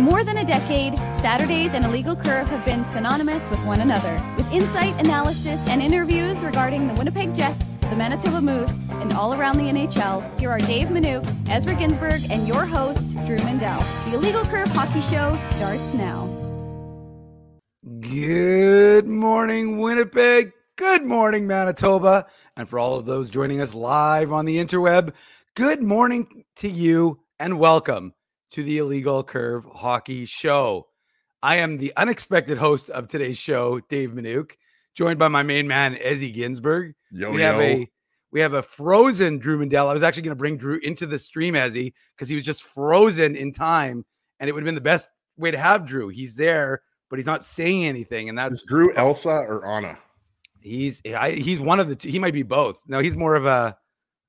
more than a decade, Saturdays and Illegal Curve have been synonymous with one another. With insight, analysis, and interviews regarding the Winnipeg Jets, the Manitoba Moose, and all around the NHL, here are Dave Minuk, Ezra Ginsburg, and your host, Drew Mindell. The Illegal Curve Hockey Show starts now. Good morning, Winnipeg. Good morning, Manitoba. And for all of those joining us live on the interweb, good morning to you and welcome to the Illegal Curve Hockey Show. I am the unexpected host of today's show, Dave Minuk, joined by my main man, Ezzy Ginsburg. Yo, we yo. have a we have a frozen Drew Mindell. I was actually going to bring Drew into the stream, Ezzy, because he was just frozen in time, and it would have been the best way to have Drew. He's there, but he's not saying anything, and that's Is Drew Elsa or Anna? He's I, he's one of the two. He might be both. No, he's more of a.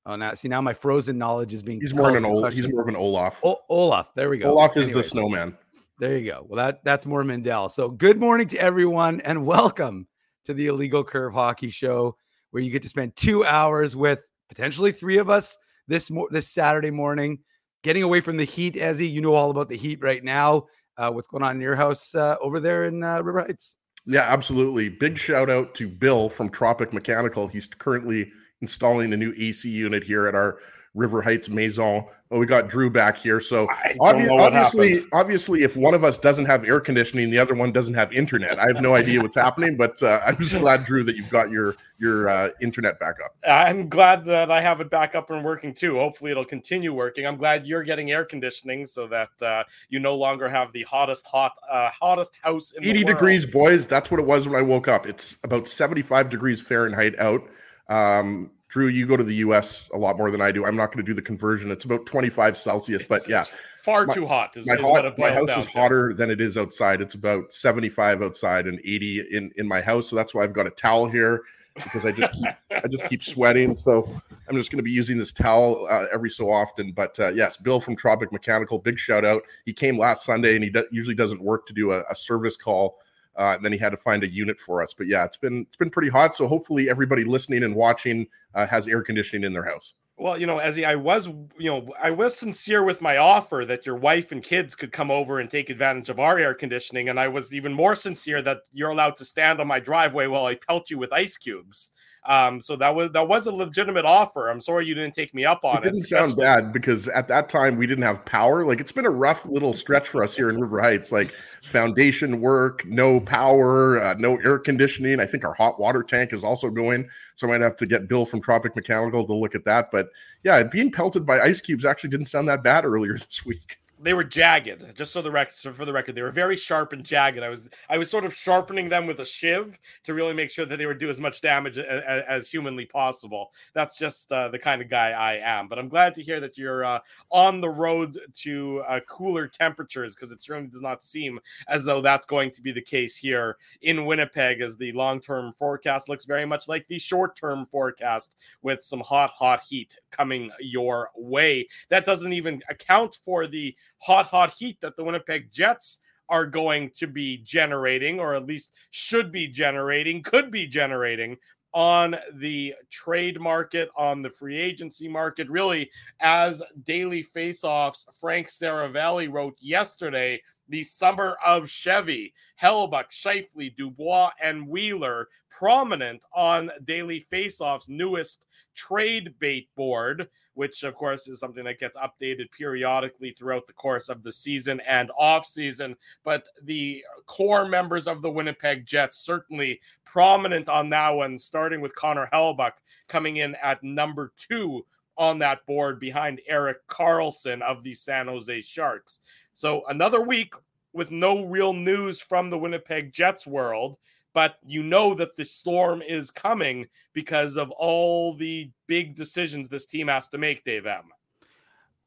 Oh, now see now my frozen knowledge is being. He's more of an called into Ol- he's more of an Olaf. O- Olaf. There we go. Olaf is the snowman. There you go. Well, that that's more Mindell. So good morning to everyone, and welcome to the Illegal Curve Hockey Show, where you get to spend two hours with potentially three of us this mo- this Saturday morning, getting away from the heat. Ezzy, you know all about the heat right now. Uh, what's going on in your house uh, over there in uh, River Heights? Yeah, absolutely. Big shout out to Bill from Tropic Mechanical. He's currently installing a new AC unit here at our River Heights Maison. Oh, we got Drew back here. So obvi- don't know what obviously, happened. obviously, if one of us doesn't have air conditioning, the other one doesn't have internet. I have no idea what's happening, but uh, I'm just glad, Drew, that you've got your your uh, internet back up. I'm glad that I have it back up and working too. Hopefully, it'll continue working. I'm glad you're getting air conditioning so that uh, you no longer have the hottest hot uh, hottest house in 80 the world. degrees, boys. That's what it was when I woke up. It's about 75 degrees Fahrenheit out. Um, Drew, you go to the US a lot more than I do. I'm not going to do the conversion. It's about 25 Celsius, but It's- yeah, it's far My- too hot. Is, my, is hot, my house is to. hotter than it is outside. It's about 75 outside and 80 in, in my house. So that's why I've got a towel here because I just keep, I just keep sweating. So I'm just going to be using this towel uh, every so often. But uh, yes, Bill from Tropic Mechanical, big shout out. He came last Sunday and he do- usually doesn't work to do a, a service call. Uh, and then he had to find a unit for us. But yeah, it's been it's been pretty hot. So hopefully everybody listening and watching uh, has air conditioning in their house. Well, you know, as I was, you know, I was sincere with my offer that your wife and kids could come over and take advantage of our air conditioning, and I was even more sincere that you're allowed to stand on my driveway while I pelt you with ice cubes. Um, so that was that was a legitimate offer. I'm sorry you didn't take me up on It it. didn't sound bad because at that time we didn't have power. Like it's been a rough little stretch for us here in River Heights. Like foundation work, no power, uh, no air conditioning. I think our hot water tank is also going, so I might have to get Bill from Tropic Mechanical to look at that. But yeah, being pelted by ice cubes actually didn't sound that bad earlier this week. They were jagged just so the record so for the record they were very sharp and jagged. I was i was sort of sharpening them with a shiv to really make sure that they would do as much damage as, as humanly possible. That's just uh, the kind of guy i am but i'm glad to hear that you're uh, on the road to uh, cooler temperatures because it certainly does not seem as though that's going to be the case here in winnipeg as the long-term forecast looks very much like the short-term forecast with some hot hot heat coming your way. That doesn't even account for the hot, hot heat that the Winnipeg Jets are going to be generating, or at least should be generating, could be generating on the trade market, on the free agency market. Really, as daily faceoffs, Frank Seravalli wrote yesterday. The summer of Chevy, Hellebuyck, Scheifele, Dubois, and Wheeler prominent on Daily Faceoff's newest trade bait board which of course is something that gets updated periodically throughout the course of the season and off season. But the core members of the Winnipeg Jets certainly prominent on that one, starting with Connor Hellebuyck coming in at number two on that board behind Erik Karlsson of the San Jose Sharks. So another week with no real news from the Winnipeg Jets world but you know that the storm is coming because of all the big decisions this team has to make, Dave M.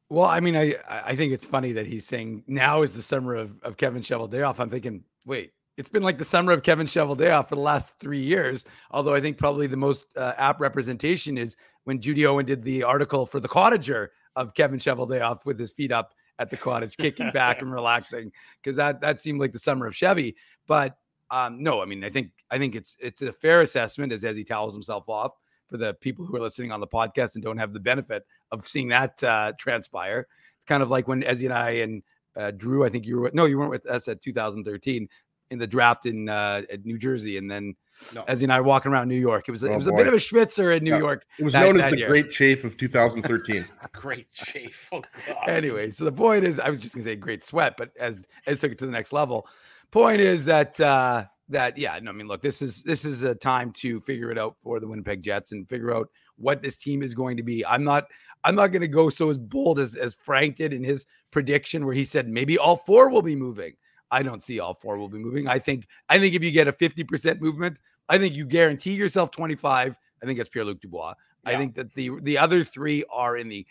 Well, I mean, I I think it's funny that he's saying now is the summer of, of Kevin Cheveldayoff. I'm thinking, wait, it's been like the summer of Kevin Cheveldayoff for the last three years. Although I think probably the most uh, apt representation is when Judy Owen did the article for the Cottager of Kevin Cheveldayoff with his feet up at the cottage, kicking back and relaxing, because that that seemed like the summer of Chevy. But um, no, I mean, I think I think it's it's a fair assessment as as he towels himself off for the people who are listening on the podcast and don't have the benefit of seeing that uh, transpire. It's kind of like when Ezzy and I and Uh, Drew, I think you were no, you weren't with us at 2013 in the draft in uh, at New Jersey, and then no. as and I walking around New York, it was oh, it was boy. a bit of a schwitzer in New yeah. York. It was that, known as the year. Great Chafe of 2013. great Chafe. Oh, anyway, so the point is, I was just gonna say Great Sweat, but as as took it to the next level. Point is that uh, that yeah, no, I mean, look, this is this is a time to figure it out for the Winnipeg Jets and figure out what this team is going to be. I'm not I'm not going to go so as bold as as Frank did in his prediction where he said maybe all four will be moving. I don't see all four will be moving. I think I think if you get a 50% movement, I think you guarantee yourself 25. I think that's Pierre-Luc Dubois. Yeah. I think that the the other three are in the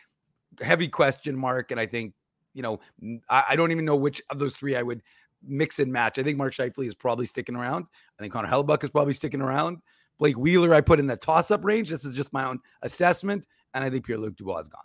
heavy question mark and I think you know, I, I don't even know which of those three I would mix and match. I think Mark Scheifele is probably sticking around. I think Connor Hellebuyck is probably sticking around. Blake Wheeler, I put in the toss up range. This is just my own assessment. And I think Pierre Luc Dubois is gone.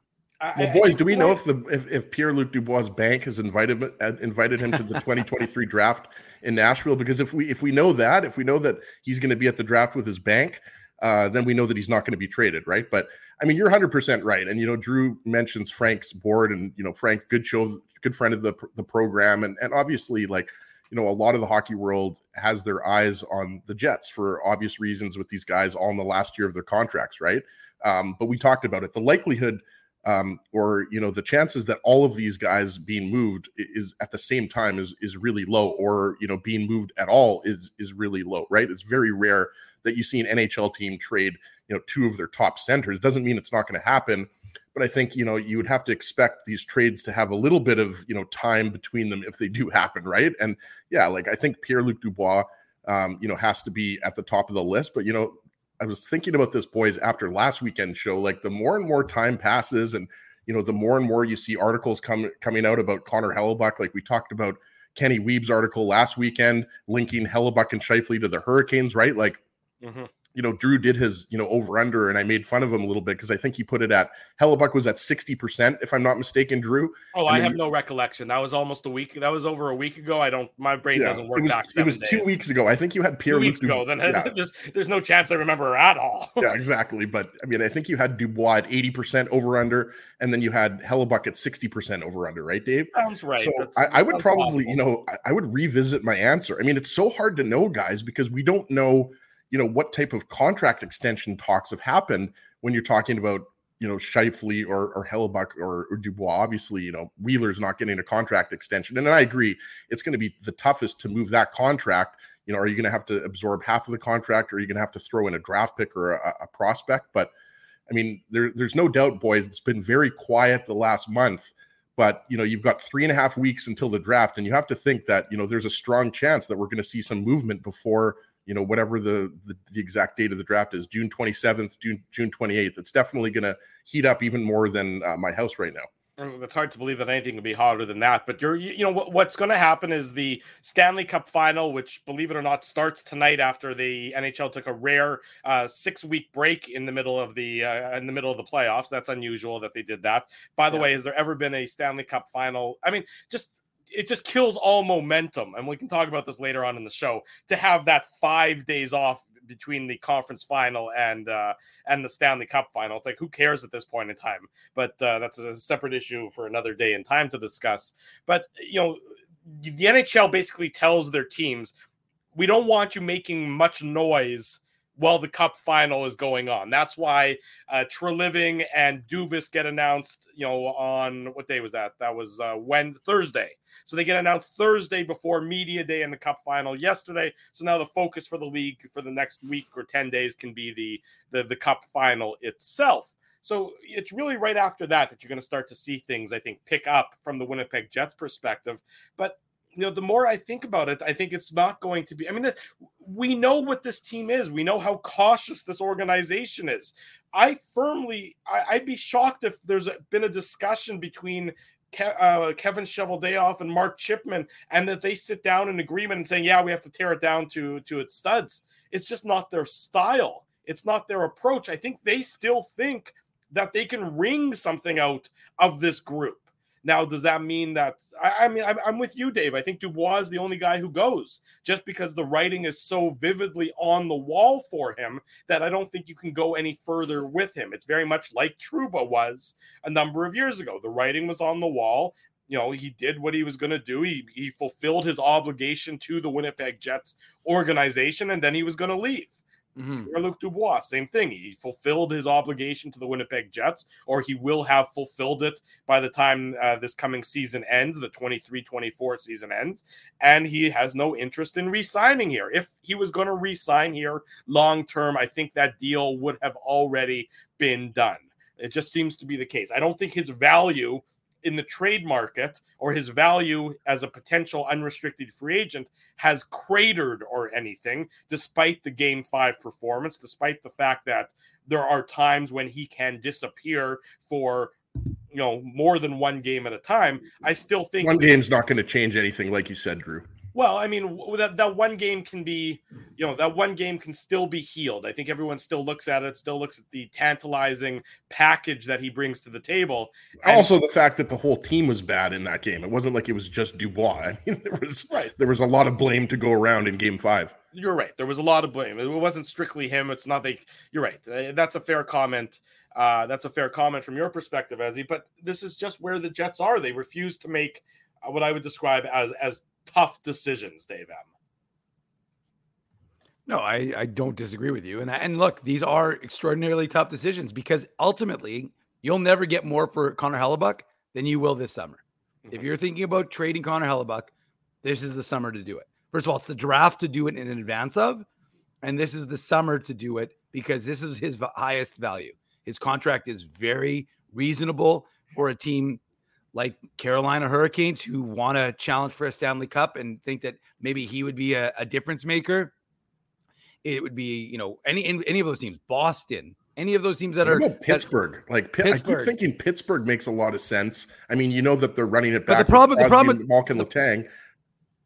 Well, boys, do we know if the if, if Pierre Luc Dubois' bank has invited uh, invited him to the 2023 draft in Nashville? Because if we if we know that, if we know that he's going to be at the draft with his bank, uh, then we know that he's not going to be traded, right? But I mean, you're 100 percent right. And you know, Drew mentions Frank's board, and you know, Frank, good show, good friend of the the program, and and obviously, like you know, a lot of the hockey world has their eyes on the Jets for obvious reasons with these guys all in the last year of their contracts, right? Um, but we talked about it. The likelihood um, or you know the chances that all of these guys being moved is at the same time is is really low or you know being moved at all is is really low right it's very rare that you see an nhl team trade you know two of their top centers doesn't mean it's not going to happen but I think you know you would have to expect these trades to have a little bit of you know time between them if they do happen, right? And yeah, like I think Pierre Luc Dubois, um, you know, has to be at the top of the list. But you know, I was thinking about this, boys, after last weekend show. Like the more and more time passes, and you know, the more and more you see articles come coming out about Connor Hellebuyck. Like we talked about Kenny Wiebe's article last weekend, linking Hellebuyck and Scheifele to the Hurricanes, right? Like. Mm-hmm you know, Drew did his, you know, over under, and I made fun of him a little bit because I think he put it at Hellebuyck was at 60%, if I'm not mistaken, Drew. Oh, I have no recollection. That was almost a week. That was over a week ago. I don't, my brain yeah, doesn't work it was. It was two weeks ago. I think you had Pierre two weeks ago. Then yeah. there's, there's no chance I remember at all. yeah, exactly. But I mean, I think you had Dubois at 80% over under, and then you had Hellebuyck at 60% over under, right, Dave? Sounds right. So I, I, would probably, you know, I, I would revisit my answer. I mean, it's so hard to know, guys, because we don't know you know what type of contract extension talks have happened when you're talking about you know Scheifele or or Hellebuyck or, or, Dubois. Obviously, you know Wheeler's not getting a contract extension, and I agree it's going to be the toughest to move that contract. You know, are you going to have to absorb half of the contract, or are you going to have to throw in a draft pick or a, a prospect? But I mean, there, there's no doubt, boys. It's been very quiet the last month but you know you've got three and a half weeks until the draft and you have to think that you know there's a strong chance that we're going to see some movement before you know whatever the, the, the exact date of the draft is june 27th june june 28th it's definitely going to heat up even more than uh, my house right now it's hard to believe that anything can be hotter than that. But you're, you know, what, what's going to happen is the Stanley Cup final, which, believe it or not, starts tonight after the NHL took a rare uh, six week break in the middle of the uh, in the middle of the playoffs. That's unusual that they did that. By the yeah. way, has there ever been a Stanley Cup final? I mean, just it just kills all momentum. And we can talk about this later on in the show to have that five days off between the conference final and uh, and the Stanley Cup final. It's like who cares at this point in time? But uh, that's a separate issue for another day and time to discuss. But you know, the NHL basically tells their teams, we don't want you making much noise while the cup final is going on. That's why uh, Treliving and Dubas get announced, you know, on what day was that? That was uh, Wednesday, Thursday. So they get announced Thursday before media day in the cup final yesterday. So now the focus for the league for the next week or 10 days can be the the, the cup final itself. So it's really right after that that you're going to start to see things, I think, pick up from the Winnipeg Jets perspective. But you know, the more I think about it, I think it's not going to be. I mean, this, we know what this team is. We know how cautious this organization is. I firmly, I, would be shocked if there's been a discussion between Ke- uh, Kevin Cheveldayoff and Mark Chipman, and that they sit down in agreement and saying, "Yeah, we have to tear it down to to its studs." It's just not their style. It's not their approach. I think they still think that they can wring something out of this group now, does that mean that? I, I mean, I'm, I'm, with you, Dave. I think Dubois is the only guy who goes just because the writing is so vividly on the wall for him that I don't think you can go any further with him. It's very much like Trouba was a number of years ago. The writing was on the wall. you know, he did what he was going to do. He he fulfilled his obligation to the Winnipeg Jets organization, and then he was going to leave. Mm-hmm. Luc Dubois, same thing. He fulfilled his obligation to the Winnipeg Jets, or he will have fulfilled it by the time uh, this coming season ends, the 23 24 season ends. And he has no interest in re signing here. If he was going to re sign here long term, I think that deal would have already been done. It just seems to be the case. I don't think his value in the trade market or his value as a potential unrestricted free agent has cratered or anything, despite the game five performance, despite the fact that there are times when he can disappear for you know more than one game at a time. I still think one game's not going to change anything, like you said, Drew. Well, I mean that that one game can be, you know, that one game can still be healed. I think everyone still looks at it, still looks at the tantalizing package that he brings to the table. And also, the fact that the whole team was bad in that game. It wasn't like it was just Dubois. I mean, there was right. There was a lot of blame to go around in Game Five. You're right. There was a lot of blame. It wasn't strictly him. It's not like you're right. Uh, that's a fair comment. Uh, that's a fair comment from your perspective, Ezzy. But this is just where the Jets are. They refuse to make what I would describe as as tough decisions, Dave M. No, I, I don't disagree with you. And and look, these are extraordinarily tough decisions because ultimately you'll never get more for Connor Hellebuyck than you will this summer. Mm-hmm. If you're thinking about trading Connor Hellebuyck, this is the summer to do it. First of all, it's the draft to do it in advance of, and this is the summer to do it because this is his highest value. His contract is very reasonable for a team like Carolina Hurricanes who want to challenge for a Stanley Cup and think that maybe he would be a, a difference maker. It would be, you know, any any of those teams, Boston, any of those teams that are Pittsburgh. That, like Pittsburgh. I keep thinking Pittsburgh makes a lot of sense. I mean, you know that they're running it back. But the problem, the problem, Malkin Letang.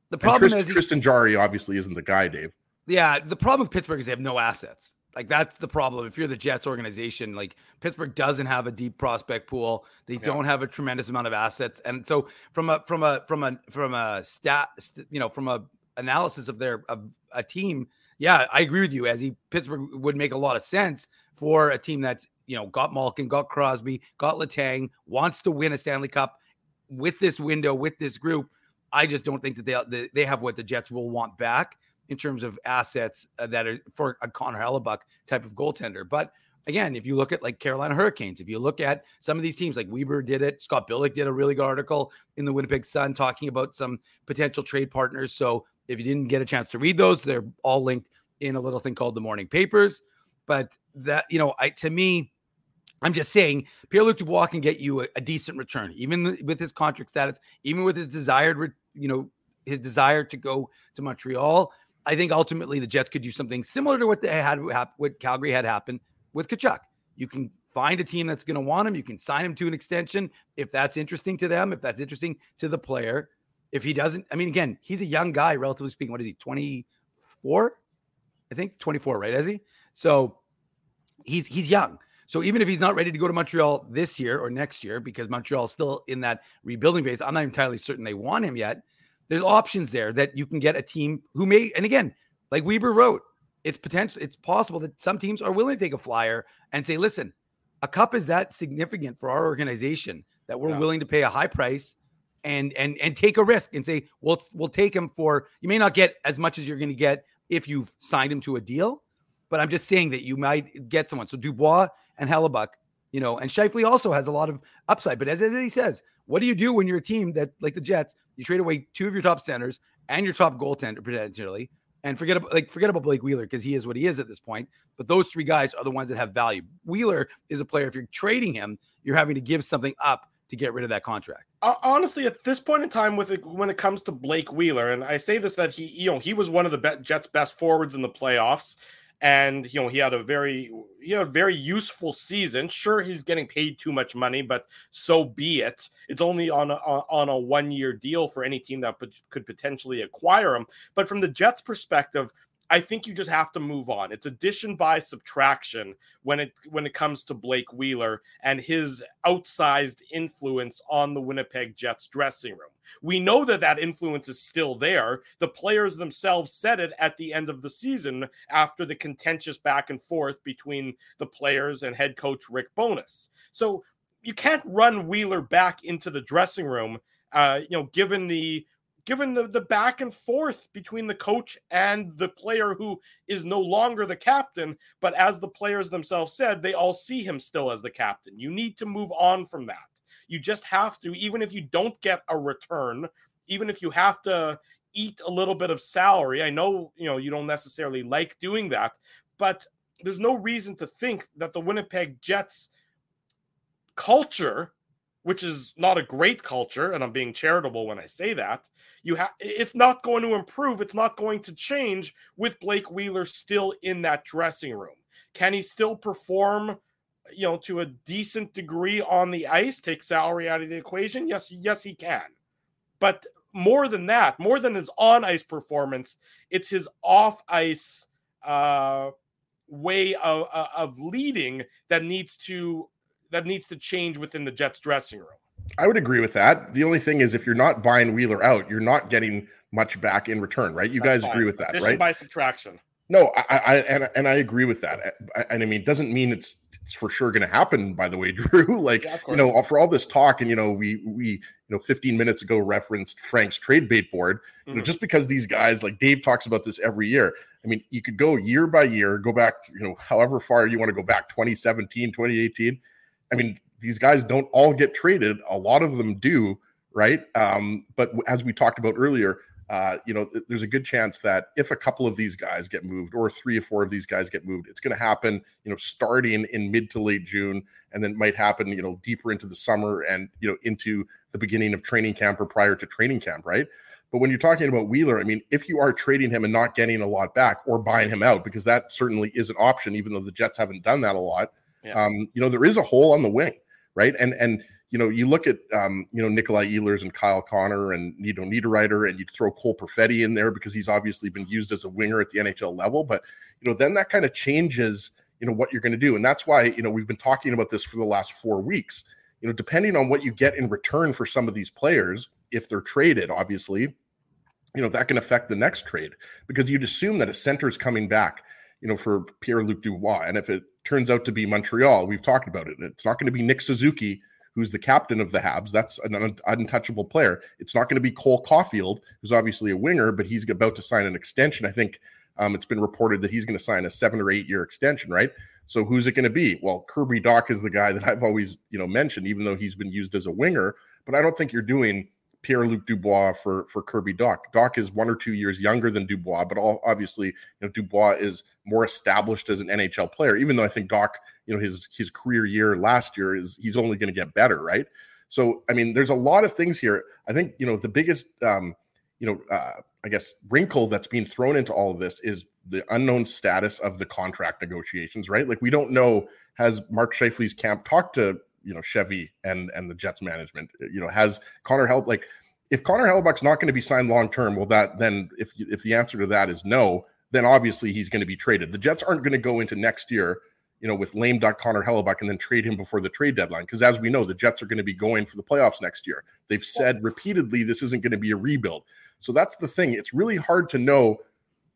The problem Trist, is Tristan Jarry obviously isn't the guy, Dave. Yeah, the problem with Pittsburgh is they have no assets. Like that's the problem. If you're the Jets organization, like Pittsburgh doesn't have a deep prospect pool. They yeah. don't have a tremendous amount of assets. And so from a from a from a from a stat, you know, from a analysis of their of a team, yeah, I agree with you. Ezzy Pittsburgh would make a lot of sense for a team that's you know got Malkin, got Crosby, got Letang, wants to win a Stanley Cup with this window, with this group. I just don't think that they they have what the Jets will want back in terms of assets uh, that are for a Connor Hellebuyck type of goaltender. But again, if you look at like Carolina Hurricanes, if you look at some of these teams, like Wiebe did it, Scott Billeck did a really good article in the Winnipeg Sun talking about some potential trade partners. So if you didn't get a chance to read those, they're all linked in a little thing called the Morning Papers. But that, you know, I to me, I'm just saying Pierre Luc Dubois can get you a, a decent return, even with his contract status, even with his desired, you know, his desire to go to Montreal. I think ultimately the Jets could do something similar to what they had what Calgary had happen with Tkachuk. You can find a team that's going to want him. You can sign him to an extension if that's interesting to them, if that's interesting to the player. If he doesn't, I mean, again, he's a young guy, relatively speaking. What is he, 24? I think 24, right? Is he? So he's he's young. So even if he's not ready to go to Montreal this year or next year, because Montreal is still in that rebuilding phase, I'm not entirely certain they want him yet there's options there that you can get a team who may, and again, like Wiebe wrote, it's potential, it's possible that some teams are willing to take a flyer and say, listen, a cup is that significant for our organization that we're yeah. willing to pay a high price and and and take a risk and say, well, we'll take him for you may not get as much as you're going to get if you've signed him to a deal, but I'm just saying that you might get someone. So Dubois and Hellebuyck, you know, and Scheifele also has a lot of upside. But as, as he says, what do you do when you're a team that, like the Jets, you trade away two of your top centers and your top goaltender potentially, and forget about like forget about Blake Wheeler because he is what he is at this point. But those three guys are the ones that have value. Wheeler is a player. If you're trading him, you're having to give something up to get rid of that contract. Honestly, at this point in time, with it, when it comes to Blake Wheeler, and I say this that he, you know, he was one of the Jets' best forwards in the playoffs and you know he had a very he had a very useful season. Sure, he's getting paid too much money, but so be it. It's only on a, on a one year deal for any team that could potentially acquire him. But from the Jets' perspective, I think you just have to move on. It's addition by subtraction when it when it comes to Blake Wheeler and his outsized influence on the Winnipeg Jets dressing room. We know that that influence is still there. The players themselves said it at the end of the season after the contentious back and forth between the players and head coach Rick Bowness. So you can't run Wheeler back into the dressing room Uh, you know, given the given the, the back and forth between the coach and the player who is no longer the captain, but as the players themselves said, they all see him still as the captain. You need to move on from that. You just have to, even if you don't get a return, even if you have to eat a little bit of salary. I know, you know, you don't necessarily like doing that, but there's no reason to think that the Winnipeg Jets culture which is not a great culture and i'm being charitable when i say that you have it's not going to improve it's not going to change with blake wheeler still in that dressing room. Can he still perform you know to a decent degree on the ice take salary out of the equation? Yes yes he can. But more than that more than his on ice performance it's his off ice uh way of, of leading that needs to that needs to change within the Jets dressing room. I would agree with that. The only thing is, if you're not buying Wheeler out, you're not getting much back in return, right? You That's guys fine. agree with that, Addition right? By subtraction. No, I, I and and I agree with that. And I mean, doesn't mean it's it's for sure going to happen. By the way, Drew, like yeah, you know, for all this talk, and you know, we we you know, 15 minutes ago referenced Frank's trade bait board. Mm-hmm. You know, mm-hmm. just because these guys, like Dave, talks about this every year. I mean, you could go year by year, go back, you know, however far you want to go back, 2017, 2018. I mean, these guys don't all get traded. A lot of them do, right? Um, but as we talked about earlier, uh, you know, th- there's a good chance that if a couple of these guys get moved, or three or four of these guys get moved, it's going to happen, you know, starting in mid to late June, and then might happen, you know, deeper into the summer and you know into the beginning of training camp or prior to training camp, right? But when you're talking about Wheeler, I mean, if you are trading him and not getting a lot back or buying him out, because that certainly is an option, even though the Jets haven't done that a lot, yeah. um, you know, there is a hole on the wing right? And and you know, you look at um, you know Nikolai Ehlers and Kyle Connor and you know Niederreiter, and you throw Cole Perfetti in there because he's obviously been used as a winger at the NHL level. But you know, then that kind of changes you know what you're going to do, and that's why you know we've been talking about this for the last four weeks. You know, depending on what you get in return for some of these players, if they're traded, obviously, you know that can affect the next trade because you'd assume that a center is coming back you know, for Pierre Luc Dubois. And if it turns out to be Montreal, we've talked about it. It's not going to be Nick Suzuki, who's the captain of the Habs. That's an un- untouchable player. It's not going to be Cole Caufield, who's obviously a winger, but he's about to sign an extension. I think um, it's been reported that he's going to sign a seven or eight year extension, right? So who's it going to be? Well, Kirby Dach is the guy that I've always, you know, mentioned, even though he's been used as a winger. But I don't think you're doing Pierre Luc Dubois for for Kirby Dach. Doc is one or two years younger than Dubois, but all, obviously, you know, Dubois is more established as an NHL player. Even though I think Dach, you know, his his career year last year is he's only going to get better, right? So I mean, there's a lot of things here. I think you know the biggest, um, you know, uh, I guess wrinkle that's being thrown into all of this is the unknown status of the contract negotiations, right? Like we don't know has Mark Scheifele's camp talked to you know Chevy and and the Jets management. Eh, you know, has Connor help like if Connor Hellebuyck's not going to be signed long term, well, that then if if the answer to that is no, then obviously he's going to be traded. The Jets aren't going to go into next year, you know, with lame duck Connor Hellebuyck and then trade him before the trade deadline because as we know, the Jets are going to be going for the playoffs next year. They've said repeatedly this isn't going to be a rebuild. So that's the thing. It's really hard to know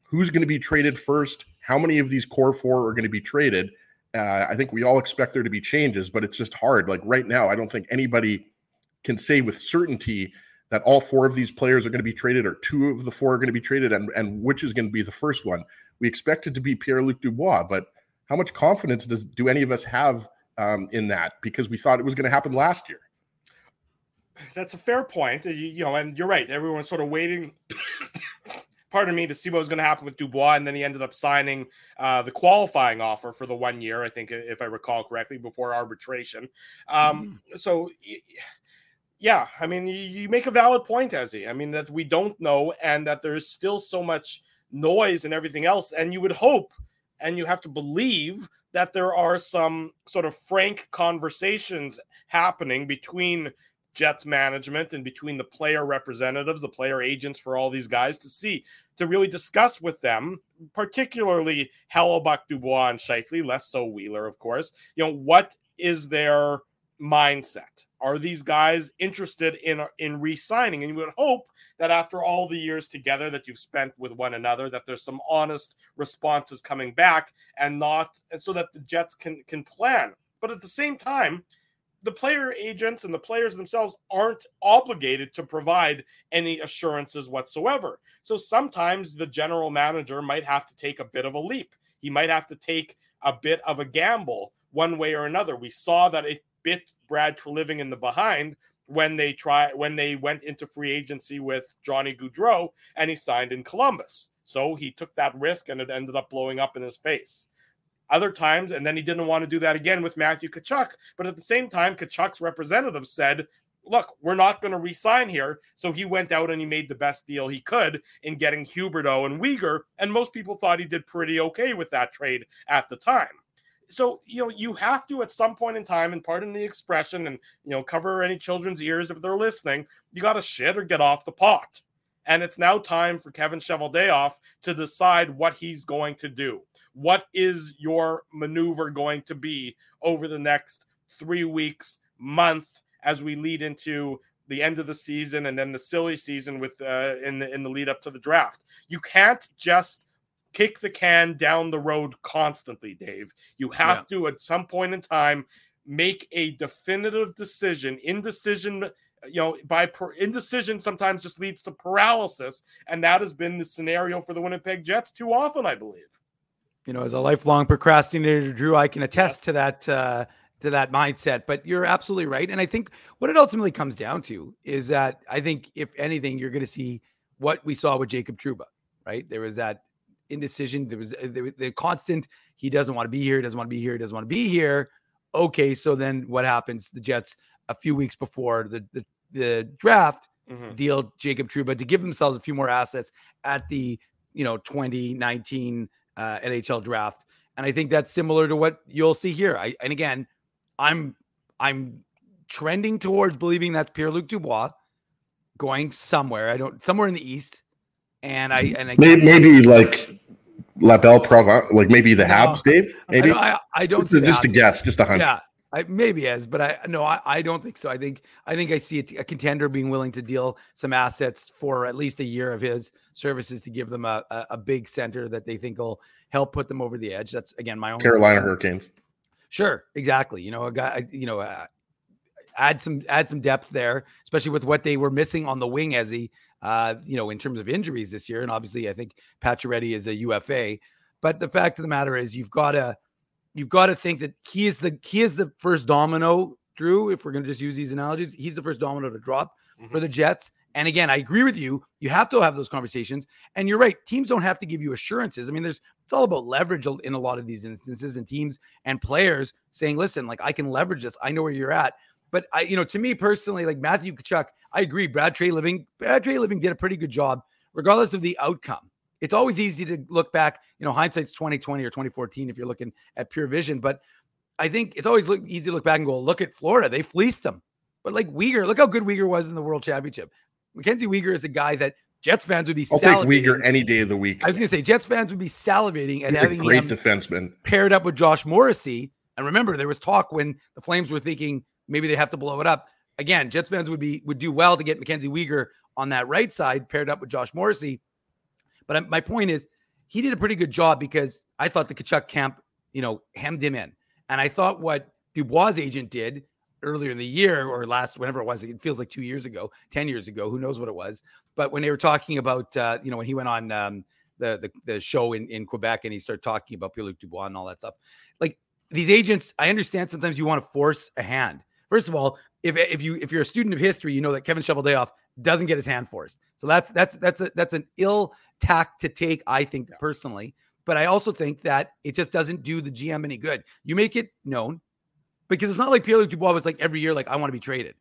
who's going to be traded first, how many of these core four are going to be traded uh, I think we all expect there to be changes, but it's just hard. Like right now, I don't think anybody can say with certainty that all four of these players are going to be traded or two of the four are going to be traded and, and which is going to be the first one. We expect it to be Pierre Luc Dubois, but how much confidence does do any of us have um, in that? Because we thought it was going to happen last year. That's a fair point. You, you know, and you're right. Everyone's sort of waiting pardon me, to see what was going to happen with Dubois, and then he ended up signing uh, the qualifying offer for the one year, I think, if I recall correctly, before arbitration. Um, mm. So, yeah, I mean, you, make a valid point, Ezzy. I mean, that we don't know, and that there's still so much noise and everything else, and you would hope, and you have to believe that there are some sort of frank conversations happening between Jets management and between the player representatives, the player agents for all these guys to see, to really discuss with them, particularly Hellebuyck, Dubois, and Scheifele, less so Wheeler, of course. You know, what is their mindset? Are these guys interested in in re-signing? And you would hope that after all the years together that you've spent with one another, that there's some honest responses coming back, and not and so that the Jets can can plan. But at the same time, the player agents and the players themselves aren't obligated to provide any assurances whatsoever. So sometimes the general manager might have to take a bit of a leap. He might have to take a bit of a gamble one way or another. We saw that it bit Brad Treliving in the behind when they try when they went into free agency with Johnny Gaudreau and he signed in Columbus. So he took that risk and it ended up blowing up in his face. Other times, and then he didn't want to do that again with Matthew Tkachuk. But at the same time, Tkachuk's representative said, look, we're not going to resign here. So he went out and he made the best deal he could in getting Huberdeau and Weegar. And most people thought he did pretty okay with that trade at the time. So, you know, you have to at some point in time, and pardon the expression, and, you know, cover any children's ears if they're listening, you got to shit or get off the pot. And it's now time for Kevin Cheveldayoff to decide what he's going to do. What is your maneuver going to be over the next three weeks, month, as we lead into the end of the season and then the silly season with uh, in the in the lead up to the draft. You can't just kick the can down the road constantly, Dave. You have yeah. to at some point in time make a definitive decision. Indecision, you know, by per, indecision sometimes just leads to paralysis, and that has been the scenario for the Winnipeg Jets too often, I believe. You know, as a lifelong procrastinator, Drew, I can attest to that. Uh, to that mindset. But you're absolutely right. And I think what it ultimately comes down to is that I think if anything, you're going to see what we saw with Jacob Trouba, right? There was that indecision. There was uh, the, the constant. He doesn't want to be here. He doesn't want to be here. He doesn't want to be here. Okay, so then what happens? The Jets a few weeks before the the, the draft mm-hmm. deal Jacob Trouba to give themselves a few more assets at the you know 2019 uh, NHL draft. And I think that's similar to what you'll see here. I, and again, I'm I'm trending towards believing that's Pierre Luc Dubois going somewhere. I don't somewhere in the east, and I and I, maybe, maybe like La Belle Provence, like maybe the Habs, Dave. Maybe I, I, I don't. just a guess, just a hunch. Yeah, I, maybe as, but I no, I, I don't think so. I think I think I see a, a, contender being willing to deal some assets for at least a year of his services to give them a, a, a big center that they think will help put them over the edge. That's again my own Carolina Hurricanes. Sure, exactly. You know, a guy, you know, uh, add some add some depth there, especially with what they were missing on the wing Ezzy, uh, you know, in terms of injuries this year. And obviously, I think Pacioretty is a UFA. But the fact of the matter is, you've got to you've got to think that he is the he is the first domino. Drew, if we're going to just use these analogies, he's the first domino to drop mm-hmm. for the Jets. And again, I agree with you. You have to have those conversations. And you're right. Teams don't have to give you assurances. I mean, there's it's all about leverage in a lot of these instances and teams and players saying, listen, like I can leverage this. I know where you're at. But I, you know, to me personally, like Matthew Tkachuk, I agree. Brad Treliving, Brad Treliving did a pretty good job, regardless of the outcome. It's always easy to look back, you know, hindsight's 2020 or 2014 if you're looking at pure vision. But I think it's always look, easy to look back and go, look at Florida. They fleeced them. But like Weegar, look how good Weegar was in the World Championship. Mackenzie Weegar is a guy that Jets fans would be. I'll take Weegar any day of the week. I was going to say Jets fans would be salivating at He's having a great him defenseman paired up with Josh Morrissey. And remember, there was talk when the Flames were thinking maybe they have to blow it up. Again, Jets fans would be would do well to get Mackenzie Weegar on that right side paired up with Josh Morrissey. But my point is, he did a pretty good job because I thought the Tkachuk camp, you know, hemmed him in, and I thought what Dubois' agent did earlier in the year or last whenever it was it feels like two years ago 10 years ago who knows what it was. But when they were talking about uh, you know when he went on um, the, the, the show in, in quebec and he started talking about pierre-luc dubois and all that stuff like these agents i understand sometimes you want to force a hand. First of all if if you if you're a student of history you know that kevin Cheveldayoff doesn't get his hand forced. So that's that's that's a that's an ill tact to take i think yeah. personally but i also think that it just doesn't do the gm any good you make it known because it's not like Pierre Luc Dubois was like every year, like, I want to be traded.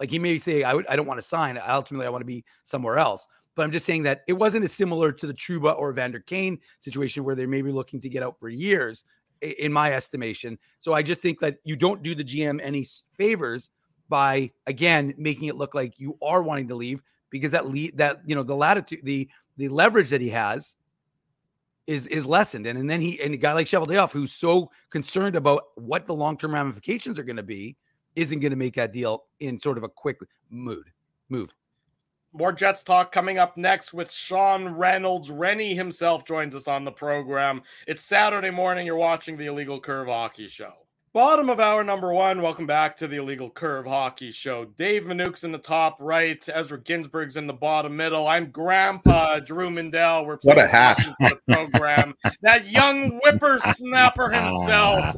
Like he may say, I, would, I don't want to sign. Ultimately, I want to be somewhere else. But I'm just saying that it wasn't as similar to the Trouba or Vander Kane situation where they may be looking to get out for years, in my estimation. So I just think that you don't do the GM any favors by again making it look like you are wanting to leave because that lead that you know the latitude the the leverage that he has is is lessened. And, and then he and a guy like Cheveldayoff, who's so concerned about what the long term ramifications are going to be, isn't going to make that deal in sort of a quick mood move. More Jets talk coming up next with Sean Reynolds. Rennie himself joins us on the program. It's Saturday morning. You're watching the Illegal Curve Hockey Show. Bottom of hour number one. Welcome back to the Illegal Curve Hockey Show. Dave Minuk's in the top right. Ezra Ginsburg's in the bottom middle. I'm Grandpa Drew Mindell. We're what a hat the program. that young whippersnapper himself.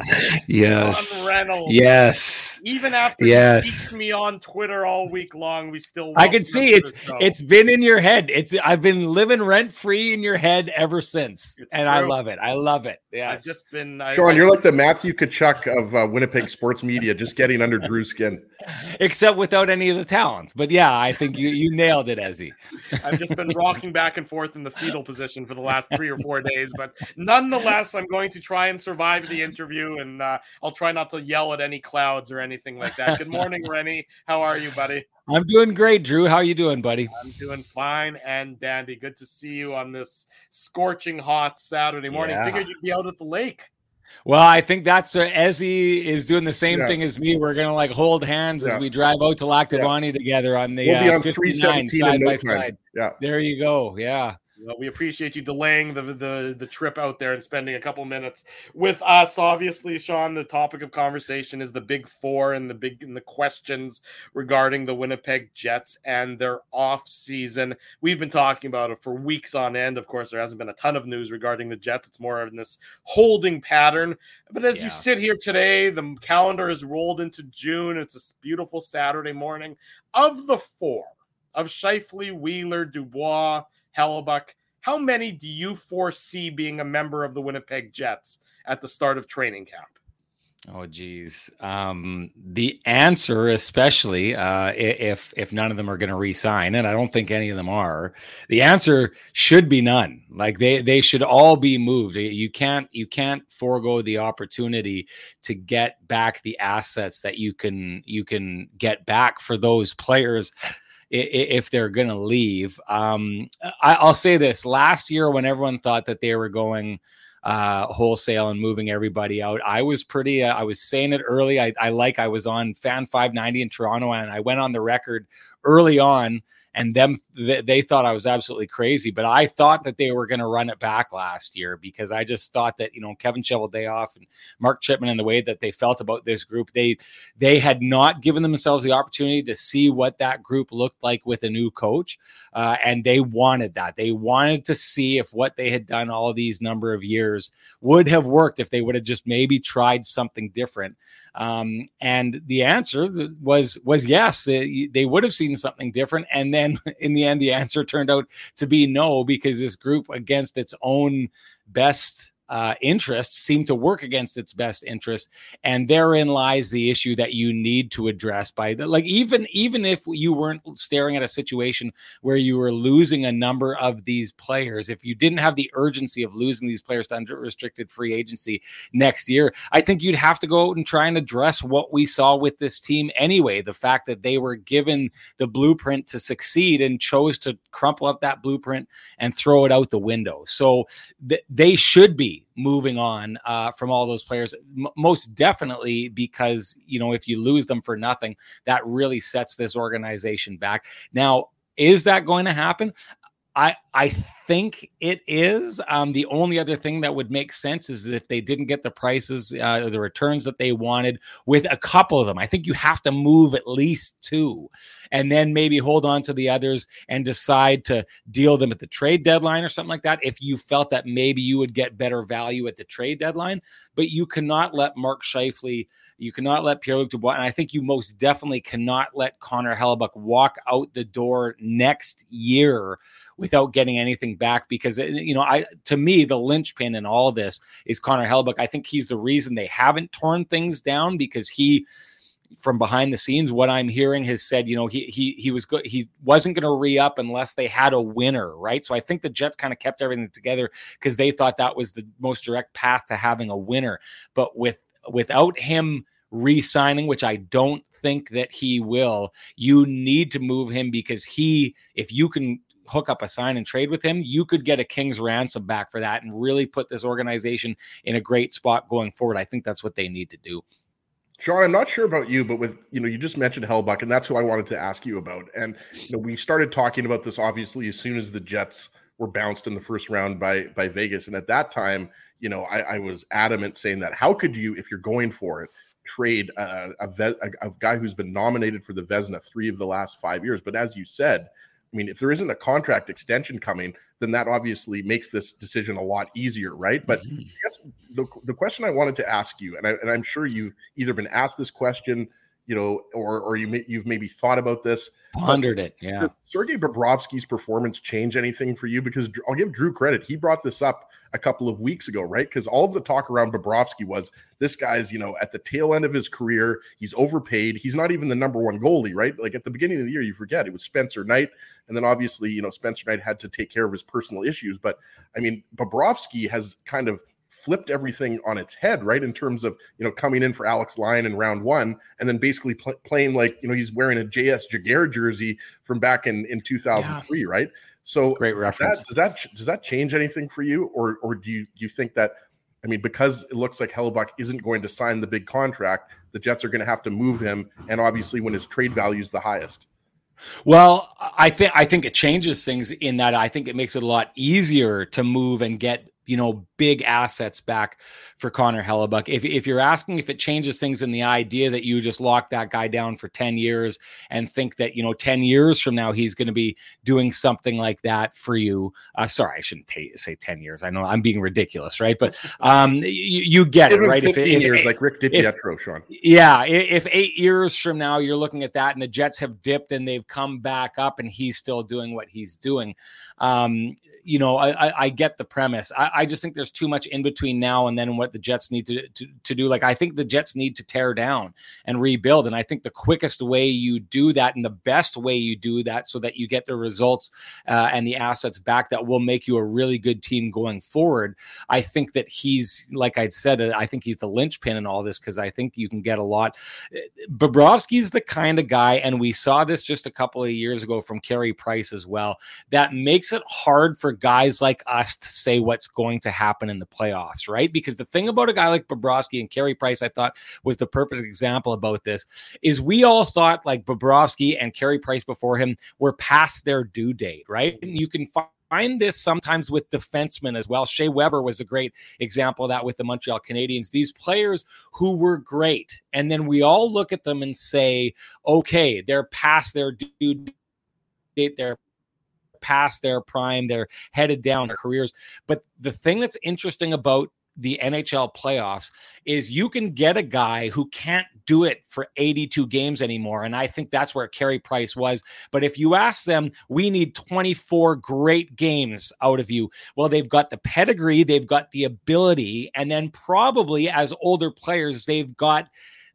yes. Reynolds. Yes. Even after yes. me on Twitter all week long, we still. I can see it's it's been in your head. It's I've been living rent free in your head ever since, it's and true. I love it. I love it. Yeah. I've just been. I, Sean, I, you're like the Matthew Tkachuk of of uh, Winnipeg sports media, just getting under Drew's skin. Except without any of the talent. But yeah, I think you you nailed it, Ezzy. I've just been rocking back and forth in the fetal position for the last three or four days, but nonetheless, I'm going to try and survive the interview, and uh, I'll try not to yell at any clouds or anything like that. Good morning, Rennie. How are you, buddy? I'm doing great, Drew. How are you doing, buddy? I'm doing fine and dandy. Good to see you on this scorching hot Saturday morning. Yeah. Figured you'd be out at the lake. Well, I think that's uh, Ezzy is doing the same yeah. thing as me. We're gonna like hold hands yeah. as we drive out to Lac Duwamish yeah. together on the we'll be uh, on 317 side by side. Yeah, there you go. Yeah. Well, we appreciate you delaying the, the the trip out there and spending a couple minutes with us. Obviously, Sean, the topic of conversation is the big four and the big and the questions regarding the Winnipeg Jets and their off season. We've been talking about it for weeks on end. Of course, there hasn't been a ton of news regarding the Jets. It's more in this holding pattern. But as yeah. you sit here today, the calendar is rolled into June. It's a beautiful Saturday morning. Of the four, of Scheifele, Wheeler, Dubois Hellebuyck. How many do you foresee being a member of the Winnipeg Jets at the start of training camp? Oh, geez. Um, the answer, especially uh, if if none of them are going to resign, and I don't think any of them are, the answer should be none. Like they they should all be moved. You can't you can't forego the opportunity to get back the assets that you can you can get back for those players if they're going to leave. Um, I, will say this: last year, when everyone thought that they were going uh, wholesale and moving everybody out, I was pretty. Uh, I was saying it early. I, I like. I was on Fan 590 in Toronto, and I went on the record early on and them they thought I was absolutely crazy. But I thought that they were going to run it back last year because I just thought that you know Kevin Cheveldayoff and Mark Chipman and the way that they felt about this group, they they had not given themselves the opportunity to see what that group looked like with a new coach, uh, and they wanted that. They wanted to see if what they had done all these number of years would have worked if they would have just maybe tried something different. Um, and the answer was was yes, they, they would have seen something different, and then in the end, the answer turned out to be no, because this group, against its own best uh, interests seem to work against its best interest and therein lies the issue that you need to address by the, like even even if you weren't staring at a situation where you were losing a number of these players if you didn't have the urgency of losing these players to unrestricted free agency next year i think you'd have to go out and try and address what we saw with this team anyway. The fact that they were given the blueprint to succeed and chose to crumple up that blueprint and throw it out the window. So th- they should be moving on uh, from all those players. M- most definitely because you know if you lose them for nothing, that really sets this organization back. Now, is that going to happen? I I think it is. Um, the only other thing that would make sense is if they didn't get the prices, uh, the returns that they wanted with a couple of them. I think you have to move at least two, and then maybe hold on to the others and decide to deal them at the trade deadline or something like that. If you felt that maybe you would get better value at the trade deadline, but you cannot let Mark Scheifele, you cannot let Pierre Luc Dubois, and I think you most definitely cannot let Connor Hellebuyck walk out the door next year without getting anything back because uh, you know I to me the linchpin in all this is Connor Hellebuyck. I think he's the reason they haven't torn things down because he from behind the scenes what i'm hearing has said you know he he he was good he wasn't going to re-up unless they had a winner right so i think the jets kind of kept everything together because they thought that was the most direct path to having a winner but with without him re-signing which i don't think that he will you need to move him because he if you can hook up a sign and trade with him, you could get a king's ransom back for that and really put this organization in a great spot going forward. I think that's what they need to do. Sean, I'm not sure about you, but with you know, you just mentioned Hellebuyck, and that's who I wanted to ask you about. And you know, we started talking about this obviously as soon as the Jets were bounced in the first round by by Vegas. And at that time, you know, I, I was adamant saying that how could you, if you're going for it, trade a, a, a, a guy who's been nominated for the Vezina three of the last five years. But as you said, I mean, if there isn't a contract extension coming, then that obviously makes this decision a lot easier, right? But mm-hmm. I guess the, the question I wanted to ask you, and, I, and I'm sure you've either been asked this question, you know, or or you may, you've maybe thought about this, pondered it, yeah. Sergei Bobrovsky's performance change anything for you? Because I'll give Drew credit; he brought this up a couple of weeks ago, right? Because all of the talk around Bobrovsky was this guy's, you know, at the tail end of his career, he's overpaid. He's not even the number one goalie, right? Like at the beginning of the year, you forget it was Spencer Knight. And then obviously, you know, Spencer Knight had to take care of his personal issues. But I mean, Bobrovsky has kind of flipped everything on its head, right? In terms of you know coming in for Alex Lyon in round one, and then basically pl- playing like you know he's wearing a JS Giguere jersey from back in in 2003, yeah. right? So great reference. That, does that does that change anything for you, or or do you do you think that? I mean, because it looks like Hellebuyck isn't going to sign the big contract, the Jets are going to have to move him, and obviously when his trade value is the highest. Well, I think I think it changes things in that I think it makes it a lot easier to move and get you know, big assets back for Connor Hellebuyck. If, if you're asking if it changes things in the idea that you just lock that guy down for 10 years and think that, you know, 10 years from now he's going to be doing something like that for you. Uh, sorry, I shouldn't t- say 10 years. I know I'm being ridiculous, right? But um, you, you get it, right? 15 if, years, if, like Rick DiPietro, Sean. Yeah. If eight years from now you're looking at that and the Jets have dipped and they've come back up and he's still doing what he's doing, um, you know, I, I, I get the premise. I, I, just think there's too much in between now and then what the Jets need to, to, to do. Like, I think the Jets need to tear down and rebuild. And I think the quickest way you do that and the best way you do that so that you get the results uh, and the assets back that will make you a really good team going forward. I think that he's, like I'd said, uh, I think he's the linchpin in all this because I think you can get a lot. Uh, Bobrovsky's the kind of guy, and we saw this just a couple of years ago from Carey Price as well, that makes it hard for guys like us to say what's going to happen in the playoffs, right? Because the thing about a guy like Bobrovsky and Carey Price, I thought was the perfect example about this, is we all thought like Bobrovsky and Carey Price before him were past their due date, right? And you can find find this sometimes with defensemen as well. Shea Weber was a great example of that with the Montreal Canadiens. These players who were great, and then we all look at them and say, okay, they're past their due date, they're past their prime, they're headed down their careers. But the thing that's interesting about the NHL playoffs is you can get a guy who can't do it for 82 games anymore. And I think that's where Carey Price was. But if you ask them, we need 24 great games out of you. Well, they've got the pedigree, they've got the ability, and then probably as older players, they've got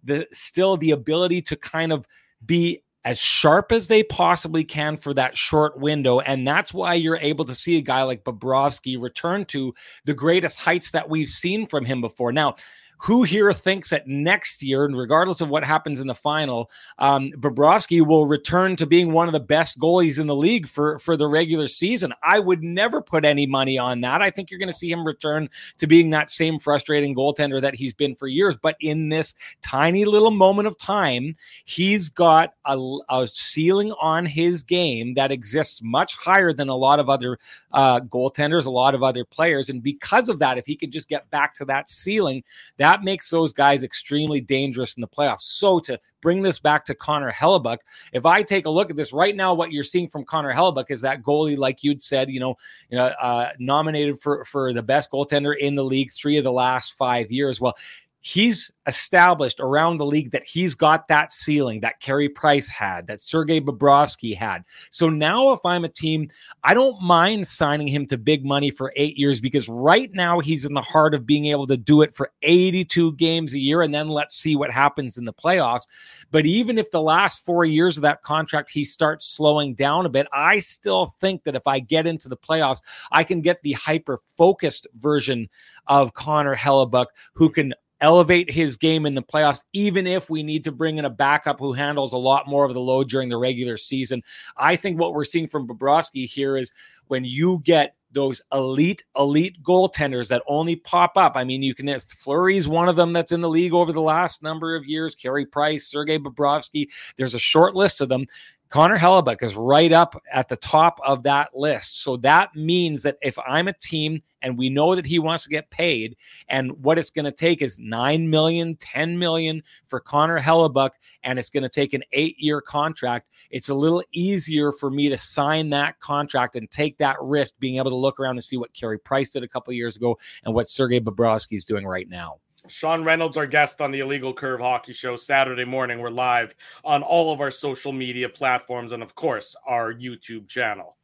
the still the ability to kind of be as sharp as they possibly can for that short window. And that's why you're able to see a guy like Bobrovsky return to the greatest heights that we've seen from him before. Now, who here thinks that next year, and regardless of what happens in the final, um, Bobrovsky will return to being one of the best goalies in the league for, for the regular season? I would never put any money on that. I think you're going to see him return to being that same frustrating goaltender that he's been for years. But in this tiny little moment of time, he's got a, a ceiling on his game that exists much higher than a lot of other uh, goaltenders, a lot of other players. And because of that, if he could just get back to that ceiling, that that makes those guys extremely dangerous in the playoffs. So to bring this back to Connor Hellebuyck, if I take a look at this right now, what you're seeing from Connor Hellebuyck is that goalie, like you'd said, you know, you know, uh, nominated for for the best goaltender in the league three of the last five years. Well, he's established around the league that he's got that ceiling that Carey Price had, that Sergei Bobrovsky had. So now, if I'm a team, I don't mind signing him to big money for eight years because right now he's in the heart of being able to do it for 82 games a year, and then let's see what happens in the playoffs. But even if the last four years of that contract he starts slowing down a bit, I still think that if I get into the playoffs, I can get the hyper focused version of Connor Hellebuyck who can elevate his game in the playoffs, even if we need to bring in a backup who handles a lot more of the load during the regular season. I think what we're seeing from Bobrovsky here is when you get those elite, elite goaltenders that only pop up. I mean, you can Fleury's one of them that's in the league over the last number of years, Carey Price, Sergei Bobrovsky. There's a short list of them Connor Hellebuyck is right up at the top of that list. So that means that if I'm a team and we know that he wants to get paid, and what it's going to take is 9 million, 10 million for Connor Hellebuyck, and it's going to take an eight year contract, it's a little easier for me to sign that contract and take that risk, being able to look around and see what Carey Price did a couple years ago and what Sergei Bobrovsky is doing right now. Sean Reynolds, our guest on the Illegal Curve Hockey Show, Saturday morning. We're live on all of our social media platforms and, of course, our YouTube channel.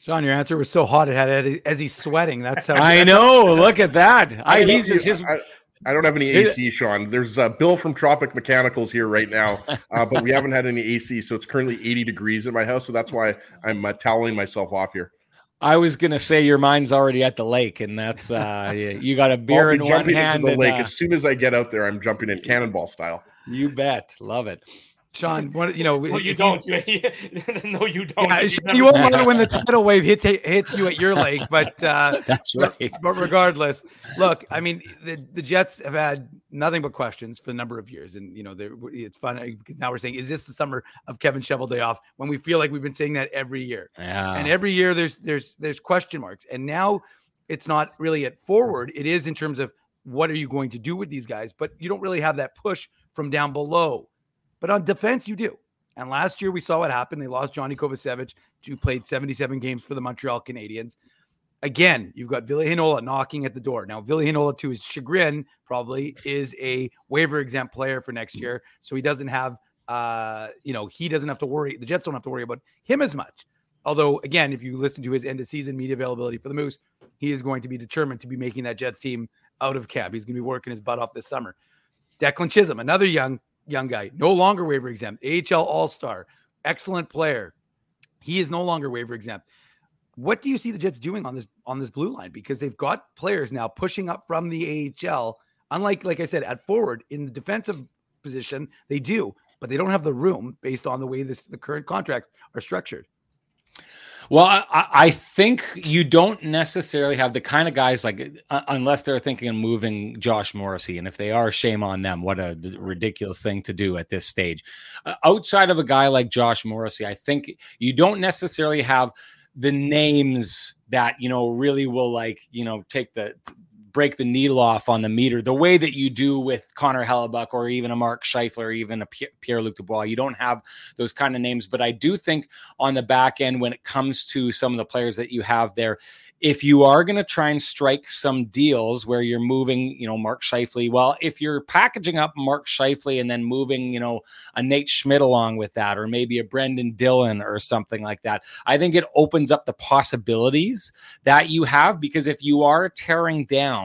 Sean, your answer was so hot it had Eddie as he's sweating. That's how I know. Look at that. I, I he's just his. I, I don't have any AC, Sean. There's a Bill from Tropic Mechanicals here right now, uh, but we haven't had any AC, so it's currently 80 degrees in my house. So that's why I'm uh, toweling myself off here. I was gonna say your mind's already at the lake, and that's uh, you got a beer in one jumping hand. into the and, lake uh, as soon as I get out there. I'm jumping in cannonball style. you bet, love it. Sean, what you know? Well, you don't. no, you don't. Yeah, you, you won't said know that. when the tidal wave hits hits you at your lake, but uh, That's but, right. but regardless, look, I mean, the, the Jets have had nothing but questions for a number of years, and you know, it's fun because now we're saying, is this the summer of Kevin Cheveldayoff? When we feel like we've been saying that every year, Yeah. and every year there's there's there's question marks, and now it's not really at forward; it is in terms of what are you going to do with these guys, but you don't really have that push from down below. But on defense, you do. And last year we saw what happened. They lost Johnny Kovacevic, who played 77 games for the Montreal Canadiens. Again, you've got Ville Heinola knocking at the door. Now, Ville Heinola, to his chagrin, probably is a waiver exempt player for next year. So he doesn't have, uh, you know, he doesn't have to worry. The Jets don't have to worry about him as much. Although, again, if you listen to his end of season media availability for the Moose, he is going to be determined to be making that Jets team out of camp. He's going to be working his butt off this summer. Declan Chisholm, another young young guy, no longer waiver exempt, AHL All Star, excellent player. He is no longer waiver exempt. What do you see the Jets doing on this on this blue line? Because they've got players now pushing up from the AHL. Unlike, like I said, at forward in the defensive position, they do, but they don't have the room based on the way this the current contracts are structured. Well, I, I- think you don't necessarily have the kind of guys like, uh, unless they're thinking of moving Josh Morrissey. And if they are, shame on them. What a ridiculous thing to do at this stage. Uh, outside of a guy like Josh Morrissey, I think you don't necessarily have the names that, you know, really will like, you know, take the, break the needle off on the meter the way that you do with Connor Hellebuyck or even a Mark Scheifele or even a Pierre Luc Dubois. You don't have those kind of names, but I do think on the back end when it comes to some of the players that you have there, if you are going to try and strike some deals where you're moving, you know, Mark Scheifele, well, if you're packaging up Mark Scheifele and then moving, you know, a Nate Schmidt along with that, or maybe a Brendan Dillon or something like that, I think it opens up the possibilities that you have because if you are tearing down,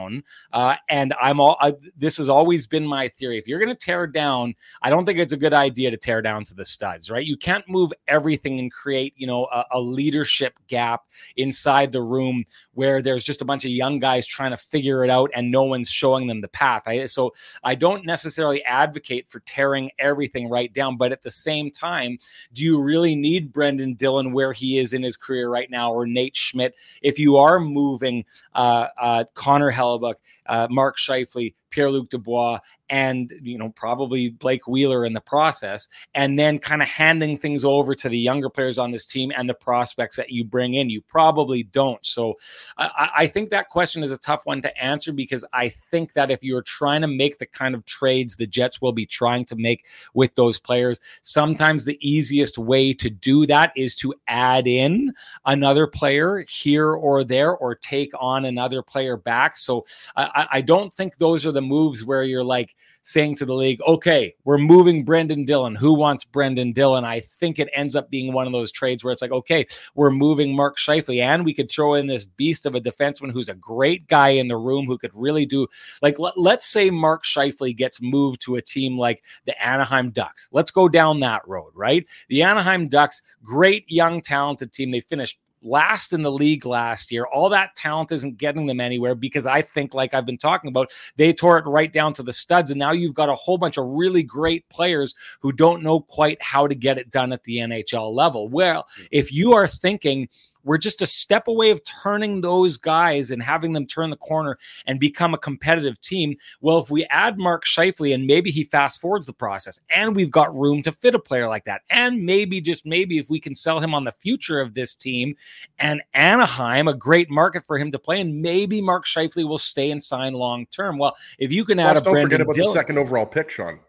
uh, and I'm all, I, this has always been my theory. If you're going to tear down, I don't think it's a good idea to tear down to the studs, right? You can't move everything and create, you know, a, a leadership gap inside the room where there's just a bunch of young guys trying to figure it out and no one's showing them the path. I, so I don't necessarily advocate for tearing everything right down, but at the same time, do you really need Brendan Dillon where he is in his career right now, or Nate Schmidt? If you are moving uh, uh, Connor Hellebuyck, uh, Mark Scheifele, Pierre Luc Dubois, and you know probably Blake Wheeler in the process, and then kind of handing things over to the younger players on this team and the prospects that you bring in. You probably don't. So I, I think that question is a tough one to answer because I think that if you're trying to make the kind of trades the Jets will be trying to make with those players, sometimes the easiest way to do that is to add in another player here or there or take on another player back. So I, I don't think those are the moves where you're like saying to the league, okay, we're moving Brendan Dillon. Who wants Brendan Dillon? I think it ends up being one of those trades where it's like, okay, we're moving Mark Scheifele, and we could throw in this beast of a defenseman who's a great guy in the room who could really do like let, let's say Mark Scheifele gets moved to a team like the Anaheim Ducks. Let's go down that road, right? The Anaheim Ducks, great young talented team. They finished last in the league last year. All that talent isn't getting them anywhere because I think, like I've been talking about, they tore it right down to the studs. And now you've got a whole bunch of really great players who don't know quite how to get it done at the NHL level. Well, if you are thinking, we're just a step away of turning those guys and having them turn the corner and become a competitive team. Well, if we add Mark Scheifele and maybe he fast forwards the process, and we've got room to fit a player like that, and maybe just maybe if we can sell him on the future of this team, and Anaheim, a great market for him to play, and maybe Mark Scheifele will stay and sign long term. Well, if you can add Plus, a don't Brendan forget about Dillon, the second overall pick, Sean.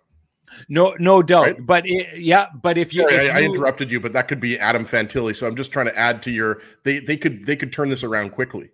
No, no doubt. Right? But it, yeah, but if you, Sorry, if I, I interrupted you, but that could be Adam Fantilli. So I'm just trying to add to your. They they could they could turn this around quickly.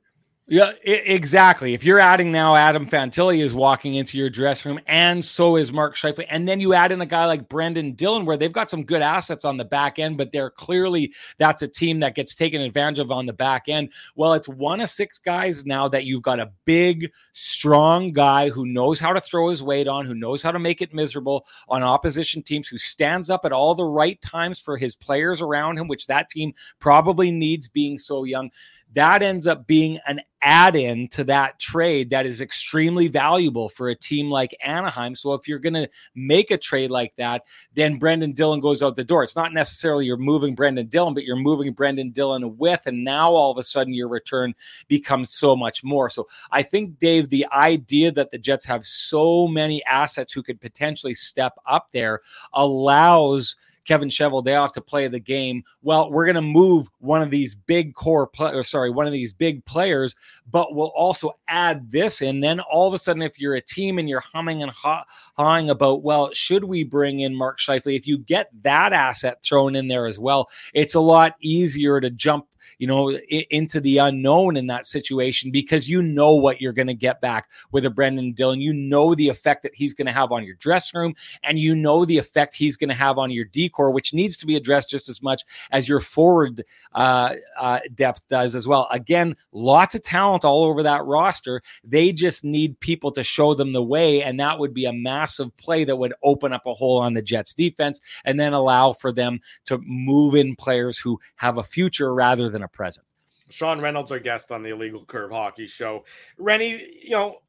Yeah, exactly. If you're adding now Adam Fantilli is walking into your dressing room, and so is Mark Scheifele, and then you add in a guy like Brendan Dillon, where they've got some good assets on the back end, but they're clearly that's a team that gets taken advantage of on the back end. Well, it's one of six guys now that you've got a big, strong guy who knows how to throw his weight on, who knows how to make it miserable on opposition teams, who stands up at all the right times for his players around him, which that team probably needs being so young that ends up being an add in to that trade that is extremely valuable for a team like Anaheim. So if you're going to make a trade like that, then Brendan Dillon goes out the door. It's not necessarily you're moving Brendan Dillon, but you're moving Brendan Dillon with, and now all of a sudden your return becomes so much more. So I think, Dave, the idea that the Jets have so many assets who could potentially step up there allows Kevin Cheveldayoff to play the game. Well, we're going to move one of these big core, play, or sorry, one of these big players, but we'll also add this And Then all of a sudden, if you're a team and you're humming and haw- hawing about, well, should we bring in Mark Scheifele? If you get that asset thrown in there as well, it's a lot easier to jump you know, i- into the unknown in that situation because you know what you're going to get back with a Brendan Dillon. You know the effect that he's going to have on your dressing room, and you know the effect he's going to have on your decor, which needs to be addressed just as much as your forward uh, uh, depth does as well. Again, lots of talent all over that roster. They just need people to show them the way, and that would be a massive play that would open up a hole on the Jets defense and then allow for them to move in players who have a future rather than a present. Sean Reynolds, our guest on the Illegal Curve Hockey Show. Rennie, you know,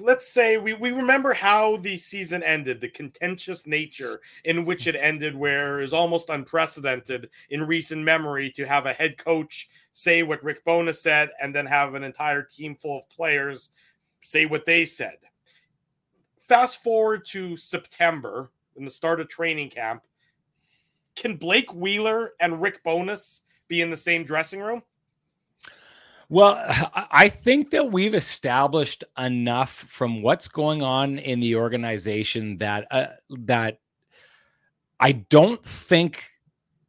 let's say we, we remember how the season ended, the contentious nature in which it ended, where is almost unprecedented in recent memory to have a head coach say what Rick Bowness said and then have an entire team full of players say what they said. Fast forward to September in the start of training camp. Can Blake Wheeler and Rick Bowness be in the same dressing room? Well, I think that we've established enough from what's going on in the organization that uh, that I don't think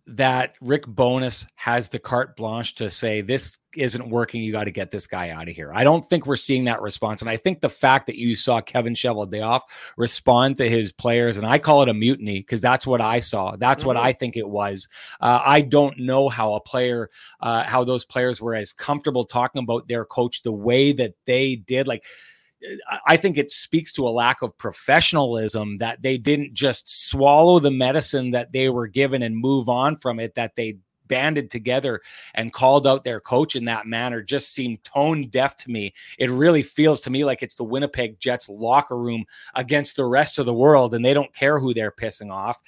that Rick Bowness has the carte blanche to say this isn't working. You got to get this guy out of here. I don't think we're seeing that response, and I think the fact that you saw Kevin Cheveldayoff respond to his players, and I call it a mutiny because that's what I saw. That's what Mhm. I think it was. Uh, I don't know how a player, uh, how those players were as comfortable talking about their coach the way that they did. Like I- think it speaks to a lack of professionalism that they didn't just swallow the medicine that they were given and move on from it, that they banded together and called out their coach in that manner just seemed tone deaf to me. It really feels to me like it's the Winnipeg Jets locker room against the rest of the world and they don't care who they're pissing off.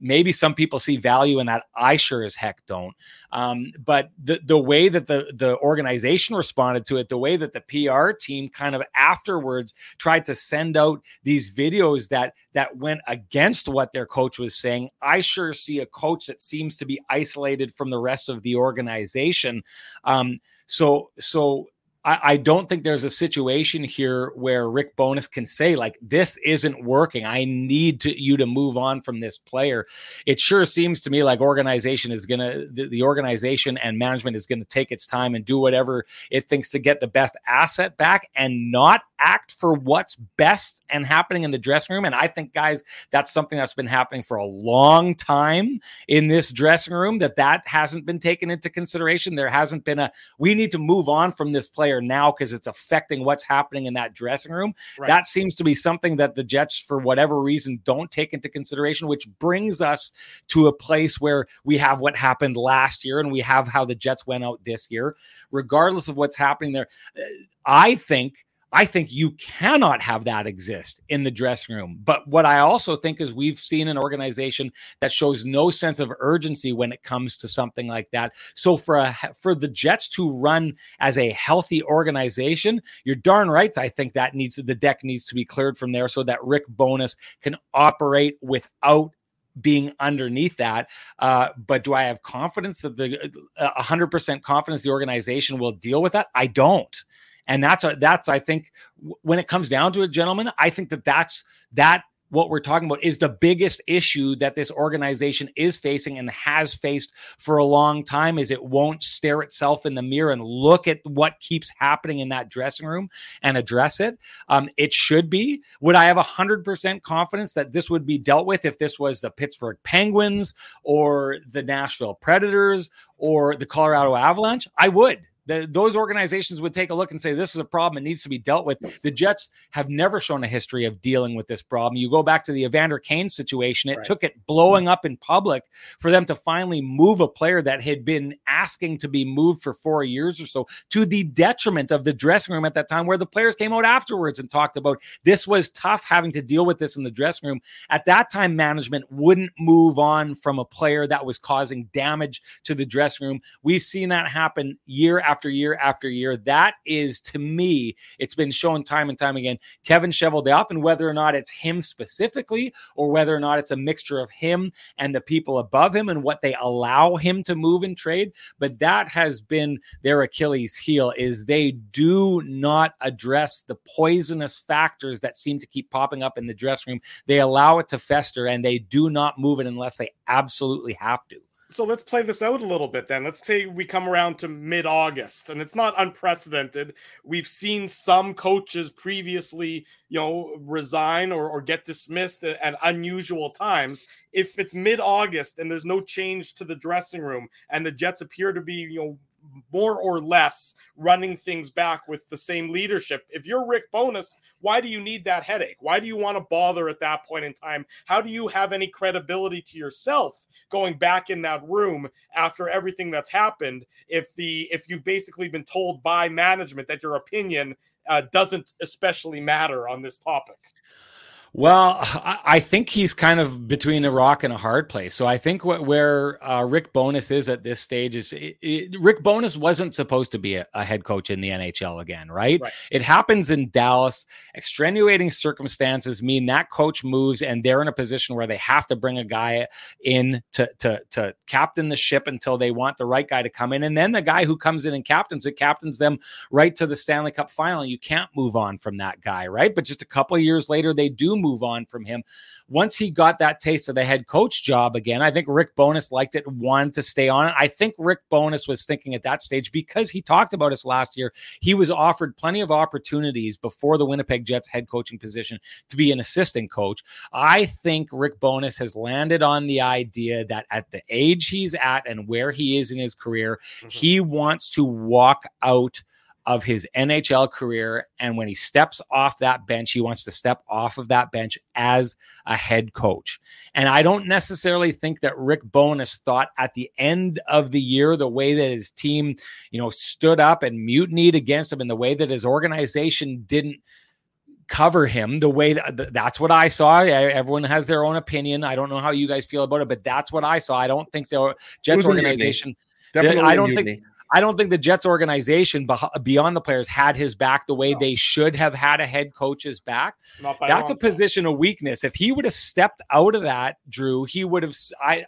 Maybe some people see value in that. I sure as heck don't. Um, but the the way that the the organization responded to it, the way that the PR team kind of afterwards tried to send out these videos that that went against what their coach was saying, I sure see a coach that seems to be isolated from the rest of the organization. Um, so so I, I don't think there's a situation here where Rick Bowness can say like this isn't working. I need to you to move on from this player. It sure seems to me like organization is gonna the, the organization and management is gonna take its time and do whatever it thinks to get the best asset back and not act for what's best and happening in the dressing room. And I think guys, that's something that's been happening for a long time in this dressing room that that hasn't been taken into consideration. There hasn't been a we need to move on from this player now because it's affecting what's happening in that dressing room. Right. That seems to be something that the Jets, for whatever reason, don't take into consideration, which brings us to a place where we have what happened last year and we have how the Jets went out this year. Regardless of what's happening there, uh, I think I think you cannot have that exist in the dressing room. But what I also think is we've seen an organization that shows no sense of urgency when it comes to something like that. So for a, for the Jets to run as a healthy organization, you're darn right. I think that needs the deck needs to be cleared from there so that Rick Bowness can operate without being underneath that. Uh, but do I have confidence that the uh, 100% confidence the organization will deal with that? I don't. And that's a, that's I think when it comes down to it, gentlemen, I think that that's that what we're talking about is the biggest issue that this organization is facing and has faced for a long time is it won't stare itself in the mirror and look at what keeps happening in that dressing room and address it. Um, it should be. Would i have 100% confidence that this would be dealt with if this was the pittsburgh penguins or the nashville predators or the colorado avalanche? I would the, those organizations would take a look and say this is a problem it needs to be dealt with. The jets have never shown a history of dealing with this problem. You go back to the evander kane situation it right. took it blowing up in public for them to finally move a player that had been asking to be moved for four years or so to the detriment of the dressing room at that time where the players came out afterwards and talked about this was tough having to deal with this in the dressing room. At that time management wouldn't move on from a player that was causing damage to the dressing room. We've seen that happen year after after year after year. That is, to me, it's been shown time and time again. Kevin Cheveldayoff, and whether or not it's him specifically, or whether or not it's a mixture of him and the people above him and what they allow him to move and trade. But that has been their Achilles heel is they do not address the poisonous factors that seem to keep popping up in the dressing room. They allow it to fester and they do not move it unless they absolutely have to so let's play this out a little bit then. Let's say we come around to mid August, and it's not unprecedented. We've seen some coaches previously, you know, resign or, or get dismissed at, at unusual times. If it's mid August and there's no change to the dressing room, and the Jets appear to be, you know, more or less running things back with the same leadership. If you're Rick Bowness, why do you need that headache? Why do you want to bother at that point in time? How do you have any credibility to yourself going back in that room after everything that's happened if the if you've basically been told by management that your opinion uh, doesn't especially matter on this topic well, I think he's kind of between a rock and a hard place. So I think what, where uh, Rick Bowness is at this stage is it, it, Rick Bowness wasn't supposed to be a, a, head coach in the NHL again, right? right? It happens in Dallas. Extenuating circumstances mean that coach moves and they're in a position where they have to bring a guy in to to to captain the ship until they want the right guy to come in, and then the guy who comes in and captains it captains them right to the Stanley Cup final. You can't move on from that guy, right? But just a couple of years later, they do move on from him. Once he got that taste of the head coach job again, I think Rick Bowness liked it, wanted to stay on it. I think Rick Bowness was thinking at that stage because he talked about us last year. He was offered plenty of opportunities before the Winnipeg Jets head coaching position to be an assistant coach. I think Rick Bowness has landed on the idea that at the age he's at and where he is in his career, mm-hmm. he wants to walk out of his NHL career. And when he steps off that bench, he wants to step off of that bench as a head coach. And I don't necessarily think that Rick Bowness thought at the end of the year, the way that his team, you know, stood up and mutinied against him and the way that his organization didn't cover him the way that that's what I saw. Everyone has their own opinion. I don't know how you guys feel about it, but that's what I saw. I don't think the Jets organization. Definitely I don't think I don't think the Jets organization beyond the players had his back the way no. they should have had a head coach's back. That's a position of weakness. If he would have stepped out of that, Drew, he would have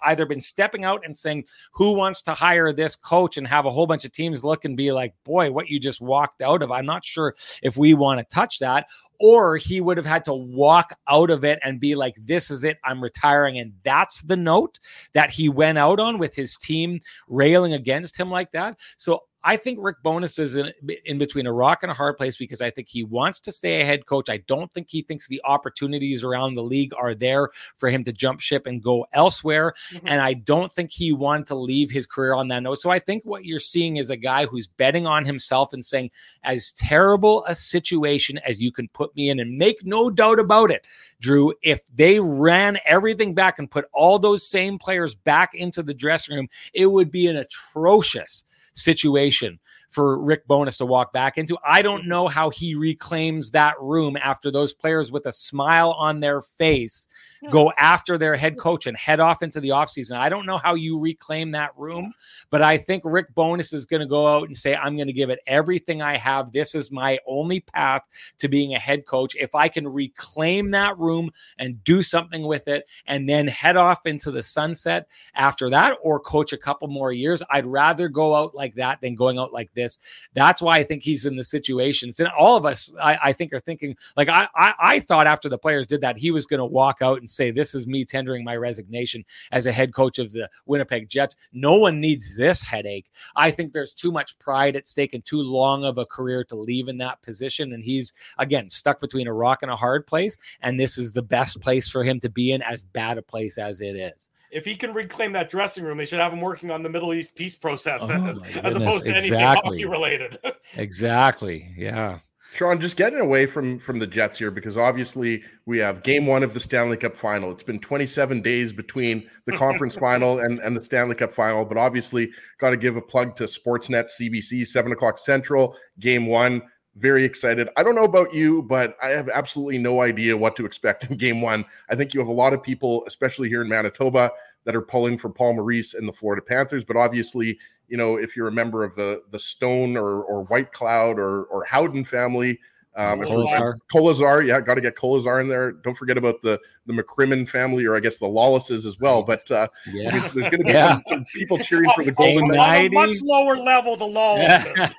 either been stepping out and saying, "Who wants to hire this coach?" and have a whole bunch of teams look and be like, "Boy, what you just walked out of." I'm not sure if we want to touch that or he would have had to walk out of it and be like, this is it, I'm retiring. And that's the note that he went out on with his team railing against him like that. So I think Rick Bowness is in, in, between a rock and a hard place because I think he wants to stay a head coach. I don't think he thinks the opportunities around the league are there for him to jump ship and go elsewhere. Mm-hmm. And I don't think he wanted to leave his career on that note. So I think what you're seeing is a guy who's betting on himself and saying, as terrible a situation as you can put me in, and make no doubt about it, Drew, if they ran everything back and put all those same players back into the dressing room, it would be an atrocious situation for Rick Bowness to walk back into. I don't know how he reclaims that room after those players with a smile on their face go after their head coach and head off into the offseason. I don't know how you reclaim that room, but I think Rick Bowness is going to go out and say, I'm going to give it everything I have. This is my only path to being a head coach. If I can reclaim that room and do something with it and then head off into the sunset after that or coach a couple more years, I'd rather go out like that than going out like this. That's why I think he's in the situations. And all of us, I, I think, are thinking like I, I, I thought after the players did that, he was going to walk out and say, This is me tendering my resignation as a head coach of the Winnipeg Jets. No one needs this headache. I think there's too much pride at stake and too long of a career to leave in that position. And he's, again, stuck between a rock and a hard place. And this is the best place for him to be in, as bad a place as it is if he can reclaim that dressing room, they should have him working on the Middle East peace process oh, as, as, opposed to exactly. anything hockey related. exactly. Yeah. Sean, just getting away from from the Jets here because obviously we have game one of the Stanley Cup final. It's been 27 days between the conference final and, and the Stanley Cup final, but obviously got to give a plug to Sportsnet CBC, seven o'clock central, game one. Very excited. I don't know about you, but I have absolutely no idea what to expect in game one. I think you have a lot of people, especially here in Manitoba, that are pulling for Paul Maurice and the Florida Panthers. But obviously, you know, if you're a member of the the Stone or or Whitecloud or or Howden family, um, Kolesar. Kolesar, yeah, got to get Kolesar in there. Don't forget about the the McCrimmon family, or I guess the Lawlesses as well. But uh, yeah. I mean, so there's going to be yeah. some, some, people cheering for the Golden Knights. much lower level, the Lawlesses.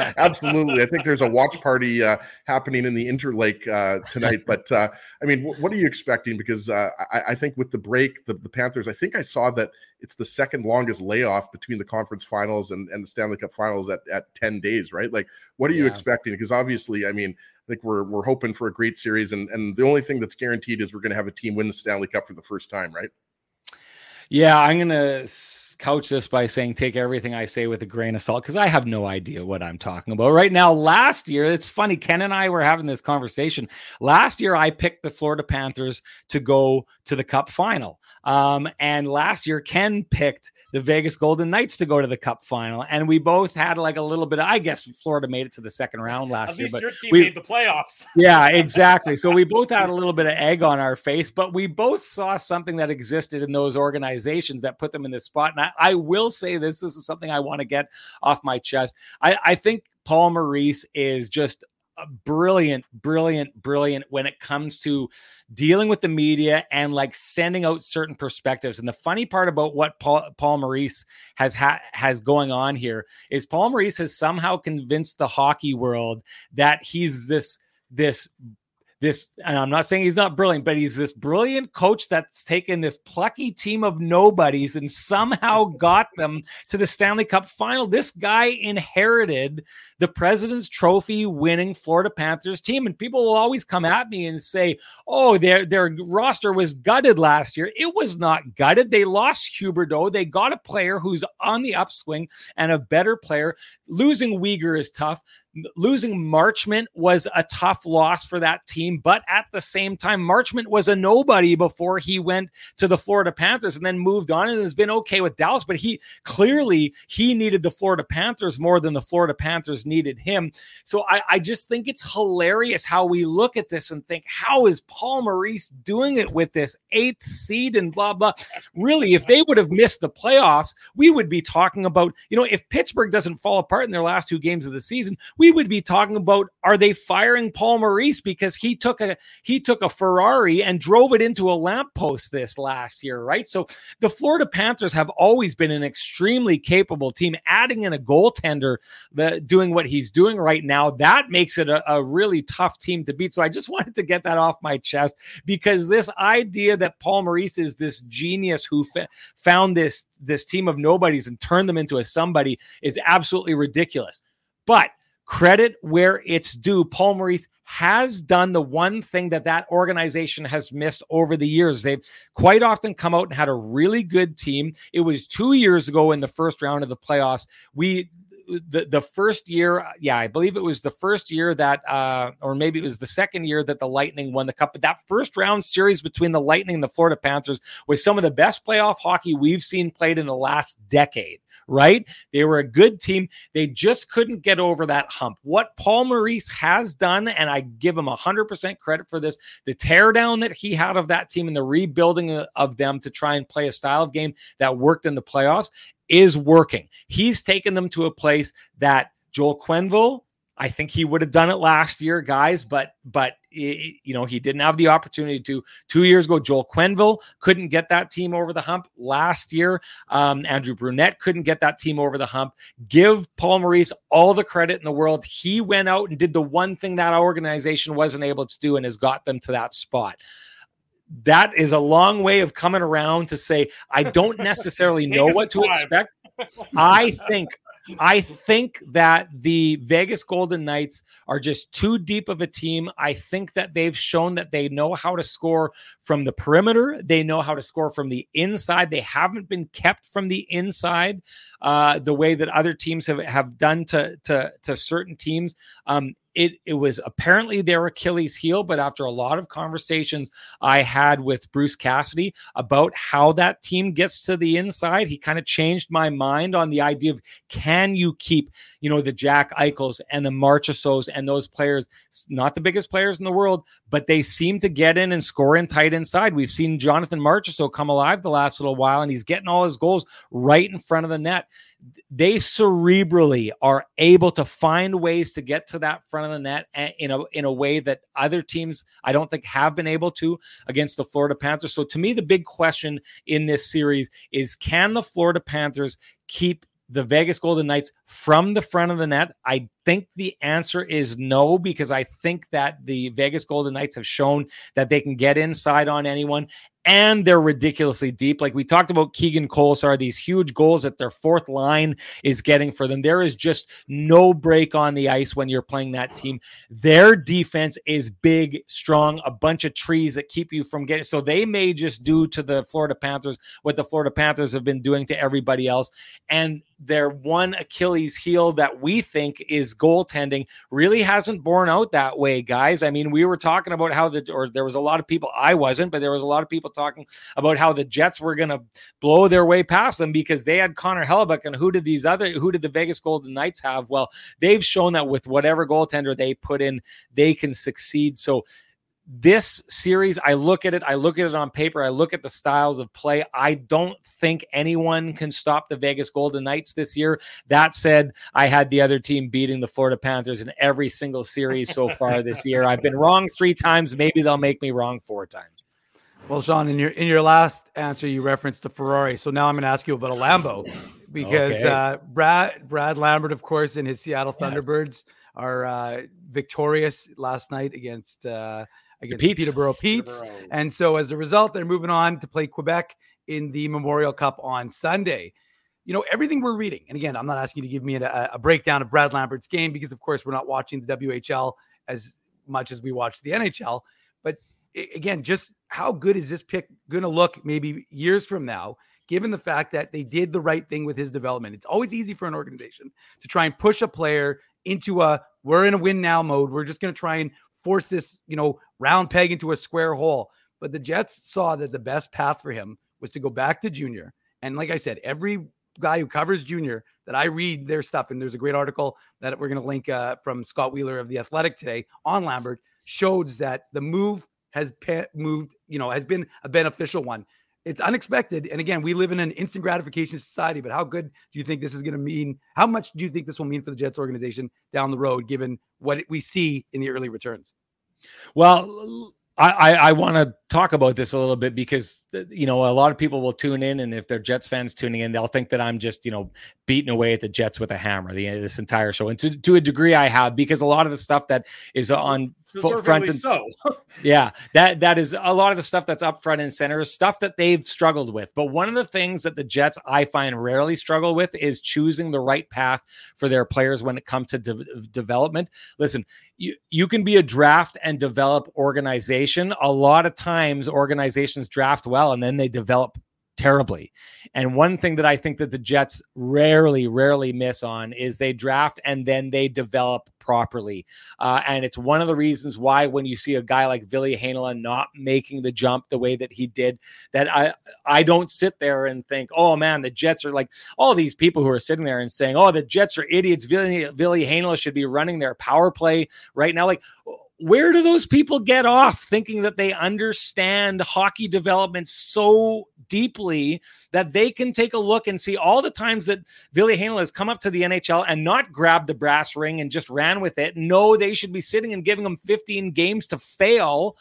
Absolutely, I think there's a watch party uh, happening in the Interlake uh, tonight. But uh, I mean, w- what are you expecting? Because uh, I, I, think with the break, the, the Panthers, I think I saw that it's the second longest layoff between the conference finals and, and the Stanley Cup finals at, at 10 days, right? Like, what are you expecting? Because obviously, I mean, I think we're we're hoping for a great series, and and the only thing that's guaranteed is we're going to have a team win the Stanley Cup for the first time, right? Yeah, I'm gonna couch this by saying take everything I say with a grain of salt because I have no idea what I'm talking about right now. Last year, it's funny. Ken and I were having this conversation. Last year, I picked the Florida Panthers to go to the Cup final, um, and last year Ken picked the Vegas Golden Knights to go to the Cup final, and we both had like a little bit. Of, I guess Florida made it to the second round last At year, but your team we, made the playoffs. yeah, exactly. So we both had a little bit of egg on our face, but we both saw something that existed in those organizations that put them in this spot. And I, I will say this: this is something I want to get off my chest. I, I think Paul Maurice is just brilliant, brilliant, brilliant when it comes to dealing with the media and like sending out certain perspectives. And the funny part about what Paul, Paul Maurice has ha- has going on here is Paul Maurice has somehow convinced the hockey world that he's this this this, and I'm not saying he's not brilliant, but he's this brilliant coach that's taken this plucky team of nobodies and somehow got them to the Stanley Cup final. This guy inherited the President's Trophy winning Florida Panthers team. And people will always come at me and say, oh, their, their roster was gutted last year. It was not gutted. They lost Huberdeau. They got a player who's on the upswing and a better player. Losing Weegar is tough losing Marchment was a tough loss for that team, but at the same time, Marchment was a nobody before he went to the Florida Panthers and then moved on and has been okay with Dallas. But he clearly he needed the Florida Panthers more than the Florida Panthers needed him. So I, I just think it's hilarious how we look at this and think, how is Paul Maurice doing it with this eighth seed and blah blah? Really, if they would have missed the playoffs, we would be talking about, you know, if Pittsburgh doesn't fall apart in their last two games of the season, we we would be talking about are they firing Paul Maurice because he took a he took a Ferrari and drove it into a lamppost this last year, right? So the Florida Panthers have always been an extremely capable team. Adding in a goaltender the, doing what he's doing right now, that makes it a, a really tough team to beat. So I just wanted to get that off my chest because this idea that Paul Maurice is this genius who fa- found this this team of nobodies and turned them into a somebody is absolutely ridiculous. But credit where it's due. Paul Maurice has done the one thing that that organization has missed over the years. They've quite often come out and had a really good team. It was two years ago in the first round of the playoffs. We the the first year, yeah, I believe it was the first year that, uh, or maybe it was the second year that the Lightning won the cup. But that first round series between the Lightning and the Florida Panthers was some of the best playoff hockey we've seen played in the last decade. Right? They were a good team. They just couldn't get over that hump. What Paul Maurice has done, and I give him hundred percent credit for this, the teardown that he had of that team and the rebuilding of them to try and play a style of game that worked in the playoffs is working. He's taken them to a place that Joel Quenneville, I think he would have done it last year, guys, but but you know he didn't have the opportunity to. Two years ago, Joel Quenneville couldn't get that team over the hump. Last year, um, Andrew Brunette couldn't get that team over the hump. Give Paul Maurice all the credit in the world. He went out and did the one thing that organization wasn't able to do and has got them to that spot that is a long way of coming around to say I don't necessarily know what to expect. I think I think that the Vegas Golden Knights are just too deep of a team. I think that they've shown that they know how to score from the perimeter. They know how to score from the inside. They haven't been kept from the inside uh, the way that other teams have, have done to, to, to certain teams. Um, it it was apparently their Achilles heel, but after a lot of conversations I had with Bruce Cassidy about how that team gets to the inside, he kind of changed my mind on the idea of can you keep, you know, the Jack Eichels and the Marchessaults and those players, not the biggest players in the world, but they seem to get in and score in tight inside. We've seen Jonathan Marchessault come alive the last little while, and he's getting all his goals right in front of the net they cerebrally are able to find ways to get to that front of the net in a in a way that other teams I don't think have been able to against the Florida Panthers. So to me the big question in this series is can the Florida Panthers keep the Vegas Golden Knights from the front of the net? I think the answer is no, because I think that the Vegas Golden Knights have shown that they can get inside on anyone and they're ridiculously deep. Like we talked about Keegan Kolesar, these huge goals that their fourth line is getting for them. There is just no break on the ice when you're playing that team. Their defense is big, strong, a bunch of trees that keep you from getting. So they may just do to the Florida Panthers what the Florida Panthers have been doing to everybody else. And their one Achilles heel that we think is goaltending really hasn't borne out that way, guys. I mean, we were talking about how the, or there was a lot of people, I wasn't, but there was a lot of people talking about how the Jets were going to blow their way past them because they had Connor Hellebuyck. And who did these other, who did the Vegas Golden Knights have? Well, they've shown that with whatever goaltender they put in, they can succeed. So, this series, I look at it, I look at it on paper, I look at the styles of play. I don't think anyone can stop the Vegas Golden Knights this year. That said, I had the other team beating the Florida Panthers in every single series so far this year. I've been wrong three times. Maybe they'll make me wrong four times. Well, Sean, in your in your last answer, you referenced the Ferrari. So now I'm going to ask you about a Lambo because okay. uh, Brad Brad Lambert, of course, in his Seattle Thunderbirds yes. are uh, victorious last night against. Uh, against Pete's. Peterborough Pete's. Peterborough. And so as a result, they're moving on to play Quebec in the Memorial Cup on Sunday. You know, everything we're reading, and again, I'm not asking you to give me a, a breakdown of Brad Lambert's game because, of course, we're not watching the WHL as much as we watch the NHL. But again, just how good is this pick going to look maybe years from now, given the fact that they did the right thing with his development? It's always easy for an organization to try and push a player into a we're in a win now mode. We're just going to try and force this, you know, round peg into a square hole. But the Jets saw that the best path for him was to go back to junior. And like I said, every guy who covers junior that I read their stuff, and there's a great article that we're going to link uh, from Scott Wheeler of the Athletic today on Lambert, shows that the move has pe- moved, you know, has been a beneficial one. It's unexpected. And again, we live in an instant gratification society, but how good do you think this is going to mean? How much do you think this will mean for the Jets organization down the road, given what we see in the early returns? Well, I, I, I want to talk about this a little bit because uh, you know a lot of people will tune in, and if they're Jets fans tuning in, they'll think that I'm just you know beating away at the Jets with a hammer the this entire show, and to, to a degree I have because a lot of the stuff that is on front and so. Yeah that that is a lot of the stuff that's up front and center is stuff that they've struggled with. But one of the things that the jets i find rarely struggle with is choosing the right path for their players when it comes to de- development. Listen you, you can be a draft and develop organization. A lot of times organizations draft well and then they develop terribly. And one thing that I think that the Jets rarely, rarely miss on is they draft and then they develop properly. Uh, and it's one of the reasons why when you see a guy like Ville Heinola not making the jump the way that he did, that I I don't sit there and think, oh man, the Jets are like all these people who are sitting there and saying, oh, the Jets are idiots. Ville Heinola should be running their power play right now. Like where do those people get off thinking that they understand hockey development so deeply that they can take a look and see all the times that Ville Heinola has come up to the NHL and not grabbed the brass ring and just ran with it? No, they should be sitting and giving them 15 games to fail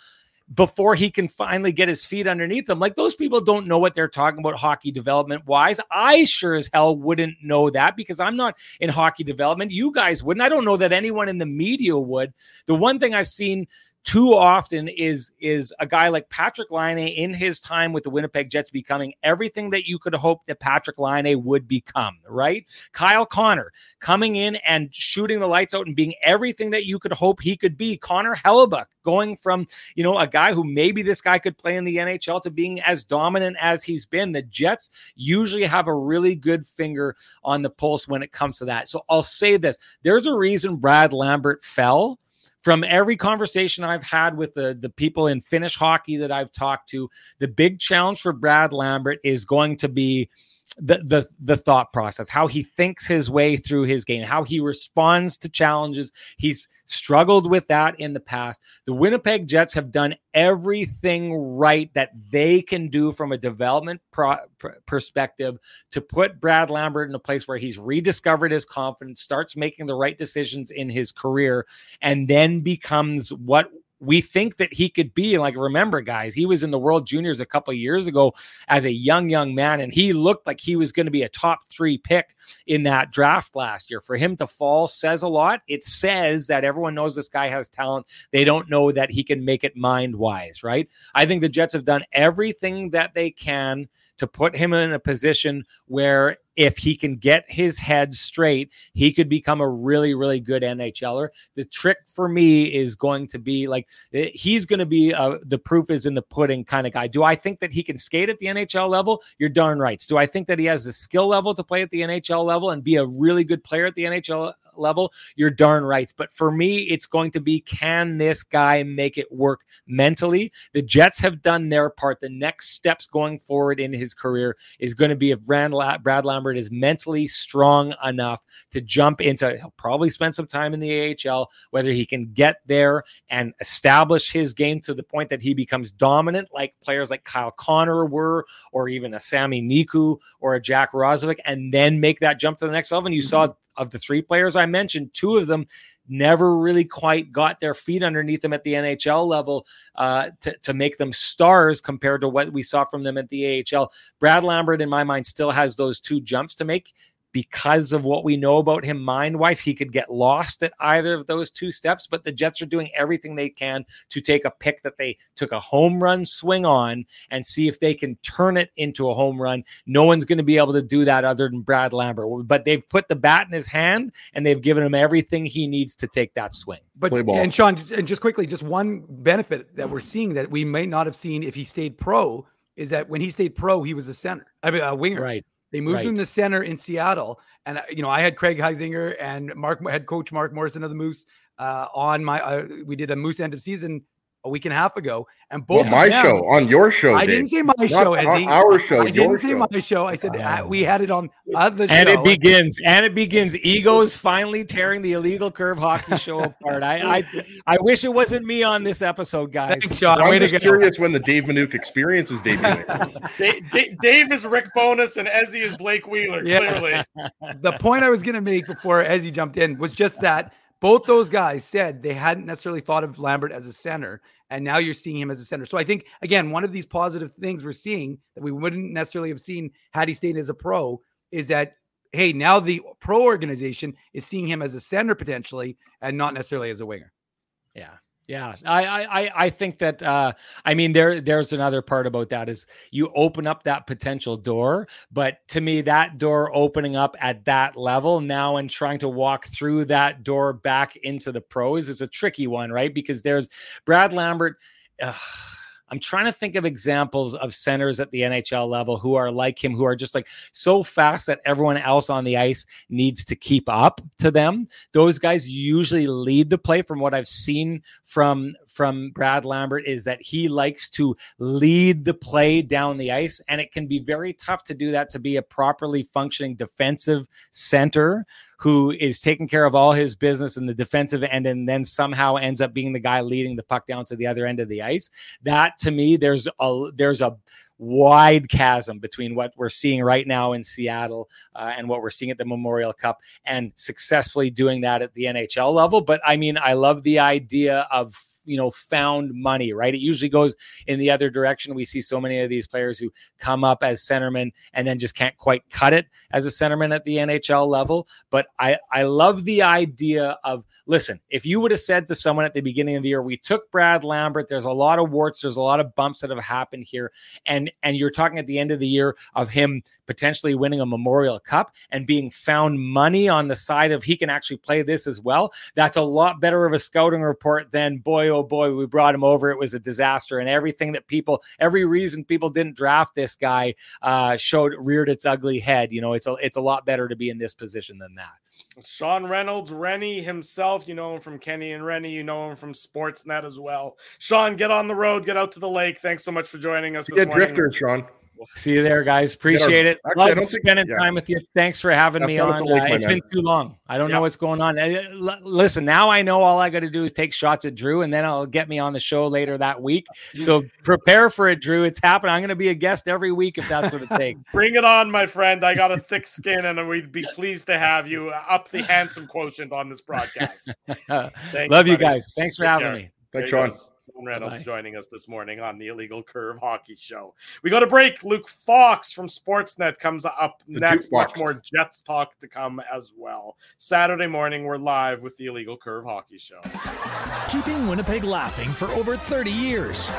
before he can finally get his feet underneath them. Like those people don't know what they're talking about hockey development wise. I sure as hell wouldn't know that because I'm not in hockey development. You guys wouldn't. I don't know that anyone in the media would. The one thing I've seen too often is is a guy like Patrik Laine in his time with the Winnipeg Jets becoming everything that you could hope that Patrik Laine would become, right? Kyle Connor coming in and shooting the lights out and being everything that you could hope he could be. Connor Hellebuyck going from, you know, a guy who maybe this guy could play in the NHL to being as dominant as he's been. The Jets usually have a really good finger on the pulse when it comes to that. So I'll say this, there's a reason Brad Lambert fell from every conversation I've had with the, the people in Finnish hockey that I've talked to, the big challenge for Brad Lambert is going to be the the the thought process, how he thinks his way through his game, how he responds to challenges. He's struggled with that in the past. The Winnipeg Jets have done everything right that they can do from a development pro- perspective to put Brad Lambert in a place where he's rediscovered his confidence, starts making the right decisions in his career, and then becomes what we think that he could be like remember guys he was in the world juniors a couple years ago as a young young man and he looked like he was going to be a top 3 pick in that draft last year. For him to fall says a lot. It says that everyone knows this guy has talent. They don't know that he can make it mind wise right? I think the jets have done everything that they can to put him in a position where if he can get his head straight, he could become a really, really good NHLer. The trick for me is going to be like eh, he's going to be uh, the proof is in the pudding kind of guy. Do I think that he can skate at the NHL level? You're darn right. Do I think that he has the skill level to play at the NHL level and be a really good player at the NHL level, you're darn right. But for me, it's going to be can this guy make it work mentally? The Jets have done their part. The next steps going forward in his career is going to be if Brad, Lambert is mentally strong enough to jump into, he'll probably spend some time in the AHL, whether he can get there and establish his game to the point that he becomes dominant, like players like Kyle Connor were, or even a Sami Niku or a Jack Roslovic, and then make that jump to the next level. And you mm-hmm. saw of the three players I mentioned, two of them never really quite got their feet underneath them at the NHL level uh, to, to make them stars compared to what we saw from them at the AHL. Brad Lambert, in my mind, still has those two jumps to make because of what we know about him mind wise, he could get lost at either of those two steps. But the Jets are doing everything they can to take a pick that they took a home run swing on and see if they can turn it into a home run. No one's going to be able to do that other than Brad Lambert. But they've put the bat in his hand and they've given him everything he needs to take that swing. But and Sean, and just quickly, just one benefit that we're seeing that we may not have seen if he stayed pro is that when he stayed pro, he was a center, I mean a winger. Right. They moved right. him to center in Seattle, and uh, you know I had Craig Heisinger and Mark head coach Mark Morrison of the Moose uh, on my. Uh, we did a Moose end of season a week and a half ago, and both well, my them, show on your show. I Dave. didn't say my Not show, Ezzy. Our show. I didn't say my show. I said uh, we had it on the and it begins. And it begins. Egos finally tearing the illegal curve hockey show apart. I, I I wish it wasn't me on this episode, guys. Thanks, Sean. I'm just curious when the Dave Minuk experience is debuting. Dave, Dave, is Rick Bowness, and Ezzy is Blake Wheeler. Yes. Clearly, the point I was going to make before Ezzy jumped in was just that both those guys said they hadn't necessarily thought of Lambert as a center, and now you're seeing him as a center. So I think again, one of these positive things we're seeing that we wouldn't necessarily have seen had he stayed as a pro is that hey, now the pro organization is seeing him as a center potentially and not necessarily as a winger. Yeah. Yeah, I, I I think that uh, I mean there there's another part about that is you open up that potential door, but to me that door opening up at that level now and trying to walk through that door back into the pros is a tricky one, right? Because there's Brad Lambert. Uh, I'm trying to think of examples of centers at the NHL level who are like him, who are just like so fast that everyone else on the ice needs to keep up to them. Those guys usually lead the play from what I've seen from from Brad Lambert is that he likes to lead the play down the ice and it can be very tough to do that to be a properly functioning defensive center who is taking care of all his business in the defensive end and then somehow ends up being the guy leading the puck down to the other end of the ice. That to me, there's a there's a wide chasm between what we're seeing right now in Seattle uh, and what we're seeing at the Memorial Cup and successfully doing that at the NHL level. But I mean, I love the idea of you know found money right? It usually goes in the other direction. We see so many of these players who come up as centermen and then just can't quite cut it as a centerman at the NHL level. But I I love the idea of listen if you would have said to someone at the beginning of the year we took Brad Lambert. There's a lot of warts. There's a lot of bumps that have happened here and and you're talking at the end of the year of him potentially winning a Memorial Cup and being found money on the side of he can actually play this as well that's a lot better of a scouting report than boy oh boy, we brought him over. It was a disaster. And everything that people, every reason people didn't draft this guy uh, showed reared its ugly head. You know, it's a, it's a lot better to be in this position than that. Sean Reynolds, Rennie himself, you know him from Kenny and Rennie, you know him from Sportsnet as well. Sean, get on the road, get out to the lake. Thanks so much for joining us. Yeah, drifter, Sean. See you there, guys. Appreciate it. Actually, Love spending think, yeah. time with you. Thanks for having me on. Uh, it's been too long. I don't know what's going on. Uh, listen, now I know all I got to do is take shots at Drew, and then I'll get me on the show later that week. So prepare for it, Drew. It's happening. I'm going to be a guest every week if that's what it takes. Bring it on, my friend. I got a thick skin, and we'd be pleased to have you up the handsome quotient on this broadcast. Love you, you guys. Thanks for Take having care. me. Thanks, Sean. Reynolds Bye. joining us this morning on the Illegal Curve Hockey Show. We go to break. Luke Fox from Sportsnet comes up the next. Much more Jets talk to come as well. Saturday morning, we're live with the Illegal Curve Hockey Show. Keeping Winnipeg laughing for over 30 years.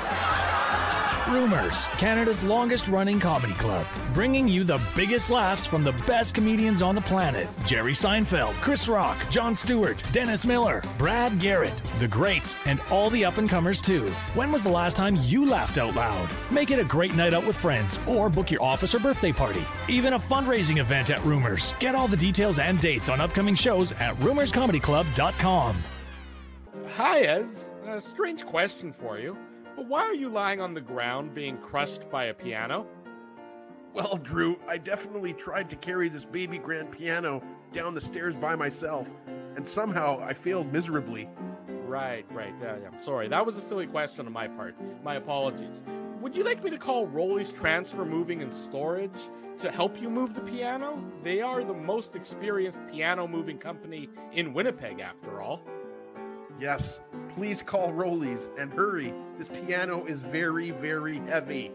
Rumors, Canada's longest running comedy club, bringing you the biggest laughs from the best comedians on the planet Jerry Seinfeld, Chris Rock, Jon Stewart, Dennis Miller, Brad Garrett, the greats, and all the up and comers too. When was the last time you laughed out loud? Make it a great night out with friends or book your office or birthday party. Even a fundraising event at Rumors. Get all the details and dates on upcoming shows at rumorscomedyclub.com. Hi, Ez. A strange question for you. But why are you lying on the ground being crushed by a piano? Well, Drew, I definitely tried to carry this baby grand piano down the stairs by myself, and somehow I failed miserably. Right, right. Uh, yeah, sorry, that was a silly question on my part. My apologies. Would you like me to call Rollies Transfer Moving and Storage to help you move the piano? They are the most experienced piano moving company in Winnipeg, after all. Yes, please call Rollies and hurry. This piano is very, very heavy.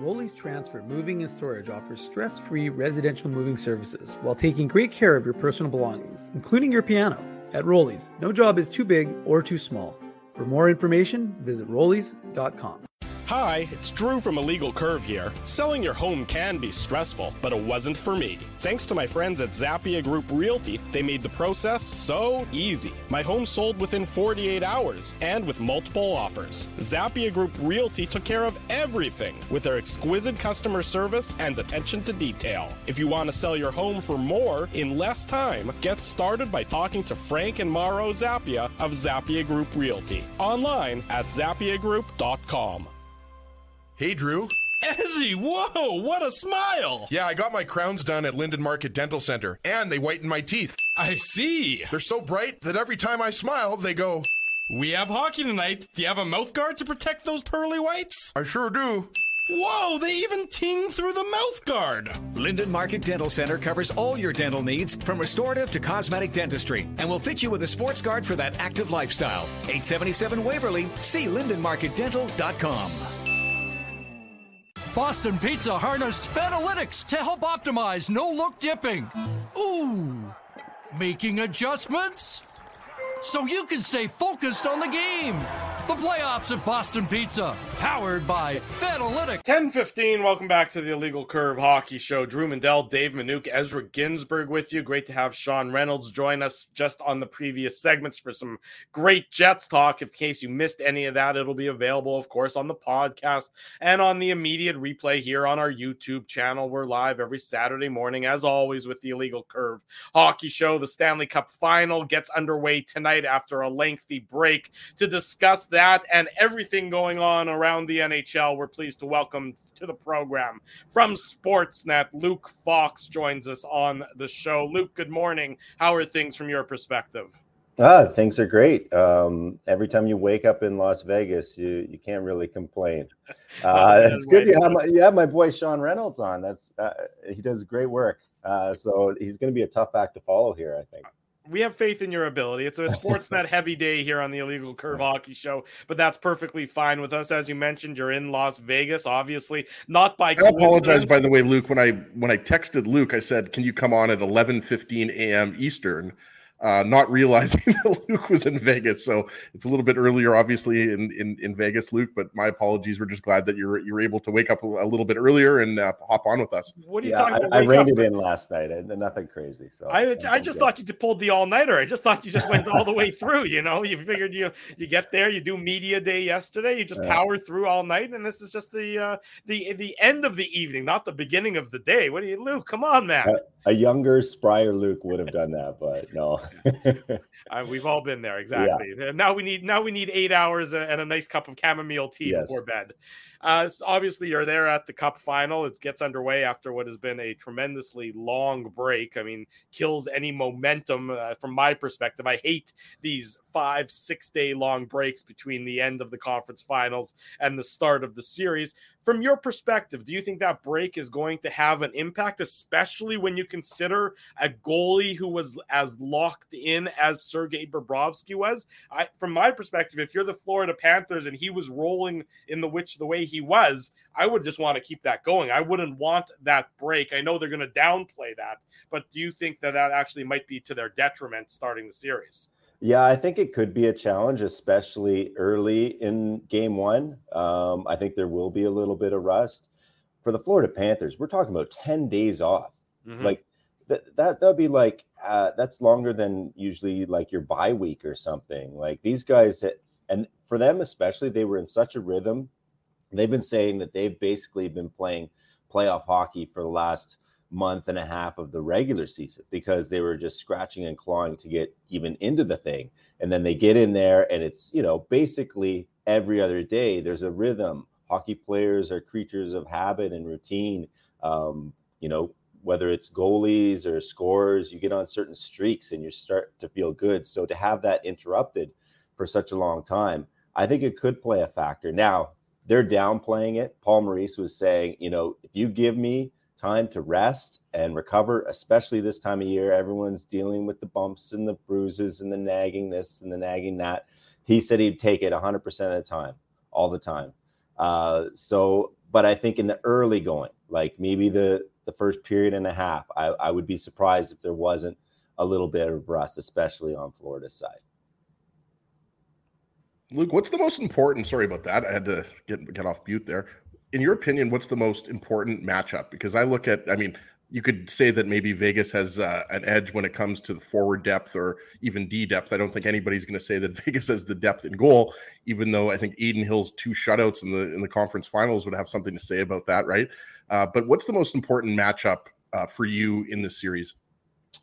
Rollies Transfer Moving and Storage offers stress free residential moving services while taking great care of your personal belongings, including your piano. At Rollies, no job is too big or too small. For more information, visit rollies.com. Hi, it's Drew from Illegal Curve here. Selling your home can be stressful, but it wasn't for me. Thanks to my friends at Zappia Group Realty, they made the process so easy. My home sold within 48 hours and with multiple offers. Zappia Group Realty took care of everything with their exquisite customer service and attention to detail. If you want to sell your home for more in less time, get started by talking to Frank and Mauro Zappia of Zappia Group Realty online at zappiagroup.com. Hey, Drew. Ezzy, whoa, what a smile! Yeah, I got my crowns done at Linden Market Dental Center, and they whiten my teeth. I see. They're so bright that every time I smile, they go. We have hockey tonight. Do you have a mouth guard to protect those pearly whites? I sure do. Whoa, they even ting through the mouth guard. Linden Market Dental Center covers all your dental needs from restorative to cosmetic dentistry and will fit you with a sports guard for that active lifestyle. 877 Waverly, see lindenmarketdental.com. Boston Pizza harnessed Fanalytics to help optimize no look dipping. Ooh, making adjustments so you can stay focused on the game. The playoffs at Boston Pizza, powered by Fanalytics. 1015, welcome back to the Illegal Curve Hockey Show. Drew Mindell, Dave Minuk, Ezra Ginsburg with you. Great to have Sean Reynolds join us just on the previous segments for some great Jets talk. In case you missed any of that, it'll be available, of course, on the podcast and on the immediate replay here on our YouTube channel. We're live every Saturday morning, as always, with the Illegal Curve Hockey Show. The Stanley Cup final gets underway tonight after a lengthy break. To discuss that and everything going on around the NHL, we're pleased to welcome to the program from Sportsnet. Luke Fox joins us on the show. Luke, good morning. How are things from your perspective? Ah, things are great. Um, every time you wake up in Las Vegas, you you can't really complain. Uh, it's good you have my you have my boy Sean Reynolds on. That's uh, he does great work. Uh, so he's going to be a tough act to follow here, I think we have faith in your ability. It's a Sportsnet heavy day here on the Illegal Curve Hockey Show, but that's perfectly fine with us. As you mentioned, you're in Las Vegas, obviously not by. I apologize, by the way, Luke. When I when I texted Luke, I said, "Can you come on at 11:15 a.m. Eastern?" Uh, not realizing that Luke was in Vegas. So it's a little bit earlier, obviously, in, in, in Vegas, Luke. But my apologies. We're just glad that you're you're able to wake up a, a little bit earlier and uh, hop on with us. What are you yeah, talking I, about? I reined it in last night. and nothing crazy. So I, I just thought you pulled the all nighter. I just thought you just went all the way through. You know, you figured you you get there, you do media day yesterday, you just power through all night, and this is just the uh, the the end of the evening, not the beginning of the day. What do you, Luke? Come on, man. A, younger, sprier Luke would have done that, but no. Uh, we've all been there, exactly. Yeah. Now we need now we need eight hours and a nice cup of chamomile tea yes. before bed. Uh, obviously, you're there at the Cup final. It gets underway after what has been a tremendously long break. I mean, kills any momentum uh, from my perspective. I hate these five, six day long breaks between the end of the conference finals and the start of the series. From your perspective, do you think that break is going to have an impact, especially when you consider a goalie who was as locked in as Sergei Bobrovsky was? I, from my perspective, if you're the Florida Panthers and he was rolling in the which the way he was, I would just want to keep that going. I wouldn't want that break. I know they're going to downplay that, but do you think that that actually might be to their detriment starting the series? Yeah, I think it could be a challenge, especially early in game one. Um, I think there will be a little bit of rust. For the Florida Panthers, we're talking about 10 days off. Mm-hmm. Like that, that, that'd be like, uh, that's longer than usually like your bye week or something. Like these guys, and for them especially, they were in such a rhythm. They've been saying that they've basically been playing playoff hockey for the last month and a half of the regular season because they were just scratching and clawing to get even into the thing. And then they get in there and it's, you know, basically every other day there's a rhythm. Hockey players are creatures of habit and routine. Um, you know, whether it's goalies or scorers, you get on certain streaks and you start to feel good. So to have that interrupted for such a long time, I think it could play a factor. Now, they're downplaying it. Paul Maurice was saying, you know, if you give me time to rest and recover, especially this time of year. Everyone's dealing with the bumps and the bruises and the nagging this and the nagging that. He said he'd take it 100% of the time, all the time. Uh, so, but I think in the early going, like maybe the the first period and a half, I, I would be surprised if there wasn't a little bit of rust, especially on Florida's side. Luke, what's the most important? Sorry about that. I had to get get off mute there in your opinion, what's the most important matchup? Because I look at, I mean, you could say that maybe Vegas has uh, an edge when it comes to the forward depth or even D depth. I don't think anybody's going to say that Vegas has the depth in goal, even though I think Adin Hill's two shutouts in the in the conference finals would have something to say about that, right? Uh, but what's the most important matchup uh, for you in this series?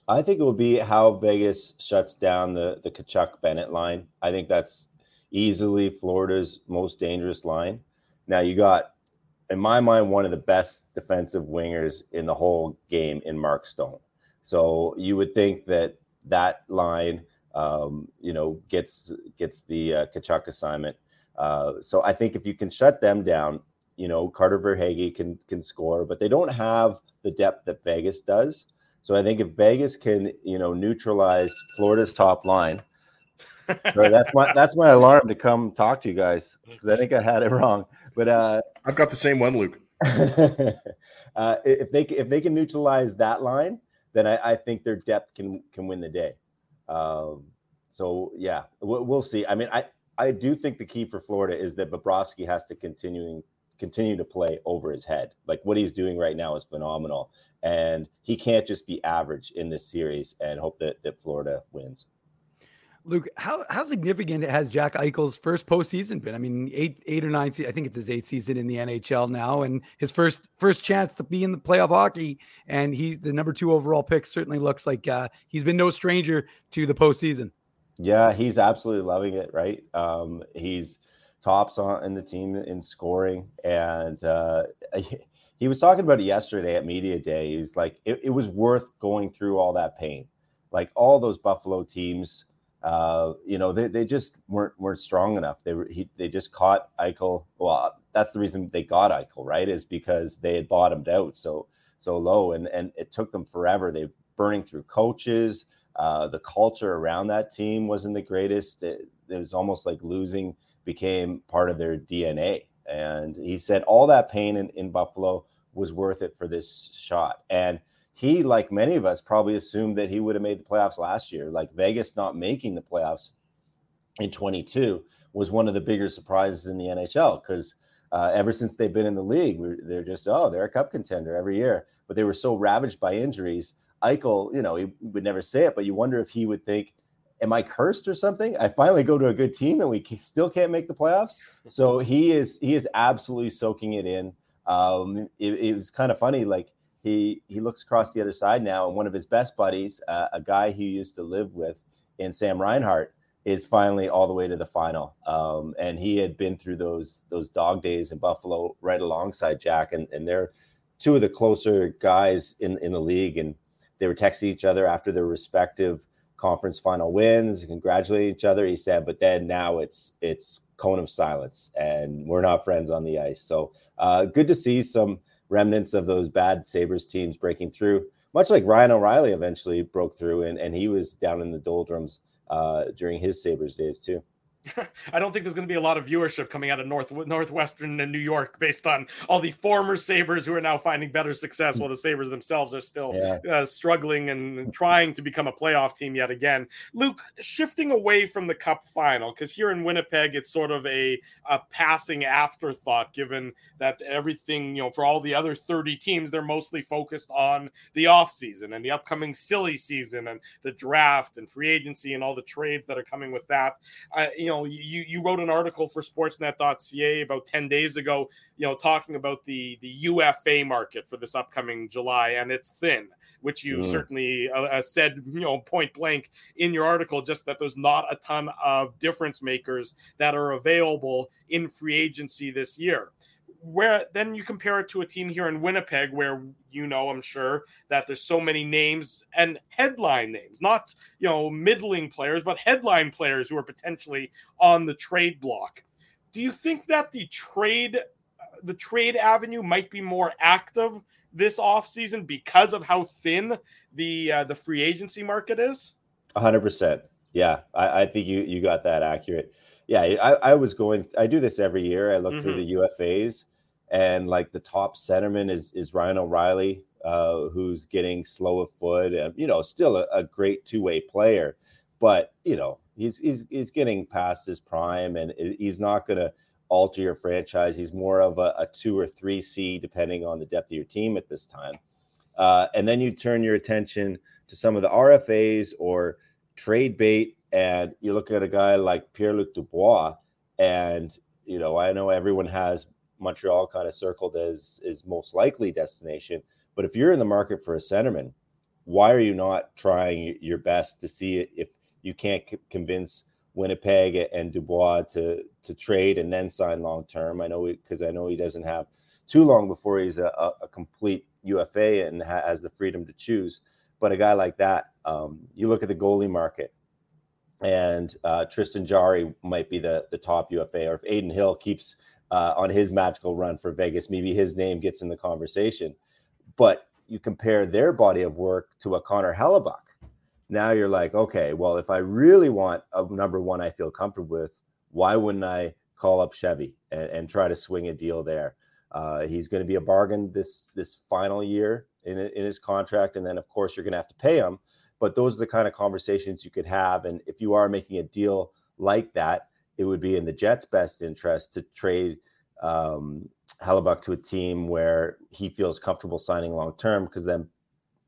I think it will be how Vegas shuts down the the Tkachuk Bennett line. I think that's easily Florida's most dangerous line. Now you got in my mind, one of the best defensive wingers in the whole game in Mark Stone. So you would think that that line, um, you know, gets gets the uh, Tkachuk assignment. Uh, so I think if you can shut them down, you know, Carter Verhaeghe can can score, but they don't have the depth that Vegas does. So I think if Vegas can, you know, neutralize Florida's top line, Sorry, that's my that's my alarm to come talk to you guys because I think I had it wrong. But uh, I've got the same one, Luke. uh, if they if they can neutralize that line, then I, I think their depth can can win the day. Um, so yeah, we'll, we'll, see. I mean, I I do think the key for Florida is that Bobrovsky has to continuing continue to play over his head. Like what he's doing right now is phenomenal, and he can't just be average in this series and hope that that Florida wins. Luke, how how significant has Jack Eichel's first postseason been? I mean, eight eight or nine. I think it's his eighth season in the NHL now, and his first first chance to be in the playoff hockey. And he's the number two overall pick. Certainly looks like uh, he's been no stranger to the postseason. Yeah, he's absolutely loving it. Right, um, he's tops on in the team in scoring, and uh, he was talking about it yesterday at media day. He's like, it, it was worth going through all that pain, like all those Buffalo teams uh, you know, they, they just weren't weren't strong enough. They were he, they just caught Eichel. Well, that's the reason they got Eichel, right? Is because they had bottomed out so so low, and and it took them forever. They burning through coaches. Uh, the culture around that team wasn't the greatest. It, it was almost like losing became part of their DNA. And he said all that pain in, in Buffalo was worth it for this shot. And he, like many of us, probably assumed that he would have made the playoffs last year. Like Vegas not making the playoffs in 22 was one of the bigger surprises in the NHL because uh, ever since they've been in the league, they're just, oh, they're a cup contender every year. But they were so ravaged by injuries. Eichel, you know, he would never say it, but you wonder if he would think, am I cursed or something? I finally go to a good team and we still can't make the playoffs. So he is he is absolutely soaking it in. Um, it, it was kind of funny, like he he looks across the other side now, and one of his best buddies, uh, a guy he used to live with in Sam Reinhart, is finally all the way to the final. Um, and he had been through those those dog days in Buffalo right alongside Jack, and and they're two of the closer guys in in the league, and they were texting each other after their respective conference final wins, congratulating each other. He said, but then now it's it's cone of silence, and we're not friends on the ice. So uh, good to see some remnants of those bad Sabres teams breaking through, much like Ryan O'Reilly eventually broke through and, and he was down in the doldrums uh, during his Sabres days too. I don't think there's going to be a lot of viewership coming out of North Northwestern and New York based on all the former Sabres who are now finding better success, while the Sabres themselves are still yeah. uh, struggling and trying to become a playoff team yet again. Luke, shifting away from the Cup final, because here in Winnipeg, it's sort of a, a passing afterthought, given that everything, you know, for all the other 30 teams, they're mostly focused on the offseason and the upcoming silly season and the draft and free agency and all the trades that are coming with that. Uh, you know, you you wrote an article for Sportsnet.ca about ten days ago, you know, talking about the the UFA market for this upcoming July, and it's thin, which you mm. certainly uh, uh, said, you know, point blank in your article, just that there's not a ton of difference makers that are available in free agency this year where then you compare it to a team here in Winnipeg where you know I'm sure that there's so many names and headline names not you know middling players but headline players who are potentially on the trade block do you think that the trade the trade avenue might be more active this offseason because of how thin the uh, the free agency market is 100% yeah I, I think you you got that accurate yeah, I, I, was going. I do this every year. I look mm-hmm. through the UFAs, and like the top centerman is is Ryan O'Reilly, uh, who's getting slow of foot, and you know, still a, a great two way player, but you know, he's he's he's getting past his prime, and he's not going to alter your franchise. He's more of a, a, two or three C, depending on the depth of your team at this time. Uh, and then you turn your attention to some of the RFAs or trade bait, and you look at a guy like Pierre Luc Dubois, and you know, I know everyone has Montreal kind of circled as is most likely destination. But if you're in the market for a centerman, why are you not trying your best to see if you can't convince Winnipeg and Dubois to to trade and then sign long term? I know because I know he doesn't have too long before he's a, a complete UFA and has the freedom to choose. But a guy like that, um, you look at the goalie market, and uh, Tristan Jarry might be the the top UFA, or if Adin Hill keeps uh, on his magical run for Vegas. Maybe his name gets in the conversation. But you compare their body of work to a Connor Hellebuyck. Now you're like, okay, well, if I really want a number one I feel comfortable with, why wouldn't I call up Chevy and, and try to swing a deal there? Uh, he's going to be a bargain this this final year in, in his contract, and then of course you're going to have to pay him. But those are the kind of conversations you could have, and if you are making a deal like that, it would be in the Jets' best interest to trade um, Hellebuyck to a team where he feels comfortable signing long term, because then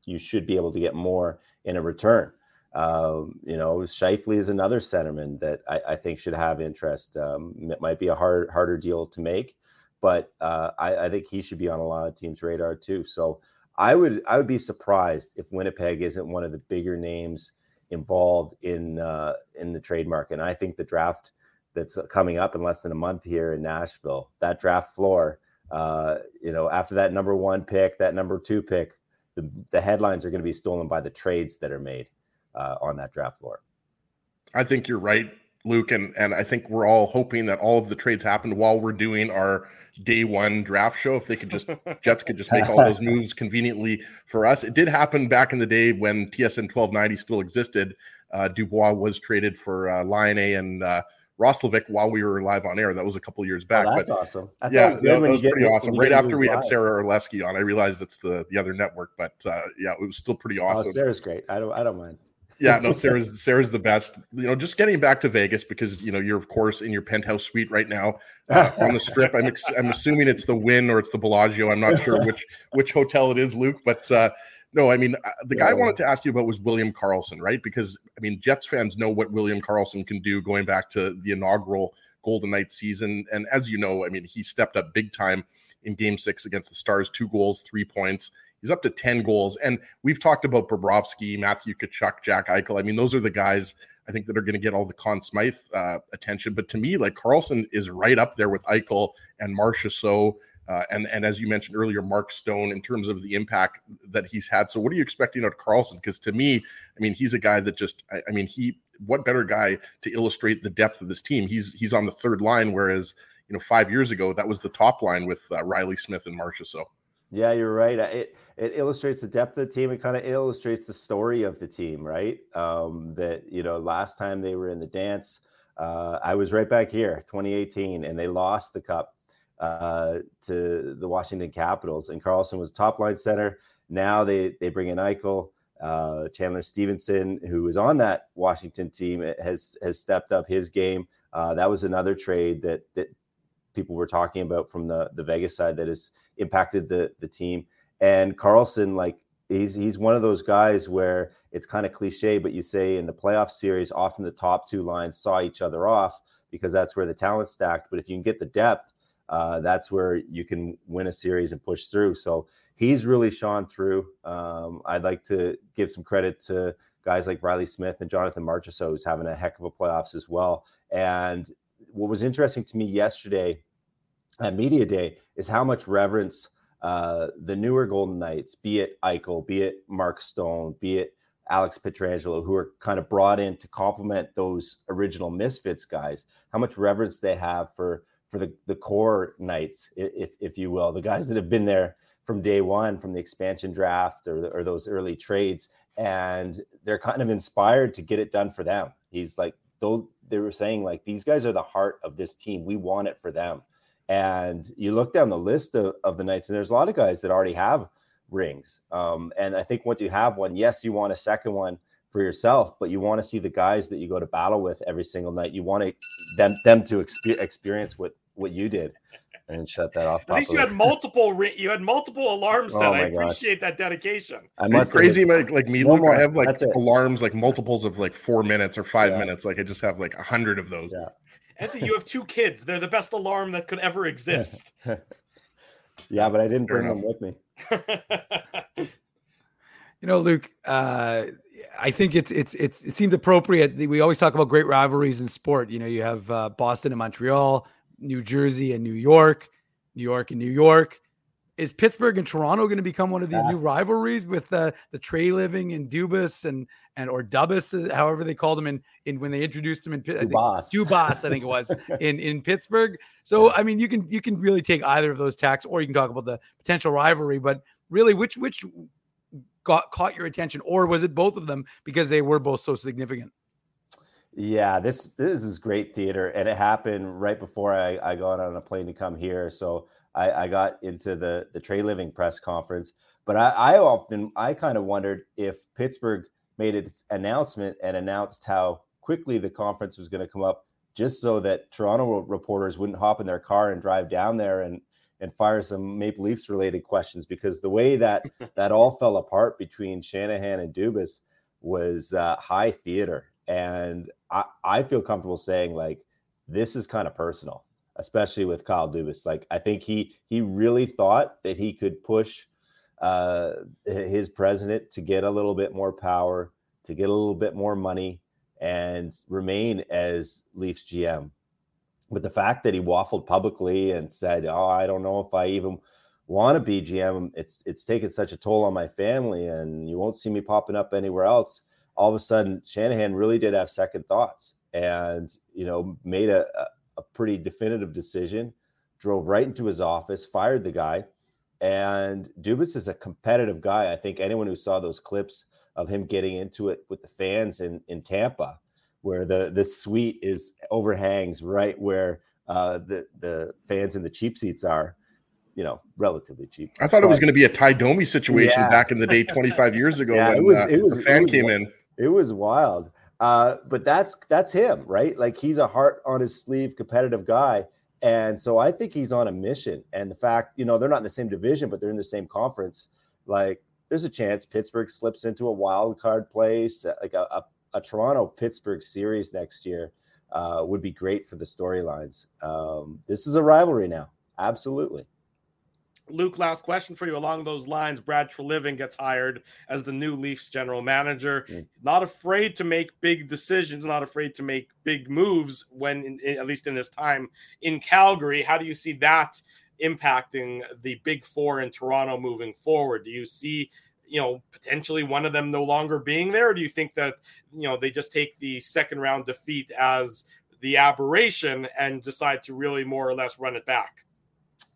you should be able to get more in a return. Um, you know, Scheifele is another centerman that I, I think should have interest. Um, it might be a hard, harder deal to make, but uh, I, I, think he should be on a lot of teams' radar too. So I would I would be surprised if Winnipeg isn't one of the bigger names involved in uh, in the trade market. And I think the draft that's coming up in less than a month here in Nashville, that draft floor, uh, you know, after that number one pick, that number two pick, the, the headlines are going to be stolen by the trades that are made uh, on that draft floor. I think you're right, Luke, and and I think we're all hoping that all of the trades happen while we're doing our day one draft show. If they could just Jets could just make all those moves conveniently for us. It did happen back in the day when TSN 1290 still existed. Uh, Dubois was traded for uh, A and uh, Roslovic while we were live on air. That was a couple years back. Oh, that's but, awesome. That's yeah, that, that was pretty awesome. Right after we live. had Sarah Orlesky on, I realized that's the the other network, but uh, yeah, it was still pretty oh, awesome. Oh, Sarah's great. I don't I don't mind. yeah, no, Sarah's Sarah's the best. You know, just getting back to Vegas because you know you're of course in your penthouse suite right now uh, on the strip. I'm ex- I'm assuming it's the Wynn or it's the Bellagio. I'm not sure which which hotel it is, Luke, but. uh no, I mean, uh, the guy yeah. I wanted to ask you about was William Karlsson, right? Because, I mean, Jets fans know what William Karlsson can do going back to the inaugural Golden Knights season. And as you know, I mean, he stepped up big time in game six against the Stars two goals, three points. He's up to 10 goals. And we've talked about Bobrovsky, Matthew Tkachuk, Jack Eichel. I mean, those are the guys I think that are going to get all the Conn Smythe uh, attention. But to me, like Karlsson is right up there with Eichel and Marchessault uh, and and as you mentioned earlier, Mark Stone in terms of the impact that he's had. So what are you expecting out of Karlsson? Because to me, I mean, he's a guy that just I, I, mean he what better guy to illustrate the depth of this team? He's he's on the third line, whereas you know five years ago that was the top line with uh, Reilly Smith and Marcia. So yeah, you're right. It it illustrates the depth of the team. It kind of illustrates the story of the team, right? Um, that you know last time they were in the dance. Uh, I was right back here, 2018, and they lost the cup uh, to the Washington Capitals. And Karlsson was top line center. Now they they bring in Eichel. Uh, Chandler Stephenson, who was on that Washington team, eh, has has stepped up his game. Uh, that was another trade that that people were talking about from the the Vegas side that has impacted the the team. And Karlsson, like he's he's one of those guys where it's kind of cliche, but you say in the playoff series, often the top two lines saw each other off because that's where the talent stacked. But if you can get the depth uh, that's where you can win a series and push through. So he's really shone through. Um, I'd like to give some credit to guys like Reilly Smith and Jonathan Marchessault, who's having a heck of a playoffs as well. And what was interesting to me yesterday at Media Day is how much reverence uh, the newer Golden Knights, be it Eichel, be it Mark Stone, be it Alex Pietrangelo, who are kind of brought in to complement those original Misfits guys, how much reverence they have for for the, the core knights, if, if you will, the guys that have been there from day one, from the expansion draft or, or those early trades. And they're kind of inspired to get it done for them. He's like, they were saying, like, these guys are the heart of this team. We want it for them. And you look down the list of, of the Knights, and there's a lot of guys that already have rings. Um, and I think once you have one, yes, you want a second one for yourself, but you want to see the guys that you go to battle with every single night. You want to, them them to expe- experience what what you did and shut that off. At least you had multiple re- you had multiple alarms set. Oh I appreciate gosh. that dedication. I am crazy like like me. Luke, I have like alarms like multiples of like four minutes or five yeah. minutes. Like I just have like a hundred of those. Yeah. Ezzy, you have two kids. They're the best alarm that could ever exist. yeah, but I didn't Fair bring enough. them with me. you know, Luke, uh, I think it's it's it's it seemed appropriate. We always talk about great rivalries in sport. You know, you have uh, Boston and Montreal, New Jersey and New York, New York and New York. Is Pittsburgh and Toronto going to become one of these yeah. new rivalries with the Treliving and Dubas and and or Dubas, uh, however they called him in, in when they introduced him in Dubas, Dubas, I think it was in in Pittsburgh. So I mean, you can you can really take either of those tacks, or you can talk about the potential rivalry. But really, which which got caught your attention, or was it both of them because they were both so significant? Yeah, this this is great theater, and it happened right before I, I got on a plane to come here. So I, I got into the Treliving press conference, but I, I often I kind of wondered if Pittsburgh made its announcement and announced how quickly the conference was going to come up just so that Toronto reporters wouldn't hop in their car and drive down there and and fire some Maple Leafs related questions because the way that that all fell apart between Shanahan and Dubas was uh, high theater, and I, I feel comfortable saying like this is kind of personal, especially with Kyle Dubas. Like I think he he really thought that he could push uh, his president to get a little bit more power, to get a little bit more money, and remain as Leafs GM but the fact that he waffled publicly and said, "Oh, I don't know if I even want to be GM. It's it's taken such a toll on my family, and you won't see me popping up anywhere else." All of a sudden, Shanahan really did have second thoughts, and you know, made a a pretty definitive decision. Drove right into his office, fired the guy, and Dubas is a competitive guy. I think anyone who saw those clips of him getting into it with the fans in in Tampa where the the suite is overhangs right where uh, the the fans in the cheap seats are, you know, relatively cheap. I thought but, it was going to be a Tie Domi situation yeah. back in the day, 25 years ago yeah, when it was, uh, it was, the fan came wild. in. It was wild. Uh, but that's that's him, right? Like he's a heart on his sleeve, competitive guy, and so I think he's on a mission. And the fact, you know, they're not in the same division, but they're in the same conference. Like, there's a chance Pittsburgh slips into a wild card place, like a, a a Toronto Pittsburgh series next year uh, would be great for the storylines. Um, this is a rivalry now. Absolutely. Luke, last question for you along those lines. Brad Treliving gets hired as the new Leafs general manager. Mm. Not afraid to make big decisions, not afraid to make big moves when, in, in, at least in his time in Calgary. How do you see that impacting the big four in Toronto moving forward? Do you see you know potentially one of them no longer being there or do you think that you know they just take the second round defeat as the aberration and decide to really more or less run it back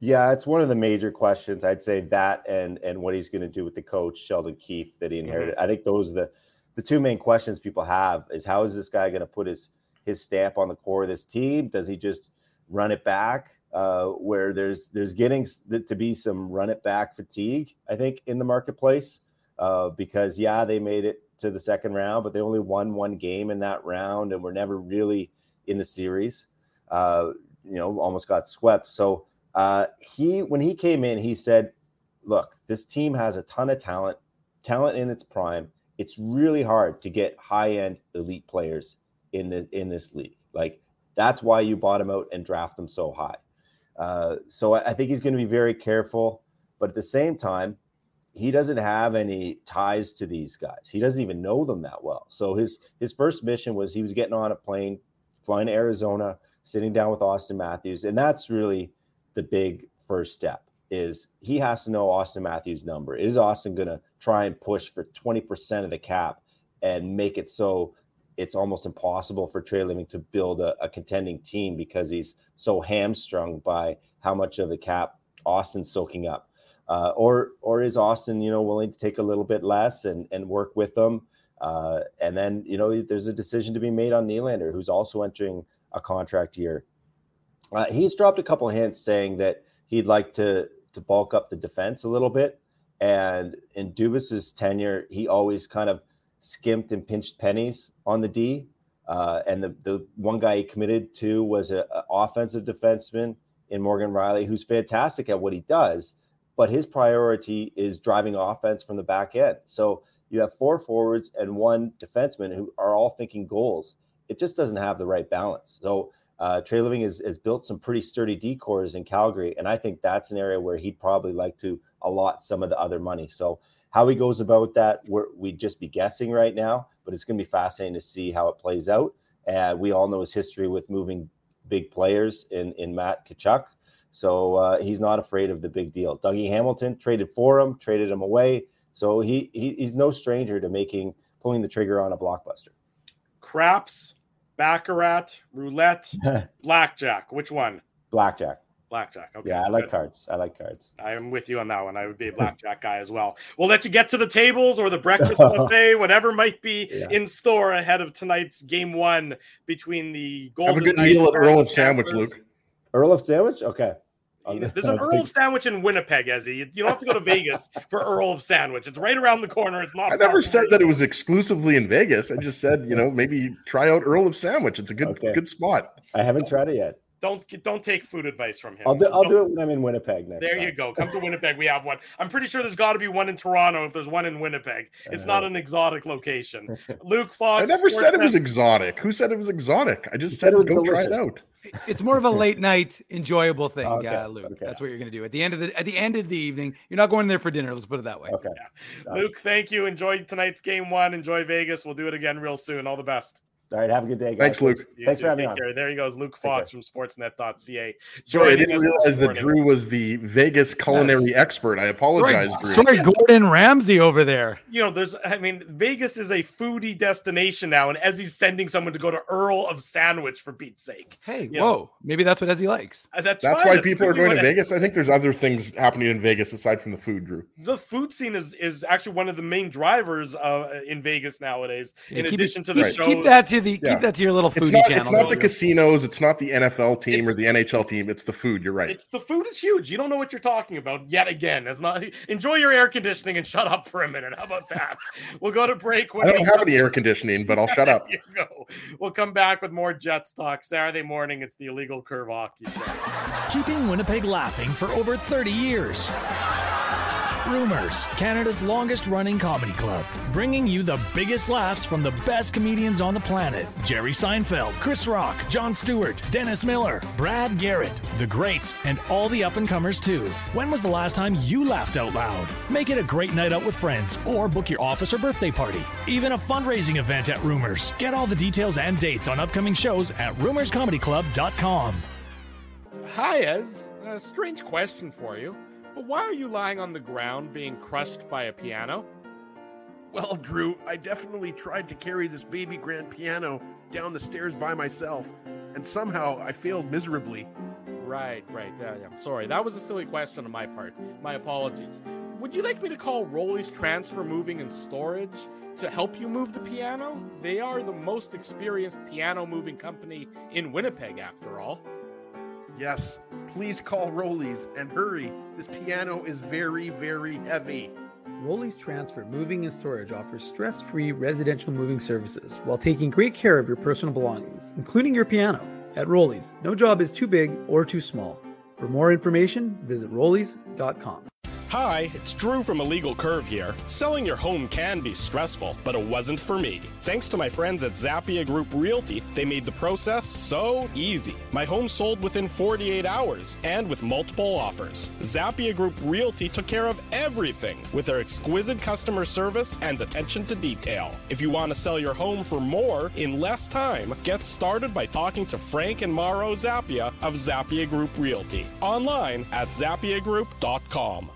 yeah it's one of the major questions i'd say that and and what he's going to do with the coach sheldon keefe that he inherited mm-hmm. i think those are the the two main questions people have is how is this guy going to put his his stamp on the core of this team does he just run it back uh, where there's there's getting to be some run it back fatigue i think in the marketplace uh, because yeah, they made it to the second round, but they only won one game in that round and were never really in the series. Uh, you know, almost got swept. So uh, he, when he came in, he said, "Look, this team has a ton of talent, talent in its prime. It's really hard to get high-end elite players in the in this league. Like that's why you bought bottom out and draft them so high. Uh, so I, I think he's going to be very careful, but at the same time." he doesn't have any ties to these guys. He doesn't even know them that well. So his his first mission was he was getting on a plane, flying to Arizona, sitting down with Auston Matthews, and that's really the big first step. Is he has to know Auston Matthews' number? Is Auston going to try and push for twenty percent of the cap and make it so it's almost impossible for Treliving to build a, a contending team because he's so hamstrung by how much of the cap Auston's soaking up? uh, or or is Auston, you know, willing to take a little bit less and and work with them? Uh, and then you know, there's a decision to be made on Nylander, who's also entering a contract year. Uh, he's dropped a couple hints saying that he'd like to to bulk up the defense a little bit. And in Dubas's tenure, he always kind of skimped and pinched pennies on the D. Uh, and the the one guy he committed to was an offensive defenseman in Morgan Rielly, who's fantastic at what he does but his priority is driving offense from the back end. So you have four forwards and one defenseman who are all thinking goals. It just doesn't have the right balance. So uh, Treliving has, has built some pretty sturdy D corps in Calgary, and I think that's an area where he'd probably like to allot some of the other money. So how he goes about that, we're, we'd just be guessing right now, but it's going to be fascinating to see how it plays out. And we all know his history with moving big players in in Matt Tkachuk. So uh, he's not afraid of the big deal. Dougie Hamilton traded for him, traded him away. So he, he he's no stranger to making pulling the trigger on a blockbuster. Craps, baccarat, roulette, blackjack. Which one? Blackjack. Blackjack. Okay. Yeah, I like cards. I like cards. I'm with you on that one. I would be a blackjack guy as well. We'll let you get to the tables or the breakfast buffet, whatever might be yeah. in store ahead of tonight's game one between the Golden. Have a good meal at Earl of Sandwich, Luke. Earl of Sandwich. Okay. On There's an Earl of Sandwich in Winnipeg, Ezzy. You, you don't have to go to Vegas for Earl of Sandwich. It's right around the corner. It's not. I never said where that it was exclusively in Vegas. I just said, you know, maybe try out Earl of Sandwich. It's a good good spot. I haven't tried it yet. Don't don't take food advice from him. I'll do, I'll Don't- it when I'm in Winnipeg next. There time. you go. Come to Winnipeg. We have one. I'm pretty sure there's got to be one in Toronto if there's one in Winnipeg. It's not uh-huh. an exotic location. Luke Fox. I never said it was exotic. Who said it was exotic? I just said said, it was go try it out. It's more of a late night enjoyable thing, Okay, uh, Luke. That's what you're going to do at the end of the at the end of the evening. You're not going there for dinner. Let's put it that way. Okay. Luke, thank you. Enjoy tonight's game one. Enjoy Vegas. We'll do it again real soon. All the best. All right. Have a good day. Guys. Thanks, Luke. You Thanks too. for having me Take on. There he goes, Luke Fox from Sportsnet.ca. Sorry, I didn't realize that. Drew was the Vegas culinary expert. I apologize, Sorry, Drew. sorry, Gordon Ramsay over there. you know, there's, I mean, Vegas is a foodie destination now, and Ezzy's sending someone to go to Earl of Sandwich for Pete's sake. Hey, You whoa, know, maybe that's what Ezzy likes. uh, that's That's why people are going to Vegas. I think there's other things happening in Vegas aside from the food, Drew. The food scene is is actually one of the main drivers uh, in Vegas nowadays. Yeah, in addition it- to the keep, shows, keep that to the Yeah. keep that to your little It's foodie not, channel. it's not the Drew. casinos. It's not the NFL team or the NHL team. It's the food. You're right. It's the food is huge. You don't know what you're talking about yet again. It's not enjoy your air conditioning and shut up for a minute. How about that? we'll go to break. When I we don't have any air conditioning, but I'll shut up. You go. We'll come back with more Jets talk Saturday morning. It's the illegal curve hockey show. Keeping Winnipeg laughing for over 30 years. Rumors, Canada's longest running comedy club, bringing you the biggest laughs from the best comedians on the planet. Jerry Seinfeld, Chris Rock, Jon Stewart, Dennis Miller, Brad Garrett, the greats, and all the up and comers too. When was the last time you laughed out loud? Make it a great night out with friends or book your office or birthday party. Even a fundraising event at Rumors. Get all the details and dates on upcoming shows at rumorscomedyclub.com. Hi, Ez. A strange question for you. But why are you lying on the ground being crushed by a piano? Well, Drew, I definitely tried to carry this baby grand piano down the stairs by myself, and somehow I failed miserably. Right, right. I'm Sorry, that was a silly question on my part. My apologies. Would you like me to call Rollies Transfer Moving and Storage to help you move the piano? They are the most experienced piano moving company in Winnipeg, after all. Yes, please call Rollies and hurry. This piano is very, very heavy. Rollies Transfer Moving and Storage offers stress free residential moving services while taking great care of your personal belongings, including your piano. At Rollies, no job is too big or too small. For more information, visit rollies.com. Hi, it's Drew from Illegal Curve here. Selling your home can be stressful, but it wasn't for me. Thanks to my friends at Zappia Group Realty, they made the process so easy. My home sold within 48 hours and with multiple offers. Zappia Group Realty took care of everything with their exquisite customer service and attention to detail. If you want to sell your home for more in less time, get started by talking to Frank and Mauro Zappia of Zappia Group Realty. Online at zappiagroup.com.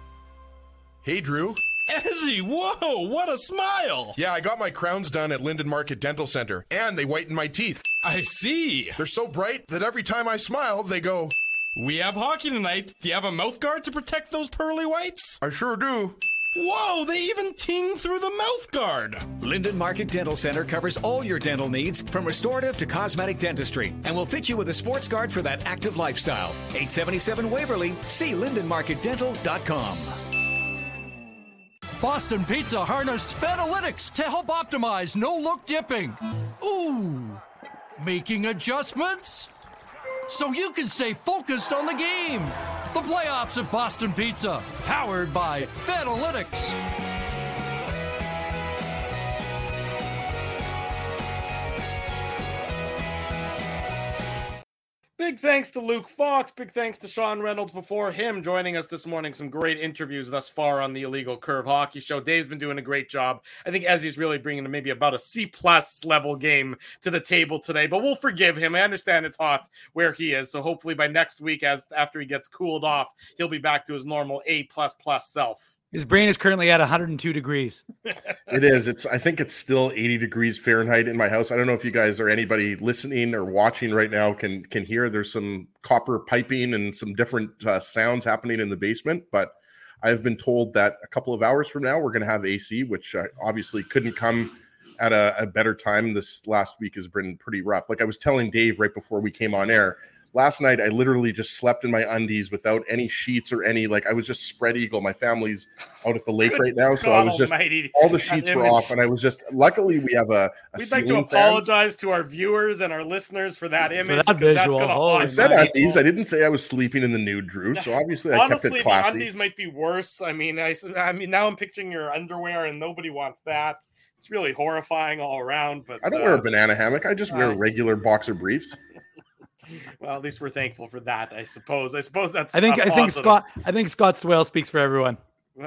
Hey, Drew. Ezzy, whoa, what a smile! Yeah, I got my crowns done at Linden Market Dental Center, and they whiten my teeth. I see. They're so bright that every time I smile, they go. We have hockey tonight. Do you have a mouth guard to protect those pearly whites? I sure do. Whoa, they even ting through the mouth guard. Linden Market Dental Center covers all your dental needs from restorative to cosmetic dentistry and will fit you with a sports guard for that active lifestyle. 877 Waverley, see lindenmarketdental.com. Boston Pizza harnessed Fanalytics to help optimize no look dipping. Ooh, making adjustments so you can stay focused on the game. The playoffs at Boston Pizza, powered by Fanalytics. Big thanks to Luke Fox. Big thanks to Sean Reynolds before him joining us this morning. Some great interviews thus far on the Illegal Curve Hockey Show. Dave's been doing a great job. I think Ezzy's really bringing maybe about a C plus level game to the table today, but we'll forgive him. I understand it's hot where he is, so hopefully by next week, as after he gets cooled off, he'll be back to his normal A plus plus self. His brain is currently at 102 degrees. It is. It's. I think it's still 80 degrees Fahrenheit in my house. I don't know if you guys or anybody listening or watching right now can can hear. There's some copper piping and some different uh, sounds happening in the basement. But I've been told that a couple of hours from now we're going to have AC, which uh, obviously couldn't come at a, a better time. This last week has been pretty rough. Like I was telling Dave right before we came on air, last night I literally just slept in my undies without any sheets or any like I was just spread eagle. My family's out at the lake right now, so I was just almighty. all the sheets were off, and I was just luckily we have a, a We'd like to ceiling fan. apologize to our viewers and our listeners for that image. that 'cause that's visual, gonna I said people. undies. I didn't say I was sleeping in the nude, Drew. So obviously I Honestly, kept it the classy. undies might be worse. I mean, I I mean, now I'm picturing your underwear, and nobody wants that. It's really horrifying all around. But I don't uh, wear a banana hammock. I just wear uh, regular boxer briefs. Well, at least we're thankful for that. I suppose. I suppose that's. I think I think. Scott I think Scott Swale speaks for everyone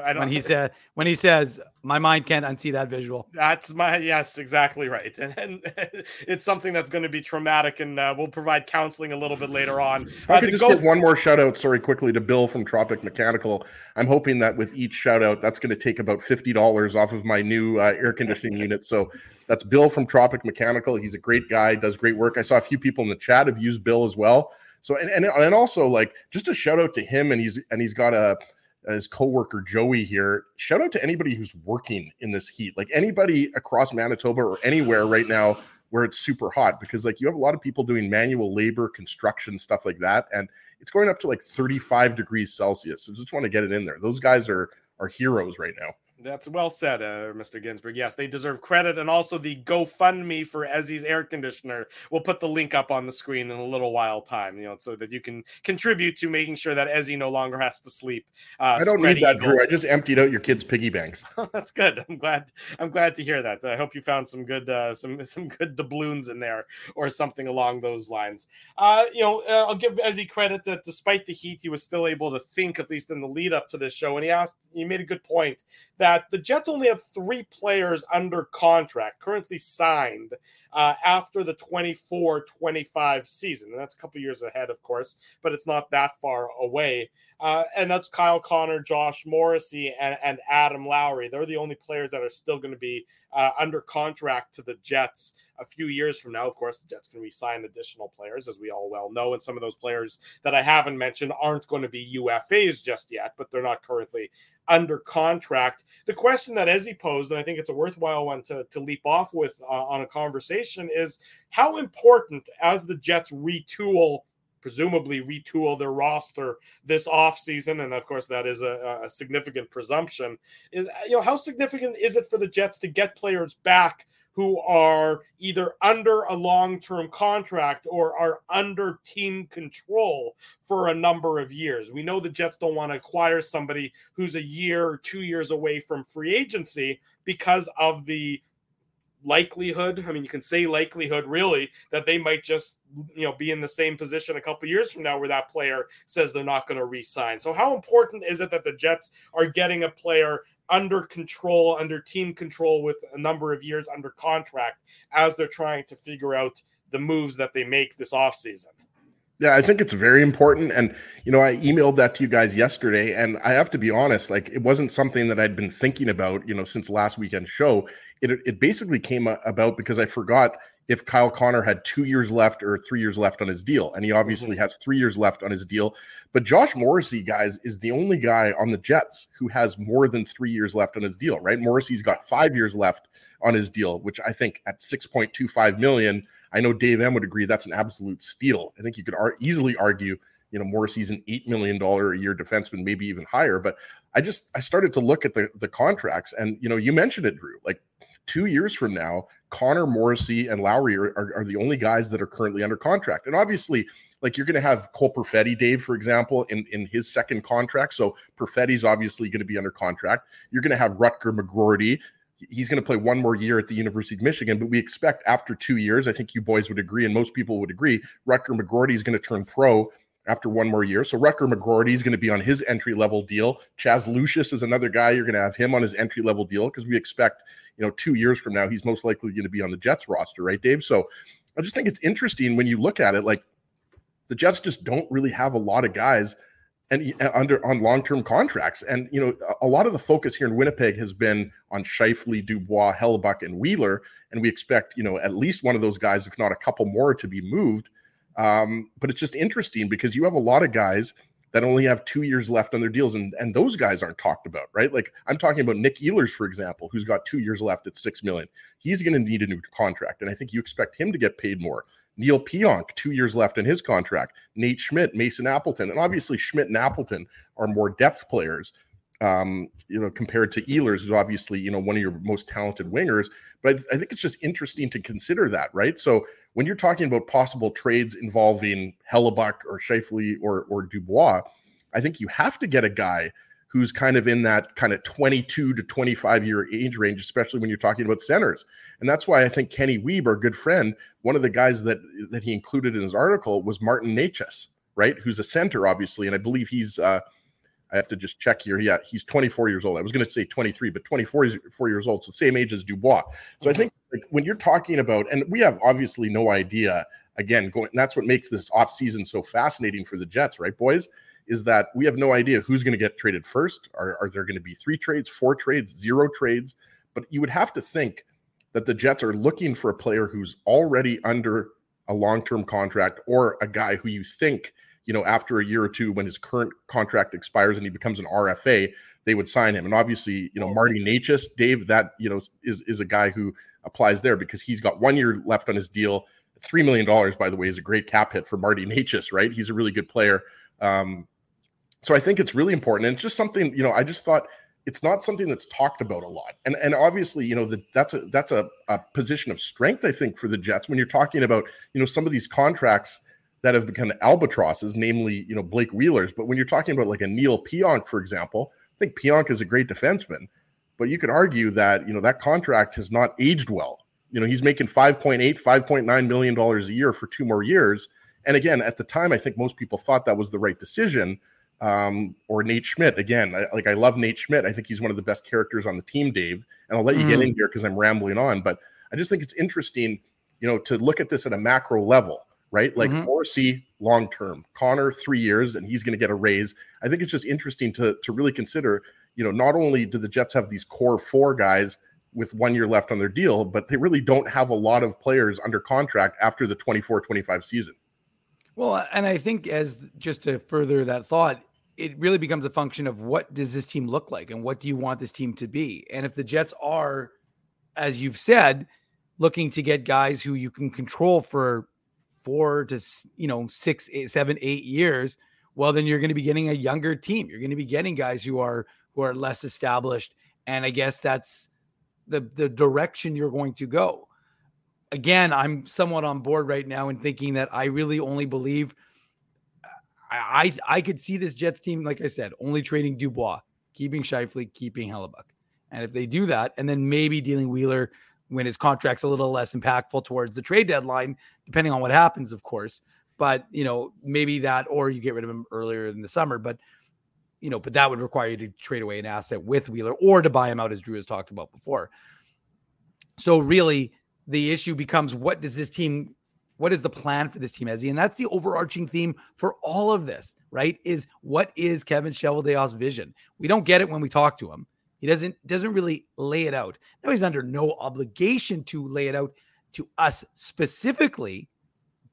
I don't, when he said when he says my mind can't unsee that visual. That's my yes, exactly right, and, and it's something that's going to be traumatic, and uh, we'll provide counseling a little bit later on. I Uh, could just Go- give one more shout out, sorry, quickly to Bill from Tropic Mechanical. I'm hoping that with each shout out, that's going to take about $50 off of my new uh, air conditioning unit. So that's Bill from Tropic Mechanical. He's a great guy, does great work. I saw a few people in the chat have used Bill as well. So and and, and also like just a shout out to him and he's and he's got a his coworker Joey here. Shout out to anybody who's working in this heat. Like anybody across Manitoba or anywhere right now where it's super hot because like you have a lot of people doing manual labor, construction, stuff like that and it's going up to like 35 degrees Celsius. So just want to get it in there. Those guys are are heroes right now. That's well said, uh, Mr. Ginsburg. Yes, they deserve credit, and also the GoFundMe for Ezzy's air conditioner. We'll put the link up on the screen in a little while time, you know, so that you can contribute to making sure that Ezzy no longer has to sleep. Uh, I don't need that, eagle. Drew. I just emptied out your kids' piggy banks. That's good. I'm glad. I'm glad to hear that. I hope you found some good, uh, some some good doubloons in there, or something along those lines. Uh, you know, uh, I'll give Ezzy credit that despite the heat, he was still able to think, at least in the lead up to this show. And he asked, he made a good point that the Jets only have three players under contract, currently signed uh, after the 24-25 season, and that's a couple years ahead, of course, but it's not that far away. Uh, and that's Kyle Connor, Josh Morrissey, and, and Adam Lowry. They're the only players that are still going to be uh, under contract to the Jets a few years from now. Of course, the Jets can re-sign additional players, as we all well know, and some of those players that I haven't mentioned aren't going to be UFAs just yet, but they're not currently under contract. The question that Ezzy posed, and I think it's a worthwhile one to, to leap off with uh, on a conversation, is how important as the Jets retool presumably retool their roster this offseason and of course that is a, a significant presumption is you know how significant is it for the jets to get players back who are either under a long-term contract or are under team control for a number of years. We know the Jets don't want to acquire somebody who's a year or 2 years away from free agency because of the likelihood i mean you can say likelihood really that they might just you know be in the same position a couple years from now where that player says they're not going to re-sign so how important is it that the jets are getting a player under control under team control with a number of years under contract as they're trying to figure out the moves that they make this offseason Yeah, I think it's very important. And, you know, I emailed that to you guys yesterday. And I have to be honest, like, it wasn't something that I'd been thinking about, you know, since last weekend's show. It, it basically came about because I forgot if Kyle Connor had two years left or three years left on his deal. And he mm-hmm. obviously has three years left on his deal. But Josh Morrissey, guys, is the only guy on the Jets who has more than three years left on his deal, right? Morrissey's got five years left on his deal, which I think at 6.25 million, I know Dave M would agree that's an absolute steal. I think you could ar- easily argue, you know, Morrissey's an $8 million a year defenseman, maybe even higher. But I just, I started to look at the, the contracts and, you know, you mentioned it, Drew, like two years from now, Connor Morrissey and Lowry are, are, are the only guys that are currently under contract. And obviously, like you're going to have Cole Perfetti, Dave, for example, in, in his second contract. So Perfetti's obviously going to be under contract. You're going to have Rutger McGroarty. He's going to play one more year at the University of Michigan, but we expect after two years, I think you boys would agree, and most people would agree, Rutger McGroarty is going to turn pro after one more year. So Rutger McGroarty is going to be on his entry level deal. Chaz Lucius is another guy. You're going to have him on his entry level deal because we expect, you know, two years from now, he's most likely going to be on the Jets roster, right, Dave? So I just think it's interesting when you look at it, like the Jets just don't really have a lot of guys and uh, under on long-term contracts. And you know, a a lot of the focus here in Winnipeg has been on Scheifele, Dubois, Hellebuyck, and Wheeler, and we expect you know at least one of those guys, if not a couple more, to be moved. Um, but it's just interesting because you have a lot of guys that only have two years left on their deals, and and those guys aren't talked about, right? Like I'm talking about Nik Ehlers, for example, who's got two years left at six million. He's going to need a new contract, and I think you expect him to get paid more. Neal Pionk, two years left in his contract. Nate Schmidt, Mason Appleton, and obviously Schmidt and Appleton are more depth players. Um, you know, compared to Ehlers, who's obviously you know one of your most talented wingers. But I, I think it's just interesting to consider that, right? So when you're talking about possible trades involving Hellebuyck or Scheifele or or Dubois, I think you have to get a guy who's kind of in that kind of 22 to 25 year age range, especially when you're talking about centers. And that's why I think Kenny Wiebe, our good friend, one of the guys that that he included in his article was Martin Necas, right? Who's a center, obviously, and I believe he's. Uh, I have to just check here. Yeah, he's 24 years old. I was going to say 23, but 24 four years old, so same age as Dubois. So I mm-hmm. think like, when you're talking about, and we have obviously no idea. Again, going that's what makes this off season so fascinating for the Jets, right, boys? is that we have no idea who's going to get traded first. Are, are there going to be three trades, four trades, zero trades? But you would have to think that the Jets are looking for a player who's already under a long term contract or a guy who you think, you know, after a year or two, when his current contract expires and he becomes an RFA, they would sign him. And obviously, you know, Marty Necas, Dave, that, you know, is, is a guy who applies there because he's got one year left on his deal. $3 million, by the way, is a great cap hit for Marty Necas, right? He's a really good player. Um, so I think it's really important. And it's just something, you know, I just thought it's not something that's talked about a lot. And and obviously, you know, that that's a that's a, a position of strength, I think, for the Jets when you're talking about, you know, some of these contracts that have become albatrosses, namely, you know, Blake Wheelers. But when you're talking about like a Neal Pionk, for example, I think Pionk is a great defenseman, but you could argue that, you know, that contract has not aged well. You know, he's making 5.8, 5.9 million dollars a year for two more years. And again, at the time, I think most people thought that was the right decision um, or Nate Schmidt. Again, I, like I love Nate Schmidt. I think he's one of the best characters on the team, Dave. And I'll let you mm. get in here because I'm rambling on, but I just think it's interesting, you know, to look at this at a macro level, right? Like mm-hmm. Morrissey long term, Connor three years, and he's going to get a raise. I think it's just interesting to to really consider. You know, not only do the Jets have these core four guys with one year left on their deal, but they really don't have a lot of players under contract after the 24 25 season. Well, and I think as just to further that thought, it really becomes a function of what does this team look like and what do you want this team to be? And if the Jets are, as you've said, looking to get guys who you can control for four to you know six, eight, seven, eight years, well, then you're going to be getting a younger team. You're going to be getting guys who are who are less established, and I guess that's the the direction you're going to go. Again, I'm somewhat on board right now in thinking that I really only believe I, I could see this Jets team, like I said, only trading Dubois, keeping Scheifele, keeping Hellebuyck. And if they do that, and then maybe dealing Wheeler when his contract's a little less impactful towards the trade deadline, depending on what happens, of course. But you know, maybe that, or you get rid of him earlier in the summer. But you know, but that would require you to trade away an asset with Wheeler or to buy him out, as Drew has talked about before. So really, the issue becomes: what does this team what is the plan for this team, Ezzy? And that's the overarching theme for all of this, right? Is what is Kevin Cheveldayoff's vision? We don't get it when we talk to him. He doesn't doesn't really lay it out. Now he's under no obligation to lay it out to us specifically,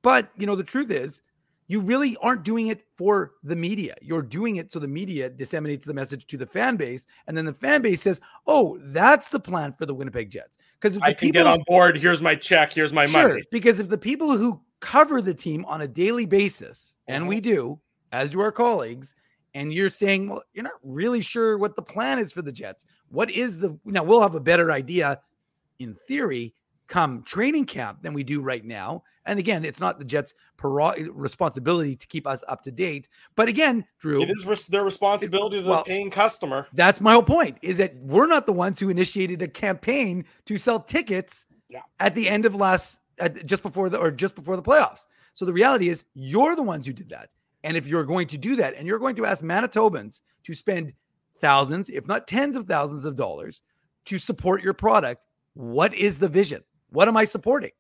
but you know the truth is you really aren't doing it for the media. You're doing it so the media disseminates the message to the fan base, and then the fan base says, "Oh, that's the plan for the Winnipeg Jets." Because if I can get on board. Here's my check. Here's my sure, money. Because if the people who cover the team on a daily basis, and we uh-huh. do, as do our colleagues, and you're saying, "Well, you're not really sure what the plan is for the Jets." What is the now? We'll have a better idea, in theory, come training camp than we do right now. And again, it's not the Jets' responsibility to keep us up to date. But again, Drew, it is res- their responsibility to well, the paying customer. That's my whole point: is that we're not the ones who initiated a campaign to sell tickets yeah. at the end of last, at, just before the or just before the playoffs. So the reality is, you're the ones who did that. And if you're going to do that, and you're going to ask Manitobans to spend thousands, if not tens of thousands of dollars to support your product, what is the vision? What am I supporting?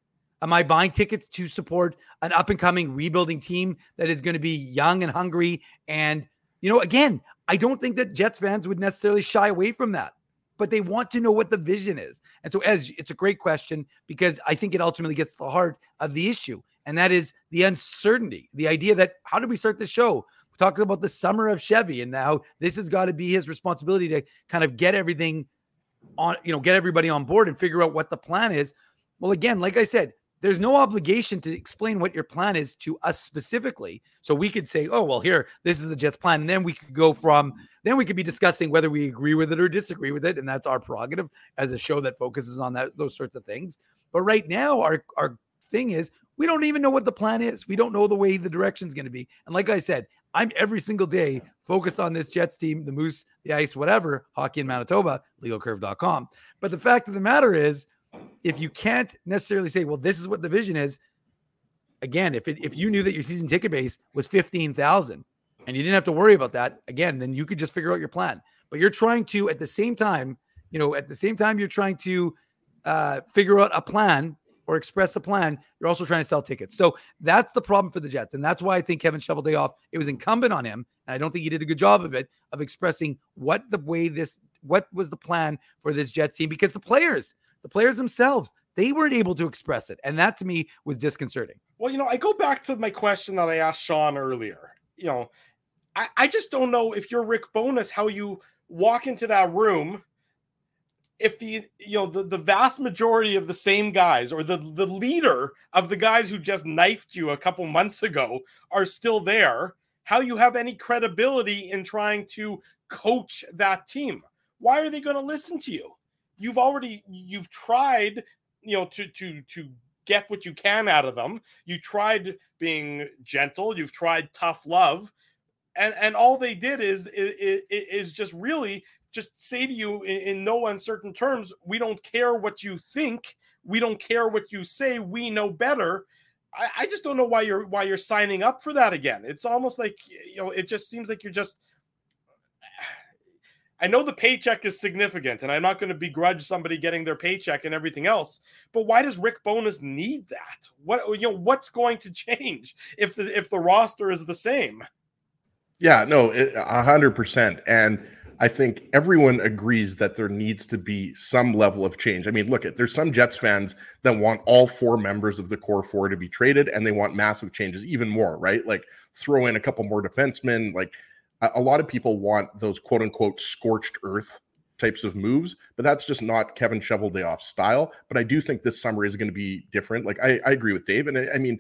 Am I buying tickets to support an up and coming rebuilding team that is going to be young and hungry? And, you know, again, I don't think that Jets fans would necessarily shy away from that, but they want to know what the vision is. And so, as it's a great question because I think it ultimately gets to the heart of the issue. And that is the uncertainty, the idea that how did we start the show? We're talking about the summer of Chevy and now this has got to be his responsibility to kind of get everything on, you know, get everybody on board and figure out what the plan is. Well, again, like I said, there's no obligation to explain what your plan is to us specifically. So we could say, oh, well, here, this is the Jets plan. And then we could go from, then we could be discussing whether we agree with it or disagree with it. And that's our prerogative as a show that focuses on that, those sorts of things. But right now, our, our thing is we don't even know what the plan is. We don't know the way the direction is going to be. And like I said, I'm every single day focused on this Jets team, the Moose, the Ice, whatever, hockey in Manitoba, legalcurve.com. But the fact of the matter is, if you can't necessarily say, well, this is what the vision is, again, if it, if you knew that your season ticket base was 15,000 and you didn't have to worry about that, again, then you could just figure out your plan. But you're trying to, at the same time, you know, at the same time, you're trying to uh, figure out a plan or express a plan, you're also trying to sell tickets. So that's the problem for the Jets. And that's why I think Kevin Cheveldayoff, it was incumbent on him, and I don't think he did a good job of it, of expressing what the way this, what was the plan for this Jets team, because the players, the players themselves, they weren't able to express it. And that to me was disconcerting. Well, you know, I go back to my question that I asked Sean earlier. You know, I, I just don't know if you're Rick Bowness, how you walk into that room if the you know the, the vast majority of the same guys or the the leader of the guys who just knifed you a couple months ago are still there how you have any credibility in trying to coach that team why are they going to listen to you you've already you've tried you know to to to get what you can out of them you tried being gentle you've tried tough love and and all they did is is, is just really just say to you in, in, no uncertain terms, we don't care what you think, we don't care what you say, we know better. I, I, just don't know why you're why you're signing up for that again. It's almost like you know, it just seems like you're just I know the paycheck is significant, and I'm not going to begrudge somebody getting their paycheck and everything else. But why does Rick Bowness need that? What you know, what's going to change if the if the roster is the same? Yeah, no, a hundred percent. And I think everyone agrees that there needs to be some level of change. I mean, look at there's some Jets fans that want all four members of the core four to be traded, and they want massive changes, even more, right? Like throw in a couple more defensemen. Like a, lot of people want those quote unquote scorched earth types of moves, but that's just not Kevin Cheveldayoff's style. But I do think this summer is going to be different. Like I, I agree with Dave, and I, I mean,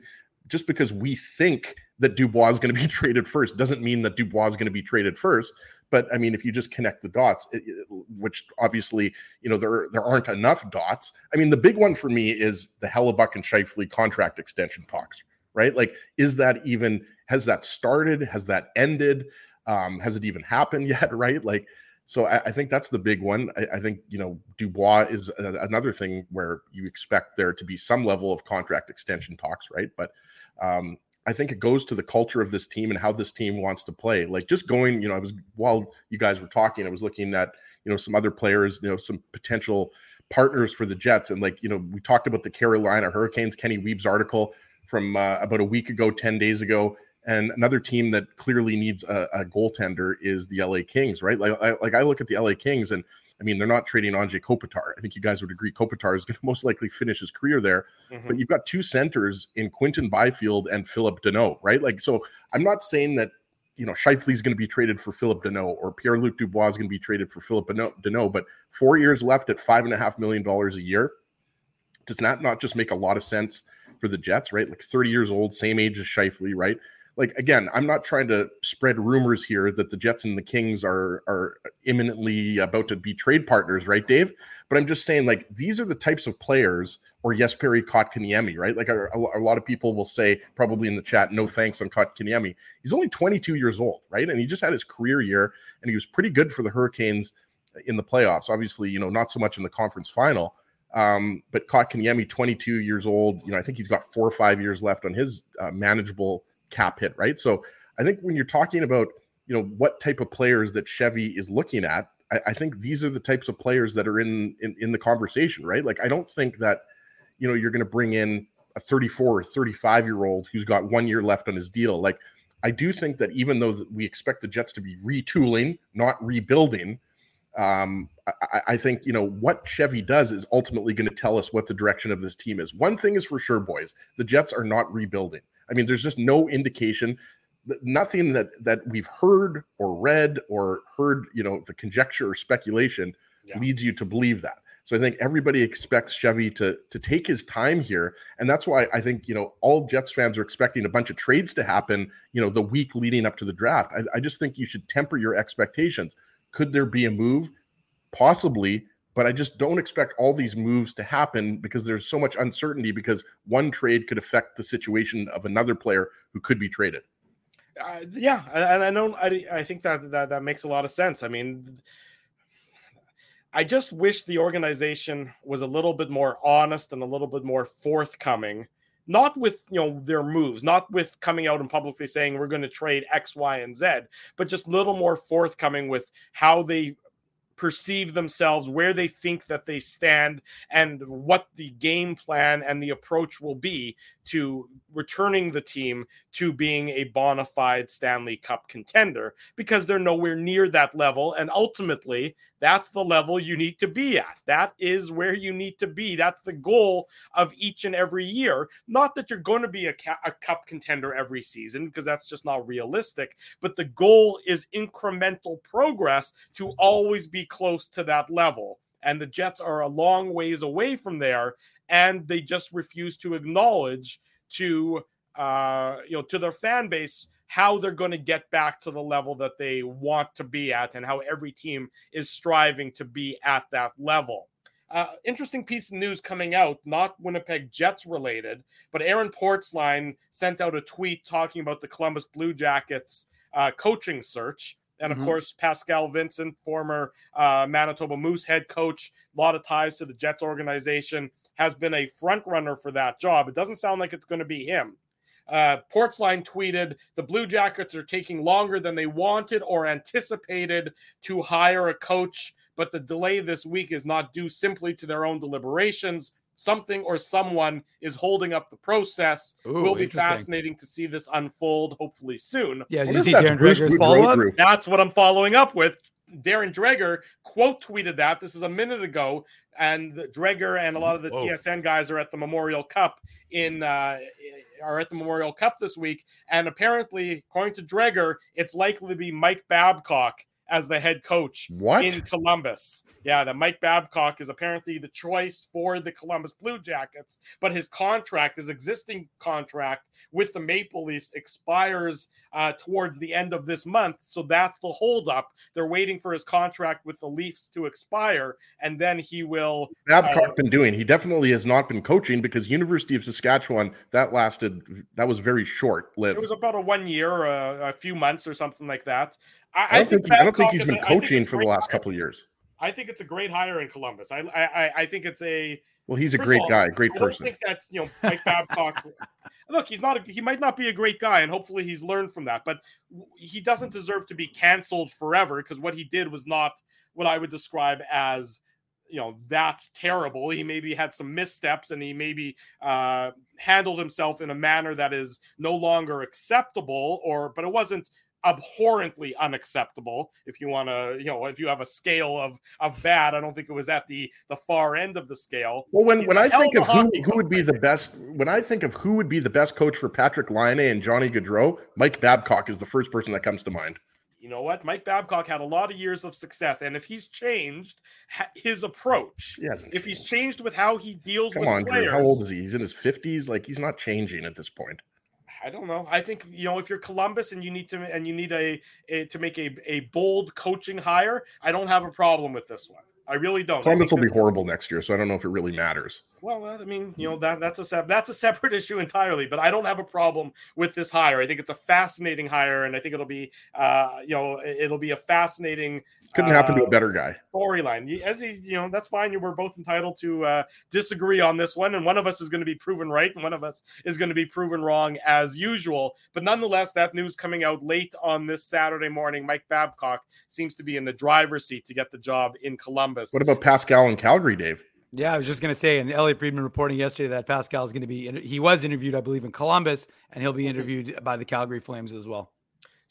just because we think that Dubois is going to be traded first doesn't mean that Dubois is going to be traded first. But I mean, if you just connect the dots, it, it, which obviously you know there there aren't enough dots. I mean, the big one for me is the Hellebuyck and Scheifele contract extension talks. Right? Like, is that even has that started? Has that ended? Um, has it even happened yet? Right? Like, so I, I think that's the big one. I, I think you know Dubois is a, another thing where you expect there to be some level of contract extension talks, right? But um, I think it goes to the culture of this team and how this team wants to play. Like just going, you know, I was while you guys were talking, I was looking at, you know, some other players, you know, some potential partners for the Jets. And like, you know, we talked about the Carolina Hurricanes, Kenny Wiebe's article from uh, about a week ago, 10 days ago. And another team that clearly needs a, a goaltender is the LA Kings, right? Like I, like I look at the LA Kings and I mean, they're not trading Anze Kopitar. I think you guys would agree Kopitar is going to most likely finish his career there. Mm-hmm. But you've got two centers in Quinton Byfield and Philip Danault, right? Like, so I'm not saying that you know Scheifele is going to be traded for Philip Danault or Pierre Luc Dubois is going to be traded for Philip Danault, but four years left at five and a half million dollars a year. Does that not just make a lot of sense for the Jets, right? Like 30 years old, same age as Scheifele, right? Like again, I'm not trying to spread rumors here that the Jets and the Kings are are imminently about to be trade partners, right, Dave? But I'm just saying, like, these are the types of players, or Jesperi Kotkaniemi, right? Like a, a, lot of people will say, probably in the chat, no thanks on Kotkaniemi. He's only 22 years old, right? And he just had his career year, and he was pretty good for the Hurricanes in the playoffs. Obviously, you know, not so much in the conference final. Um, but Kotkaniemi, 22 years old, you know, I think he's got four or five years left on his uh, manageable cap hit, right? So I think when you're talking about, you know, what type of players that Chevy is looking at, I, I think these are the types of players that are in, in in the conversation, right? Like I don't think that, you know, you're going to bring in a 34 or 35 year old who's got one year left on his deal. Like I do think that even though we expect the Jets to be retooling, not rebuilding, um, I, I, think you know what Chevy does is ultimately going to tell us what the direction of this team is. One thing is for sure, boys: the Jets are not rebuilding. I mean, there's just no indication, nothing that that we've heard or read or heard, you know, the conjecture or speculation yeah. leads you to believe that. So I think everybody expects Chevy to to take his time here, and that's why I think you know all Jets fans are expecting a bunch of trades to happen. You know, the week leading up to the draft. I, I just think you should temper your expectations. Could there be a move? Possibly, but I just don't expect all these moves to happen because there's so much uncertainty because one trade could affect the situation of another player who could be traded. Uh, yeah, and I know I, I think that, that that makes a lot of sense. I mean, I just wish the organization was a little bit more honest and a little bit more forthcoming, not with you know their moves, not with coming out and publicly saying we're going to trade X, Y, and Z, but just a little more forthcoming with how they perceive themselves, where they think that they stand, and what the game plan and the approach will be to returning the team to being a bona fide Stanley Cup contender because they're nowhere near that level. And ultimately, that's the level you need to be at. That is where you need to be. That's the goal of each and every year. Not that you're going to be a, ca- a cup contender every season because that's just not realistic, but the goal is incremental progress to always be close to that level. And the Jets are a long ways away from there and they just refuse to acknowledge to uh, you know to their fan base how they're going to get back to the level that they want to be at and how every team is striving to be at that level. Uh, interesting piece of news coming out, not Winnipeg Jets related, but Aaron Portzline sent out a tweet talking about the Columbus Blue Jackets uh, coaching search. And of mm-hmm. course, Pascal Vincent, former uh, Manitoba Moose head coach, a lot of ties to the Jets organization has been a front runner for that job. It doesn't sound like it's going to be him. Uh, Portzline tweeted the Blue Jackets are taking longer than they wanted or anticipated to hire a coach, but the delay this week is not due simply to their own deliberations. Something or someone is holding up the process. Ooh, Will be fascinating to see this unfold, hopefully soon. Yeah, you see Darren Dreger's follow up? That's what I'm following up with. Darren Dreger quote tweeted that. This is a minute ago, and Dreger and a lot of the Whoa. TSN guys are at the Memorial Cup in uh, are at the Memorial Cup this week, and apparently, according to Dreger, it's likely to be Mike Babcock as the head coach what? in Columbus. Yeah, that Mike Babcock is apparently the choice for the Columbus Blue Jackets, but his contract, his existing contract with the Maple Leafs, expires uh, towards the end of this month. So that's the holdup. They're waiting for his contract with the Leafs to expire, and then he will. Babcock uh, been doing? He definitely has not been coaching because University of Saskatchewan that lasted. That was very short lived. It was about a one year, uh, a few months, or something like that. I, I, don't think, think I don't think he's been coaching for the last hire. couple years. I think it's a great hire in Columbus. I I, I think it's a well, he's a great all, guy, great person. I think that you know Mike Babcock. look, he's not. A, he might not be a great guy, and hopefully he's learned from that. But he doesn't deserve to be canceled forever because what he did was not what I would describe as you know that terrible. He maybe had some missteps, and he maybe uh, handled himself in a manner that is no longer acceptable. Or, but it wasn't abhorrently unacceptable. If you want to you know if you have a scale of of bad i don't think it was at the the far end of the scale. Well when, when i think of who, who would be the best when i think of who would be the best coach for patrik laine and johnny gaudreau mike babcock is the first person that comes to mind. You know what? Mike babcock had a lot of years of success and if he's changed his approach he if he's changed. with how he deals Come with on, players Drew, how old is he? He's in his 50s like he's not changing at this point I don't know. I think you know if you're Columbus and you need to and you need a, a to make a, a bold coaching hire, I don't have a problem with this one. I really don't. Columbus will be horrible next year, so I don't know if it really matters. Well, I mean, you know that that's a that's a separate issue entirely. But I don't have a problem with this hire. I think it's a fascinating hire, and I think it'll be, uh, you know, it'll be a fascinating. Couldn't uh, happen to a uh, better guy. Storyline, as he, you know, that's fine. You were both entitled to uh, disagree on this one, and one of us is going to be proven right, and one of us is going to be proven wrong as usual. But nonetheless, that news coming out late on this Saturday morning, Mike Babcock seems to be in the driver's seat to get the job in Columbus. What about Pascal in Calgary, Dave? Yeah, I was just going to say, and Elliot Friedman reporting yesterday that Pascal is going to be, he was interviewed, I believe, in Columbus, and he'll be mm-hmm. interviewed by the Calgary Flames as well.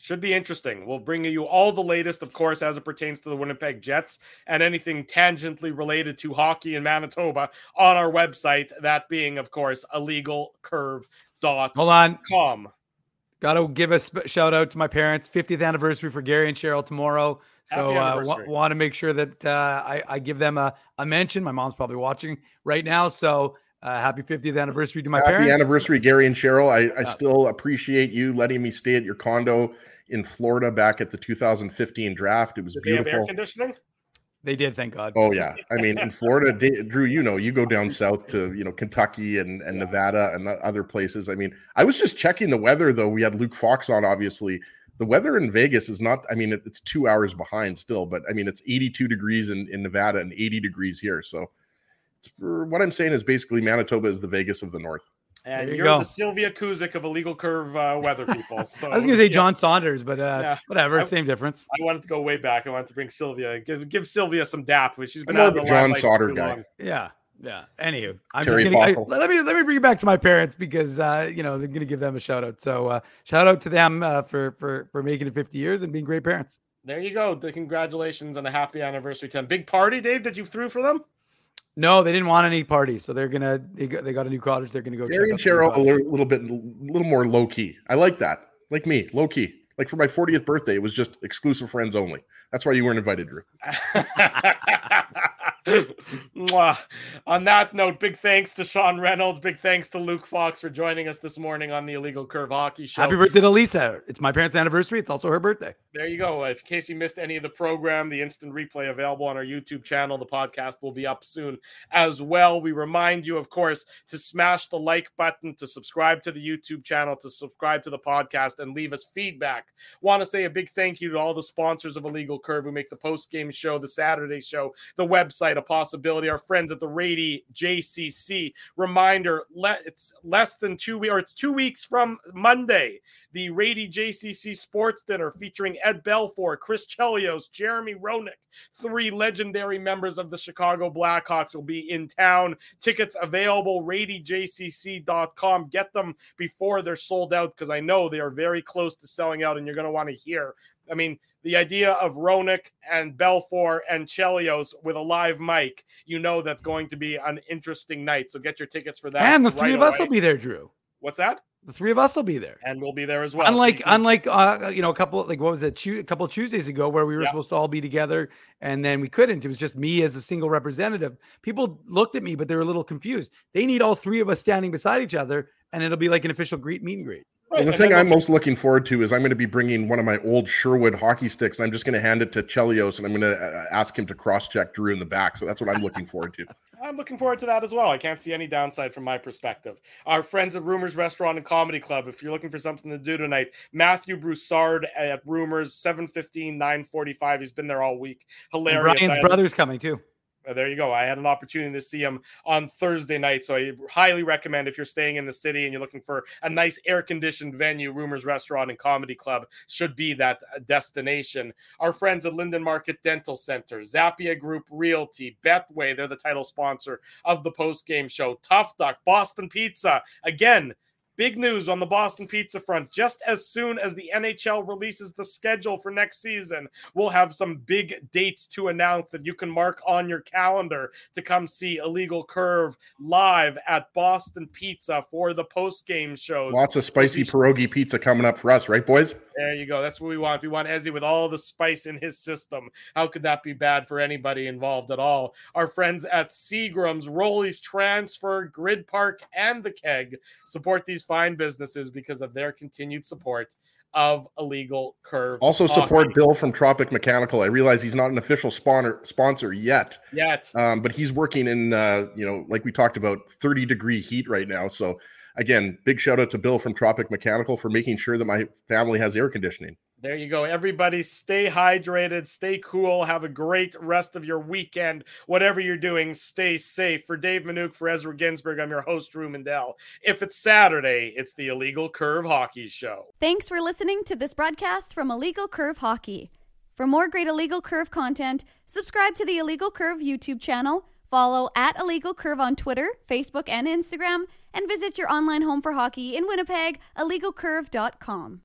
Should be interesting. We'll bring you all the latest, of course, as it pertains to the Winnipeg Jets and anything tangentially related to hockey in Manitoba on our website. That being, of course, illegalcurve.com. Hold on. Com. Got to give a sp- shout out to my parents. 50th anniversary for Gary and Cheryl tomorrow. So I uh, anniversary. want to make sure that uh, I, I give them a, a mention. My mom's probably watching right now. So uh, happy 50th anniversary to my Happy parents. anniversary, Gary and Cheryl. I, I still appreciate you letting me stay at your condo in Florida back at the 2015 draft. It was Did they have air beautiful. conditioning? They did, thank God. Oh yeah, I mean in Florida, Drew, you know, you go down south to you know Kentucky and, and Nevada and other places. I mean, I was just checking the weather though. We had Luke Fox on, obviously. The weather in Vegas is not. I mean, it, it's two hours behind still, but I mean, it's 82 degrees in, in Nevada and 80 degrees here. So, it's, what I'm saying is basically Manitoba is the Vegas of the North. And There you you're go. the Sylvia Kuzyk of illegal curve uh, weather people. So I was going to say yeah. John Saunders, but uh, Yeah. whatever, I- same difference. I wanted to go way back. I wanted to bring Sylvia, give give Sylvia some dap, which she's been I'm more out of of the John Saunders guy. long. Yeah, yeah. Anywho, I'm Terry just gonna I, let me let me bring it back to my parents because uh, you know they're gonna give them a shout out. So uh, shout out to them uh, for for for making it 50 years and being great parents. There you go. The congratulations and a happy anniversary to them. Big party, Dave, that you threw for them? No, they didn't want any parties, so they're gonna they got, they got a new cottage. They're gonna go. Gary check and out the new Cheryl a little, little bit, a little more low key. I like that. Like me, low key. Like for my 40th birthday, it was just exclusive friends only. That's why you weren't invited, Drew. On that note, big thanks to Sean Reynolds. Big thanks to Luke Fox for joining us this morning on the Illegal Curve Hockey Show. Happy birthday to Lisa! It's my parents' anniversary. It's also her birthday. There you go. In case you missed any of the program, the instant replay available on our YouTube channel. The podcast will be up soon as well. We remind you, of course, to smash the like button, to subscribe to the YouTube channel, to subscribe to the podcast, and leave us feedback. Want to say a big thank you to all the sponsors of Illegal Curve who make the post game show, the Saturday show, the website a possibility. Our friends at the Rady JCC. Reminder: it's less than two weeks, or it's two weeks from Monday the Rady JCC Sports Dinner featuring Ed Belfour, Chris Chelios, Jeremy Roenick, three legendary members of the Chicago Blackhawks will be in town. Tickets available, radyjcc.com. Get them before they're sold out because I know they are very close to selling out and you're going to want to hear. I mean, the idea of Roenick and Belfour and Chelios with a live mic, you know that's going to be an interesting night. So get your tickets for that. and the three right of us away. will be there, Drew. What's that? The three of us will be there. And we'll be there as well. Unlike can- unlike uh, you know a couple like what was it a couple of Tuesdays ago where we were Yeah. supposed to all be together and then we couldn't. It was just me as a single representative. People looked at me, but they were a little confused. They need all three of us standing beside each other, and it'll be like an official greet meet and greet. Well, the thing I'm most looking forward to is I'm going to be bringing one of my old Sherwood hockey sticks, and I'm just going to hand it to Chelios, and I'm going to uh, ask him to cross-check Drew in the back. So that's what I'm looking forward to. I'm looking forward to that as well. I can't see any downside from my perspective. Our friends at Rumors Restaurant and Comedy Club, if you're looking for something to do tonight, Matthew Broussard at Rumors, 715, 945. He's been there all week. Hilarious. I Brian's had- brother's coming too. Uh, there you go. I had an opportunity to see him on Thursday night. So I highly recommend if you're staying in the city and you're looking for a nice air conditioned venue, Rumors Restaurant and Comedy Club should be that uh, destination. Our friends at Linden Market Dental Center, Zappia Group Realty, Betway, they're the title sponsor of the post game show. Tough Duck, Boston Pizza. Again, Big news on the Boston Pizza front. Just as soon as the NHL releases the schedule for next season, we'll have some big dates to announce that you can mark on your calendar to come see Illegal Curve live at Boston Pizza for the post game shows. Lots of spicy pierogi pizza coming up for us, right, boys? There you go. That's what we want. We want Ezzy with all the spice in his system. How could that be bad for anybody involved at all? Our friends at Seagram's, Rollies Transfer, Grid Park, and the Keg support these fine businesses because of their continued support of illegal curve. Also support hockey. Bill from Tropic Mechanical. I realize he's not an official sponsor sponsor yet, yet, um, but he's working in uh, you know, like we talked about, 30 degree heat right now. So again, big shout out to Bill from Tropic Mechanical for making sure that my family has air conditioning. There you go. Everybody stay hydrated, stay cool, have a great rest of your weekend. Whatever you're doing, stay safe. For Dave Minuk, for Ezra Ginsburg, I'm your host, Drew Mindell. If it's Saturday, it's the Illegal Curve Hockey Show. Thanks for listening to this broadcast from Illegal Curve Hockey. For more great Illegal Curve content, subscribe to the Illegal Curve YouTube channel, follow at Illegal Curve on Twitter, Facebook, and Instagram, and visit your online home for hockey in Winnipeg, illegalcurve.com.